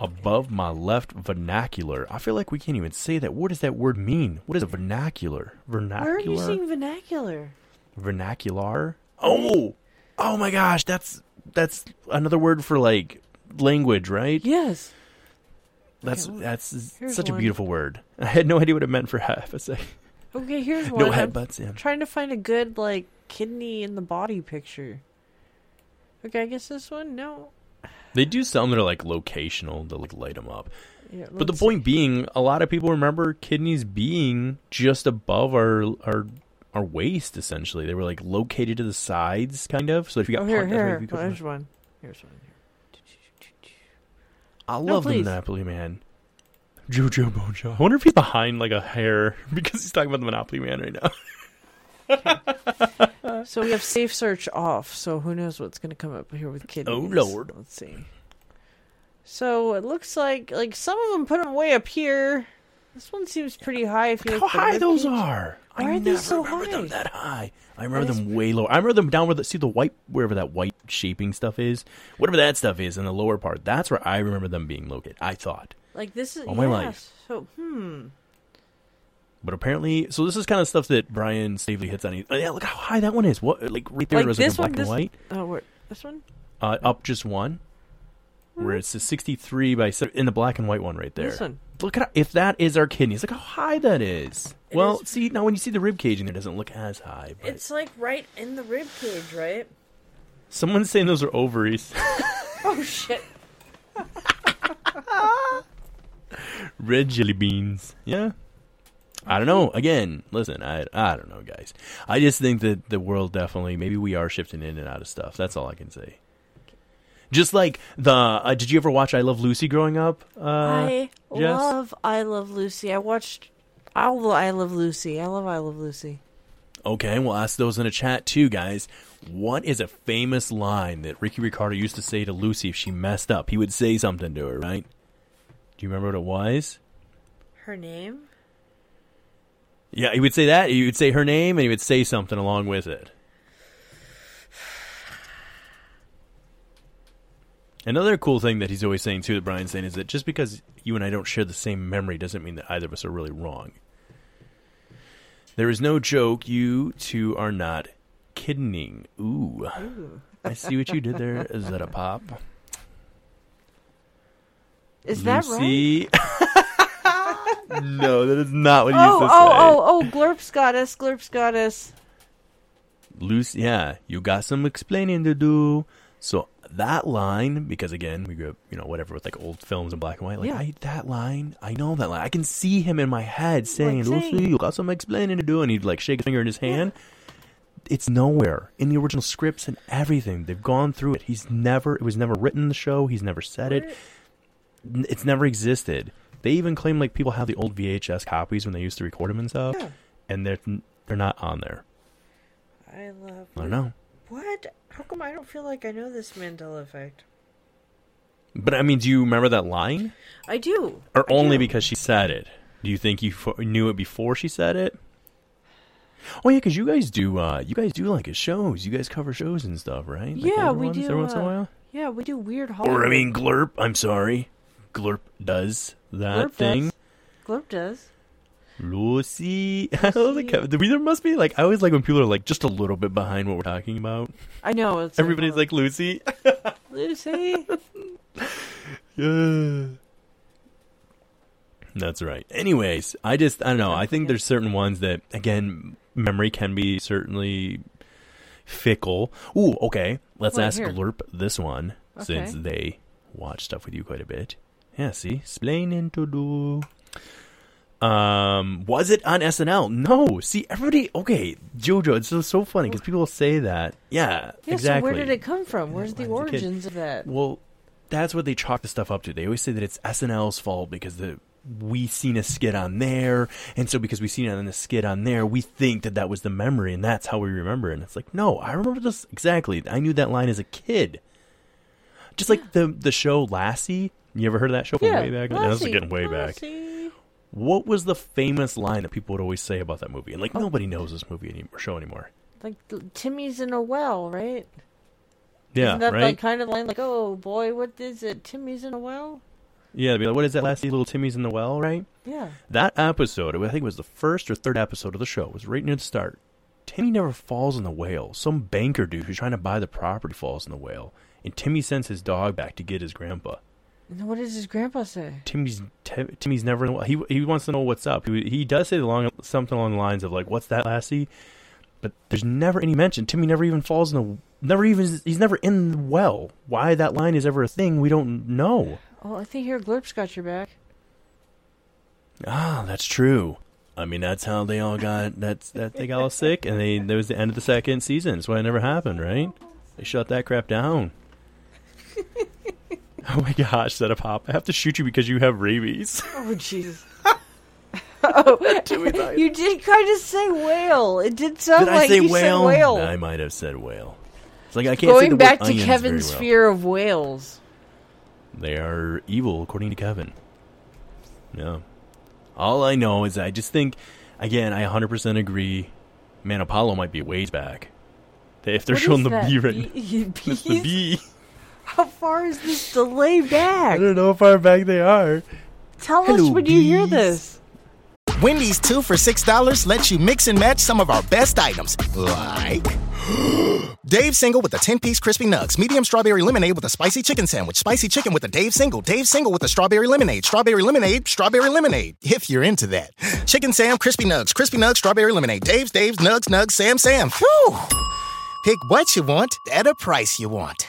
Above my left vernacular. I feel like we can't even say that. What does that word mean? What is a vernacular? Vernacular. Where are you seeing vernacular? vernacular. Oh, oh my gosh, that's that's another word for like language, right? Yes. That's Okay, that's here's such a one. beautiful word. I had no idea what it meant for half a second. Okay, here's No one. I'm headbutts, yeah. Trying to find a good like kidney in the body picture. Okay, I guess this one. No. They do some that are like locational to like light them up. Yeah, but the let's point being, a lot of people remember kidneys being just above our our our waist. Essentially, they were like located to the sides, kind of. So if you got Oh, here, here. if you go- There's one. Here's one. Here. I No, love the. Monopoly man. Jojo Bojo. I wonder if he's behind like a hair because he's talking about the Monopoly man right now. So we have safe search off. So who knows what's going to come up here with kidneys? Oh, Lord. Let's see. So it looks like like some of them put them way up here. This one seems pretty high. If you How look at the high those are? Why I are they never so remember high? them that high. I remember That is- them way lower. I remember them down where the see the white wherever that white shaping stuff is, whatever that stuff is in the lower part. That's where I remember them being located. I thought, Like this is All my yeah, life. So hmm. but apparently, so this is kind of stuff that Brian Stavely hits on. He- Oh, yeah, look how high that one is. What like right there like was like this in black one. and This white. Oh, what? This one. Uh, up just one, where it's a sixty-three by se- in the black and white one right there. One. Look at if that is our kidneys. Look how high that is. well, see now when you see the rib caging, it doesn't look as high. But It's like right in the rib cage, right? someone's saying those are ovaries. Oh shit. Red jelly beans. Yeah. I don't know. Again, listen, I I don't know, guys. I just think that the world definitely maybe we are shifting in and out of stuff. That's all I can say. Just like the uh, did you ever watch I Love Lucy growing up? Uh, I Jess? love I Love Lucy. I watched all the I Love Lucy. I love I Love Lucy. Okay, we'll ask those in a chat too, guys. What is a famous line that Ricky Ricardo used to say to Lucy if she messed up? He would say something to her, right? Do you remember what it was? Her name? Yeah, he would say that. He would say her name, and he would say something along with it. Another cool thing that he's always saying too, that Brian's saying, is that just because you and I don't share the same memory doesn't mean that either of us are really wrong. There is no joke. You two are not kidding. Ooh, I see what you did there. Is that a pop? Is that right? No, that is not what you Oh, used to oh, oh, say. oh, oh, Glurp's got us. Glurp's got us. Lucy, yeah, you got some explaining to do. So that line, because again, we grew up, you know, whatever with like old films in black and white. Like Yeah. I, that line, I know that line. I can see him in my head saying, Like "Lucy, you got some explaining to do," and he'd like shake his finger in his hand. It's nowhere in the original scripts and everything. They've gone through it. He's never. It was never written in the show. He's never said it. It's never existed. They even claim like people have the old VHS copies when they used to record them and stuff, Yeah. and they're they're not on there. I love. I don't know. What? How come I don't feel like I know this Mandela effect? But I mean, do you remember that line? I do. Or I only do. because she said it? Do you think you fo- knew it before she said it? Oh yeah, because you guys do. uh You guys do like shows. You guys cover shows and stuff, right? Like Yeah, we ones do. Every once in a uh, while. Yeah, we do weird Hollywood. Or I mean, Glurp. I'm sorry, Glurp does that Glurp thing. does. Glurp does. Lucy, like, there must be like I always like when people are like just a little bit behind what we're talking about. I know. Everybody's like Lucy. Lucy. Yeah. That's right. Anyways, I just I don't know. I think there's certain ones that again memory can be certainly fickle. Ooh, okay. Let's What, ask here? This one since they watch stuff with you quite a bit. Yeah, see? Explaining to do. Um, was it on SNL? No. See, everybody. Okay, Jojo. It's so, so funny because people say that. Yeah, Yeah, exactly. so where did it come from? Where's the when I was a kid. origins of that? Well, that's what they chalk the stuff up to. They always say that it's SNL's fault because the we seen a skit on there, and so because we seen it on the skit on there, we think that that was the memory, and that's how we remember it. And it's like, no, I remember this exactly. I knew that line as a kid. Just like the the show Lassie. You ever heard of that show from Yeah, way back? Yeah, this is Lassie, getting way back. What was the famous line that people would always say about that movie? And like oh. nobody knows this movie anymore, show anymore. Like Timmy's in a well, right? Yeah, Isn't that right. like kind of line like, oh boy, what is it? Timmy's in a well? yeah, be like, what is that Lassie? Little Timmy's in the well, right? Yeah. That episode, I think it was the first or third episode of the show, was right near the start. Timmy never falls in the whale. Some banker dude who's trying to buy the property falls in the whale. and Timmy sends his dog back to get his grandpa. What does his grandpa say? Timmy's Tim, Timmy's never he he wants to know what's up. He he does say along something along the lines of like, "What's that, lassie?" But there's never any mention. Timmy never even falls in the never even he's never in the well. Why that line is ever a thing, we don't know. Oh, I think here Glurp's got your back. Ah, that's true. I mean, that's how they all got that's that they got all sick, and they that was the end of the second season. That's why it never happened, right? They shut that crap down. oh my gosh, set a pop! I have to shoot you because you have rabies. Oh, Jesus. oh, you did kind of say whale. It did sound Did like I say you whale? said whale. I might have said whale. It's like I can't Going back to Kevin's well. fear of whales. They are evil, according to Kevin. No, All I know is I just think, again, I 100% agree. Man, Apollo might be ways back. If they're What showing the that? bee right Bee- It's the bee. How far is this delay back? I don't know how far back they are. Tell us Hello, when you hear this. Wendy's 2 for $6 lets you mix and match some of our best items, like Dave Single with a 10 piece crispy nugs, medium strawberry lemonade with a spicy chicken sandwich, spicy chicken with a Dave Single, Dave Single with a strawberry lemonade, strawberry lemonade, strawberry lemonade, if you're into that. Chicken Sam, crispy nugs, crispy nugs, strawberry lemonade, Dave's, Dave's, nugs, nugs, Sam, Sam. Whew. Pick what you want at a price you want.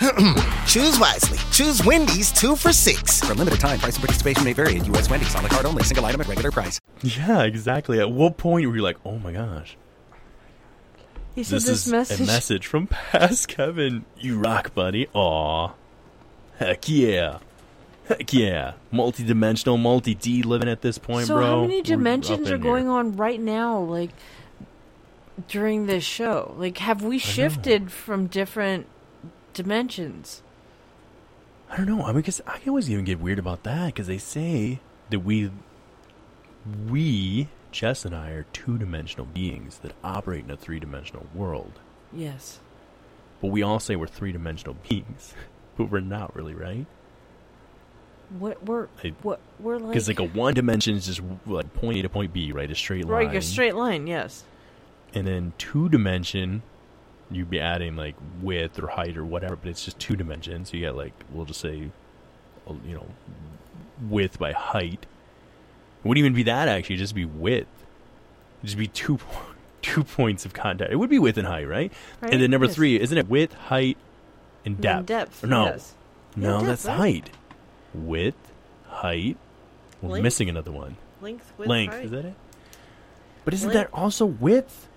Choose wisely. Choose Wendy's 2 for 6. For a limited time, price and participation may vary at U.S. Wendy's. On the card only. Single item at regular price. Yeah, exactly. At what point were you like, oh my gosh? He said This, this, is message. a message from past Kevin. You rock, buddy. Aw. Heck yeah. Heck yeah. Multi-dimensional, multi-D living at this point, so bro. how many dimensions are going here. on right now? Like during this show, like have we shifted from different dimensions? I don't know. I mean, because I always even get weird about that because they say that we, we, Jess and I, are two-dimensional beings that operate in a three-dimensional world. Yes. But we all say we're three-dimensional beings, but we're not really, right? What we're I- what we're like Because like a one dimension is just like point A to point B, right? A straight line. right, a straight line. Yes. And then two dimension, you'd be adding like width or height or whatever, but it's just two dimensions. You get like we'll just say, you know, width by height. It wouldn't even be that actually; just be width. It'd just be two two points of contact. It would be width and height, right? Right, And then number yes. three, isn't it width, height, and And depth? then depth, Or no, yes. no, depth, that's right? height. Width, height. We're Length? missing another one. Length, width, Length, height. is that it? But isn't Length. that also width?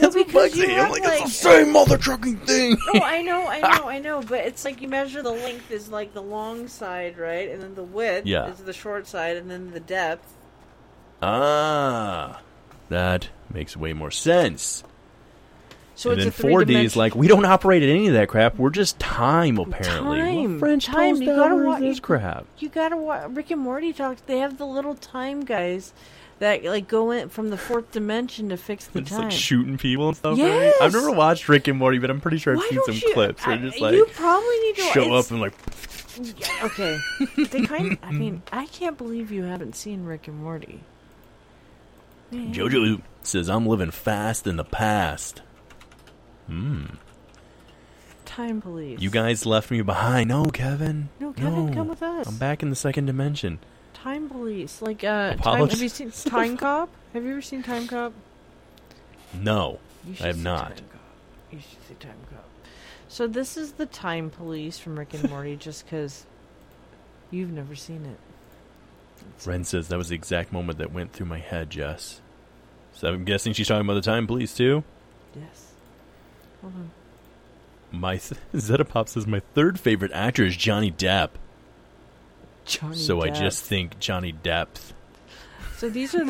Well, because you bugsy. I'm like, like, it's the same mother trucking thing. No, I know, I know, I know, but it's like you measure the length is like the long side, right? And then the width Yeah. is the short side, and then the depth. Ah, that makes way more sense. So and it's then a 4D is like we don't operate at any of that crap. We're just time, apparently. Time, What French time. You gotta watch this crap. You gotta watch Rick and Morty talks. They have the little time guys that like go in from the fourth dimension to fix the It's time. like shooting people and stuff. Yes! Right? I've never watched Rick and Morty, but I'm pretty sure I've Why seen some you- clips. Where I- just like you probably need to show up and like Yeah, okay. they kind. I mean, I can't believe you haven't seen Rick and Morty. Man. JoJo says, "I'm living fast in the past." Hmm. Time police. You guys left me behind. No, Kevin. No, Kevin, come with us. I'm back in the second dimension. Time police. Like uh, time, have you seen Time Cop? Have you ever seen Time Cop? No, I have not. You should see Time Cop. So this is the Time Police from Rick and Morty, just because you've never seen it. Ren says that was the exact moment that went through my head, Jess. So I'm guessing she's talking about the time police too. Yes. Hold on. My th- Zetapop says my third favorite actor is Johnny Depp. Johnny so I just think Johnny Depth. So these are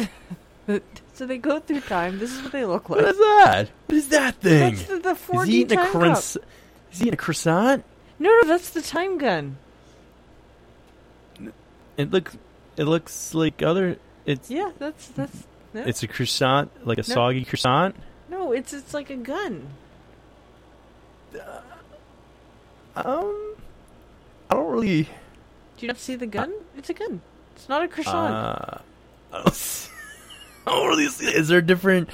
the. so they go through time. This is what they look like. What is that? What is that thing? That's the, the 4D is he eating a time cronc- cup. Is he in a croissant? No, no, that's the time gun. It looks. It looks like other. It's Yeah, that's that's. yeah. it's a croissant, like a No. soggy croissant. no, it's it's like a gun. Um, I don't really. Do you not see the gun? It's a gun. It's not a croissant. Uh, I don't see- I don't really see. Is there a different?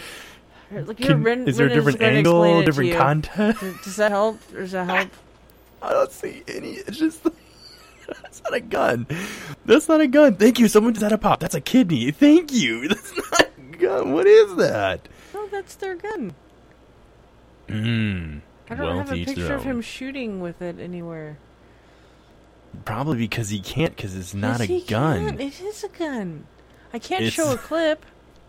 Look, can- Ren- is there a Ren different angle, explain it to different you. content? Does- that help? Or does that help? I don't see any. It's just. That's not a gun. That's not a gun. Thank you. Someone just had a pop. That's a kidney. Thank you. That's not a gun. What is that? No, that's their gun. Hmm. I don't well, have a picture of him shooting with it anywhere. Probably because he can't, because it's not Yes, a gun. can. It is a gun. I can't It's- show a clip.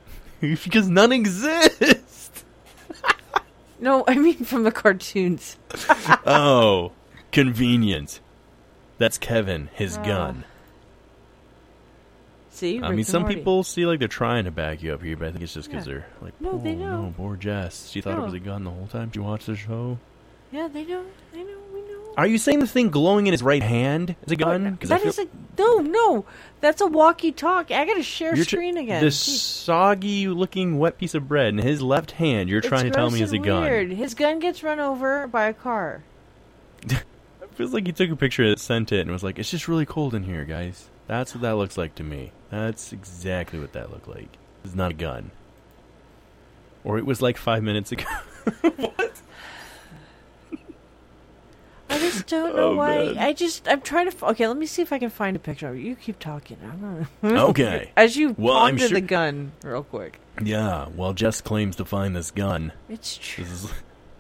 because none exist. No, I mean from the cartoons. oh, convenient. That's Kevin, his Oh. gun. See, I mean, some Morty. people see like they're trying to back you up here, but I think it's just because Yeah. they're like, No, oh, they know. no, poor Jess. She thought it was a gun the whole time she watched the show. Yeah, they know. They know. We know. Are you saying the thing glowing in his right hand is a oh, gun? That is a no, no. That's a walkie-talkie. I gotta share You're tr- screen again. This soggy-looking wet piece of bread in his left hand. You're it's trying to tell me is a and gun. Weird. His gun gets run over by a car. It feels like he took a picture and sent it and was like, "It's just really cold in here, guys." That's what that looks like to me. That's exactly what that looked like. It's not a gun. Or it was like five minutes ago. I just don't know Oh, why. man. I just I'm trying to. Okay, let me see if I can find a picture of it. You keep talking. Okay. As you Well, I'm sure- the gun real quick. yeah. Well, Jess claims to find this gun. It's true. This is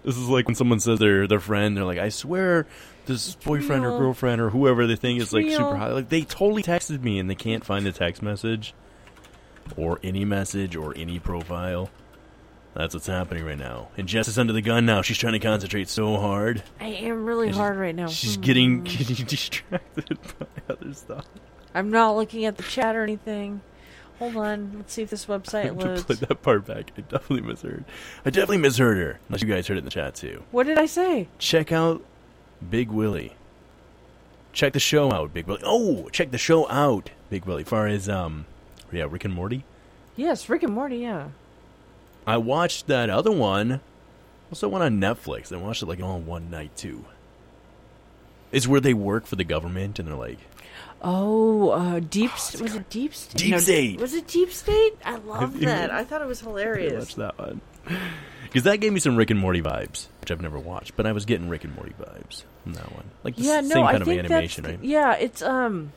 this is like when someone says they're their friend. They're like, "I swear, this boyfriend or girlfriend or whoever they think is It's like super high. Like they totally texted me and they can't find the text message or any message or any profile. That's what's happening right now. And Jess is under the gun now. She's trying to concentrate so hard. I am really And hard right now. She's Hmm. getting, getting distracted by other stuff. I'm not looking at the chat or anything. Hold on. Let's see if this website I have to play that part back. I definitely misheard. I definitely misheard her. Unless you guys heard it in the chat too. What did I say? check out Big Willy. Check the show out, Big Willy. Oh, check the show out, Big Willy. Far as um, yeah, Rick and Morty. Yes, Rick and Morty. Yeah. I watched that other one. What's that one on Netflix? I watched it like all in one night too. It's where they work for the government and they're like, Oh, uh, deep. St- was it deep state? Deep State. Was it deep state? I love that. I thought it was I hilarious. watched that one because that gave me some Rick and Morty vibes, which I've never watched, but I was getting Rick and Morty vibes from that one. Like the Yeah, s- no, same I kind of think animation, right? yeah, it's um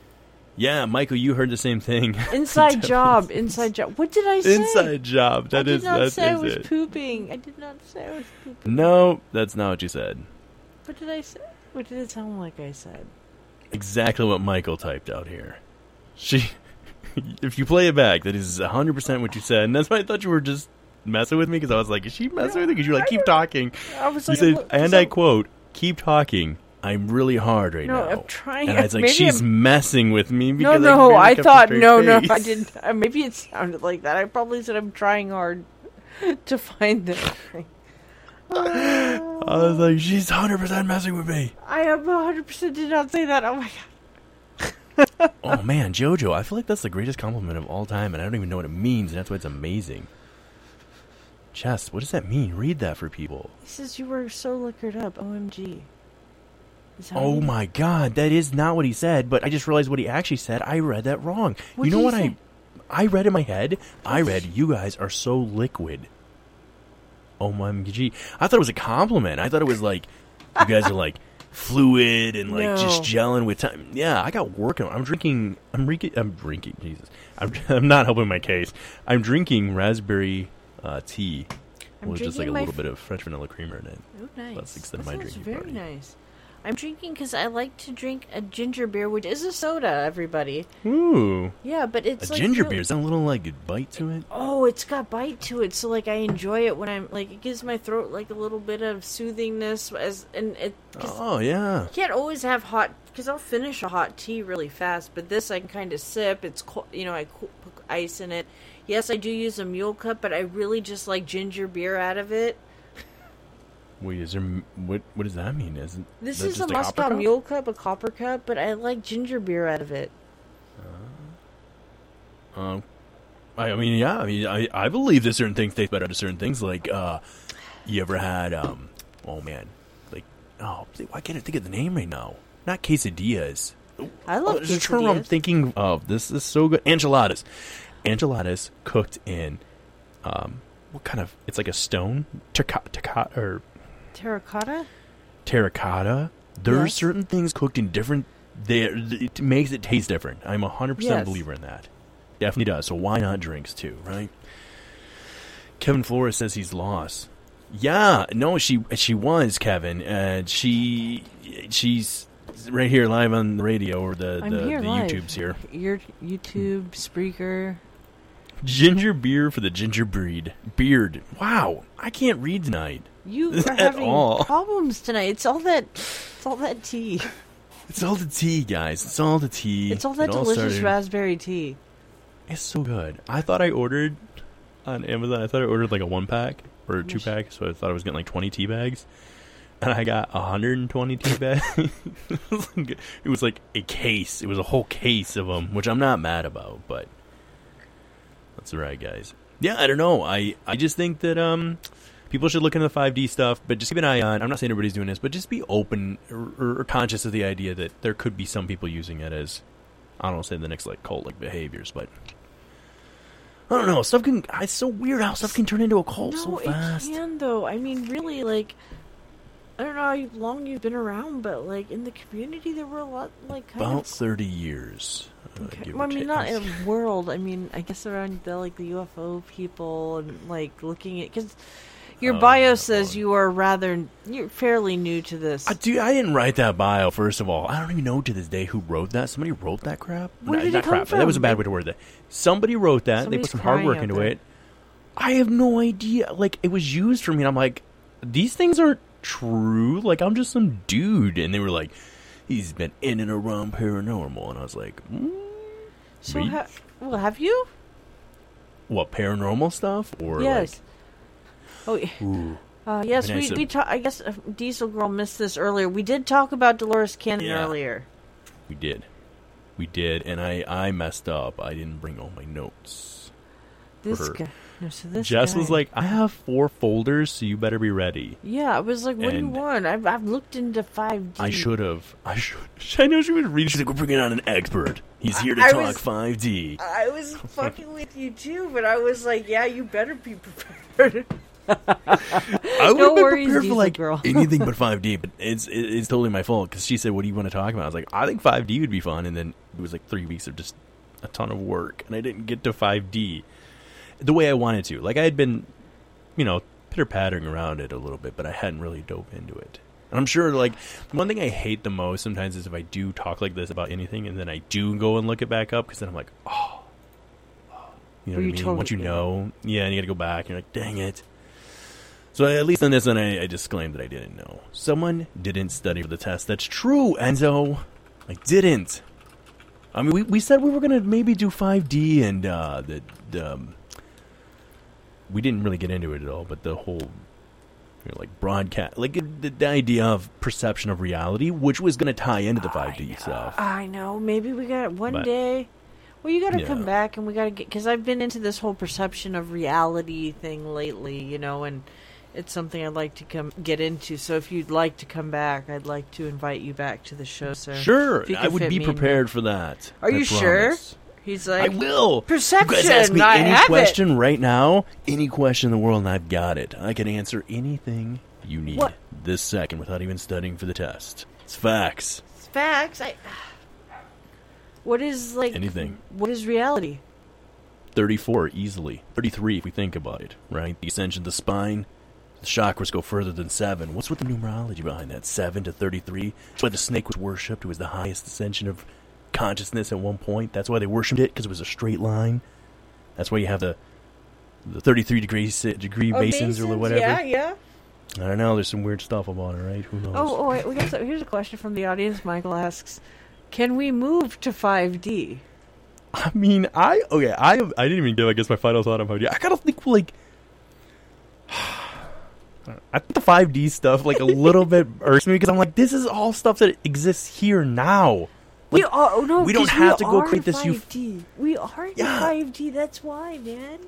Yeah, Michael, you heard the same thing. inside job, inside job. What did I say? Inside job. I did is not that say I was it. pooping. I did not say I was pooping. No, that's not what you said. What did I say? What did it sound like I said? Exactly what Michael typed out here. She, if you play it back, that is 100% what you said. And that's why I thought you were just messing with me because I was like, is she messing with me? Because you're like, keep talking. I was You like, said, and so- I quote, keep talking. I'm really hard right No, now. I'm trying- And I was like, maybe she's I'm- messing with me No, because no, I, I a thought no, no. I didn't. Uh, maybe it sounded like that. I probably said I'm trying hard to find the. I was like, she's 100% messing with me. I am 100 percent did not say that. Oh my god. oh man, JoJo, I feel like that's the greatest compliment of all time, and I don't even know what it means, and that's why it's amazing. Chess, what does that mean? Read that for people. He says you were so liquored up. OMG. Oh my god, that is not what he said, but I just realized what he actually said. I read that wrong. What you know what say? I I read in my head? I read you guys are so liquid. Oh my gee. I thought it was a compliment. I thought it was like you guys are like fluid and like just No. gelling with time. Yeah, I got working. I'm drinking I'm drinking I'm drinking Jesus. I'm I'm not helping my case. I'm drinking raspberry uh, tea I'm with just like a little f- bit of French vanilla creamer in it. Oh, nice. That's the extent That my drinking very party. nice. I'm drinking because I like to drink a ginger beer, which is a soda. Everybody. Ooh. Yeah, but it's a like ginger really- beer. Is that a little like bite to it? Oh, it's got bite to it, so like I enjoy it when I'm like it gives my throat like a little bit of soothingness as and it. Oh yeah. You can't always have hot because I'll finish a hot tea really fast, but this I can kind of sip. It's cold, you know I put ice in it. Yes, I do use a mule cup, but I really just like ginger beer out of it. Wait, is there what? What does that mean? Is it This is a just Moscow? Mule cup, a copper cup, but I like ginger beer out of it. Um, I, I mean, yeah. I mean, I, I believe that certain things taste better to certain things. Like, uh, you ever had um? Oh man, like oh, why can't I think of the name right now? Not quesadillas. I love Oh, there's a term I'm thinking of. This is so good. Enchiladas. Enchiladas cooked in um, what kind of? It's like a stone, terracotta or Terracotta? terracotta. There are certain mm-hmm. things cooked in different. There, it makes it taste different. I'm a hundred percent Yes. believer in that. Definitely does. So why not drinks too, right? Kevin Flores says he's lost. Yeah, no, she she was Kevin, and she she's right here live on the radio or the the, here the. YouTube's here. Your YouTube, Spreaker. Ginger beer for the ginger breed beard. Wow, I can't read tonight. You are having all. problems tonight. It's all that. It's all that tea. It's all the tea, guys. It's all the tea. It's all that It all delicious started- raspberry tea. It's so good. I thought I ordered on Amazon. I thought I ordered like a one pack or a two pack, so I thought I was getting like twenty tea bags, and I got hundred and twenty tea bags. it, was like, it was like a case. It was a whole case of them, which I'm not mad about, but that's all right, guys. Yeah, I don't know. I I just think that um. People should look into the 5D stuff, but just keep an eye on. I'm not saying everybody's doing this, but just be open or, or conscious of the idea that there could be some people using it as, I don't know, say the next like cult like behaviors, but I don't know. Stuff can. It's so weird how stuff can turn into a cult No, so fast. it can though. I mean, really, like, I don't know how long you've been around, but like in the community, there were a lot, like, kind About of. thirty years. uh, Okay. Well, I mean, take. not in the world. I mean, I guess around the like the UFO people and like looking at because your Oh, bio says you are rather you're fairly new to this. I, dude, I didn't write that bio. First of all, I don't even know to this day who wrote that. Somebody wrote that crap. Where No, did it not come crap. That was a bad way to word that. Somebody wrote that. Somebody's they put some hard work into there. it. I have no idea. Like it was used for me, and I'm like, these things aren't true. Like I'm just some dude, and they were like, he's been in and around paranormal, and I was like, mm, so, ha- well, have you? what paranormal stuff or yes. Oh, ooh. Uh, yes, we, we ta- I guess uh, Diesel Girl missed this earlier. We did talk about Dolores Cannon Yeah. earlier. We did. We did, and I, I messed up. I didn't bring all my notes. This guy. No, so this Jess was like, I have four folders, so you better be ready. Yeah, I was like, what do you want? I've, I've looked into 5D. I should have. I should. I know she would reading. She's like, we're bringing on an expert. He's here to I talk was- 5D. I was fucking with you too, but I was like, yeah, you better be prepared. I would no have been worries, prepared for like Girl. anything but 5D, but it's it's totally my fault because she said, "What do you want to talk about?" I was like, "I think 5D would be fun," and then it was like three weeks of just a ton of work, and I didn't get to 5D the way I wanted to. Like I had been, you know, pitter pattering around it a little bit, but I hadn't really dove into it. And I'm sure, like one thing I hate the most sometimes is if I do talk like this about anything, and then I do go and look it back up because then I'm like, oh, oh you know what I mean? totally- Once you know, yeah, and you got to go back, and you're like, dang it. So at least on this one, I, I disclaimed that I didn't know. Someone didn't study for the test. That's true, Enzo. I didn't. I mean, we, we said we were gonna maybe do 5D and uh, the the. Um, we didn't really get into it at all, but the whole, you know, like broadcast, like the, the idea of perception of reality, which was gonna tie into the 5D stuff. I know. Maybe we got one But- day. Well, you got to Yeah. come back and we got to get because I've been into this whole perception of reality thing lately, you know, and it's something I'd like to come get into. So if you'd like to come back, I'd like to invite you back to the show, sir. Sure, I would be in prepared for that. Are I you sure? He's like, I will. Perception. You guys ask me I any question it. right now, any question in the world, and I've got it. I can answer anything you need What? this second without even studying for the test. It's facts. It's facts. I. What is like Anything. What is reality? 34 easily. 33 if we think about it, right? The ascension of the spine. The chakras go further than 7. What's with the numerology behind that? 7 to 33? That's why the snake was worshipped. It was the highest ascension of consciousness at one point. That's why they worshipped it, because it was a straight line. That's why you have the the 33 degree, degree Oh, basins, or whatever. Yeah, yeah. I don't know. There's some weird stuff about it, right? Who knows? Oh, oh wait, we got some, here's a question from the audience. Michael asks, "Can we move to 5D?" I mean, I okay. I I didn't even give. I guess my final thought on 5D. I gotta think like. I think the 5D stuff like a little bit irks me because I'm like, this is all stuff that exists here now. we are oh, no. we don't have to go are create this euph- 5D. we are Yeah. 5D. That's why, man.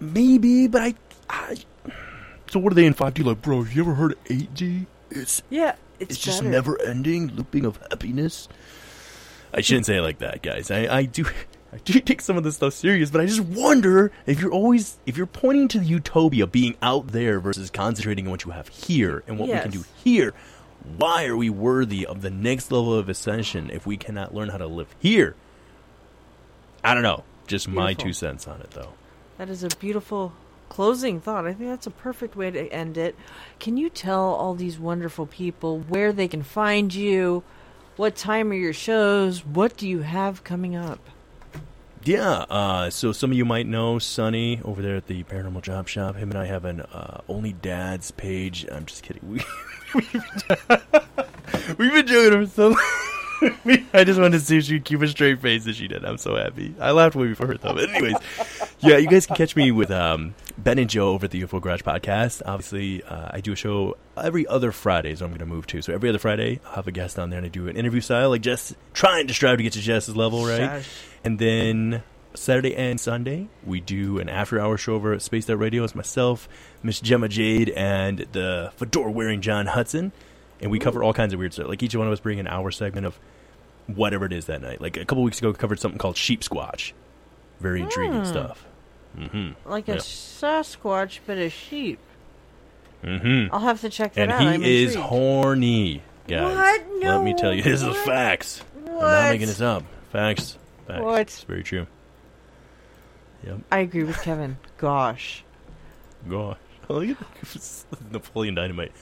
Maybe, but I, I. So what are they in 5D? Like, bro, have you ever heard of 8D? It's Yeah, it's, it's, just never ending looping of happiness. I shouldn't say it like that, guys. I, I do I do take some of this stuff serious, but I just wonder if you're always if you're pointing to the utopia being out there versus concentrating on what you have here and what we can do here. Why are we worthy of the next level of ascension if we cannot learn how to live here? I don't know. Just my two cents on it, though. That is a beautiful closing thought. I think that's a perfect way to end it. Can you tell all these wonderful people where they can find you? What time are your shows? What do you have coming up? Yeah, uh, so some of you might know Sonny over there at the Paranormal Job Shop. Him and I have an uh, Only Dads page. I'm just kidding. We, we've been joking her so we, I just wanted to see if she'd keep a straight face, and she did. I'm so happy. I laughed way before her, though. But anyways, yeah, you guys can catch me with um, Ben and Joe over at the UFO Garage podcast. Obviously, uh, I do a show every other Friday, so I'm going to move to. So every other Friday, I'll have a guest on there, and I do an interview style, like Jess, trying to strive to get to Jess's level, right? And then Saturday and Sunday, we do an after hour show over at Spaced Out Radio. It's myself, Miss Gemma Jade, and the fedora wearing John Hudson. And we cover all kinds of weird stuff. Like each one of us bring an hour segment of whatever it is that night. Like a couple weeks ago, we covered something called Sheep Squatch. Very intriguing Hmm. stuff. hmm Like a Yep. Sasquatch, but a sheep. hmm I'll have to check that And out. he I'm is intrigued. horny, guys. What? Let me tell you, this is what? facts. I'm not making this up. Facts. Facts. What? It's very true. Yep. I agree with Kevin. Gosh. Gosh. Look at Napoleon Dynamite.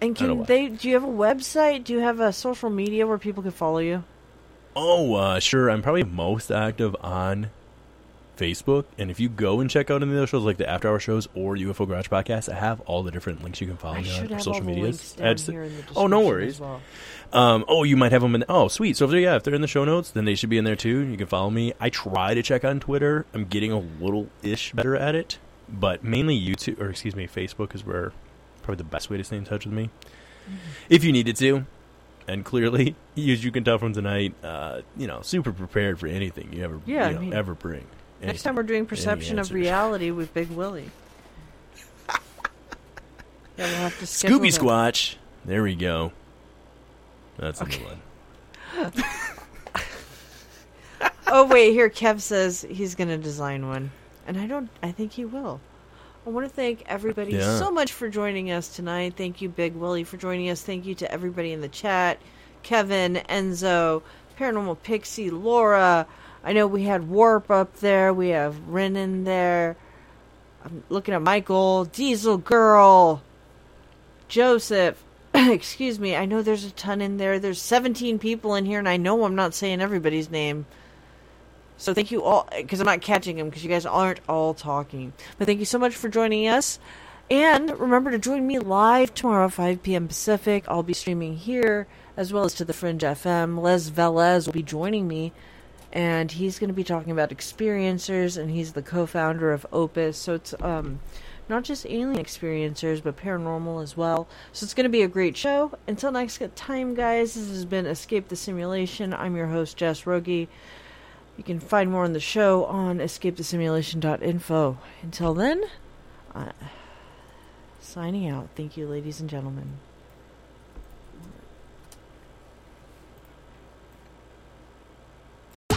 And don't know can they? Do you have a website? Do you have a social media where people can follow you? Oh, uh, sure. I'm probably most active on Facebook. And if you go and check out any of those shows, like the After Hour shows or UFO Garage Podcast, I have all the different links you can follow me on social the medias. links down here in the oh, no worries. well. Um, oh, you might have them in. oh, sweet. So if they're yeah, if they're in the show notes, then they should be in there too. You can follow me. I try to check on Twitter. I'm getting a little ish better at it, but mainly YouTube or excuse me, Facebook is where probably the best way to stay in touch with me. Mm-hmm. If you needed to, and clearly, as you can tell from tonight, uh, you know, super prepared for anything you ever Yeah, you know, mean, ever bring. Any- Next time we're doing perception of reality with Big Willy. yeah, we'll have to schedule Scooby that. Squatch. There we go. That's the new one. oh wait, here Kev says he's going to design one, and I don't. I think he will. I want to thank everybody Yeah. so much for joining us tonight. Thank you, Big Willy, for joining us. Thank you to everybody in the chat, Kevin, Enzo, Paranormal Pixie, Laura. I know we had Warp up there. We have Ren in there. I'm looking at Michael, Diesel Girl, Joseph. Excuse me. I know there's a ton in there. There's 17 people in here, and I know I'm not saying everybody's name. So thank you all, because I'm not catching them, because you guys aren't all talking. But thank you so much for joining us. And remember to join me live tomorrow, 5 p.m. Pacific. I'll be streaming here, as well as to the Fringe FM. Les Velez will be joining me, and he's going to be talking about experiencers, and he's the co-founder of Opus. So it's um, not just alien experiencers, but paranormal as well. So it's going to be a great show. Until next time, guys, this has been Escape the Simulation. I'm your host, Jess Rogge. You can find more on the show on escapethesimulation.info. Until then, uh, signing out. Thank you, ladies and gentlemen.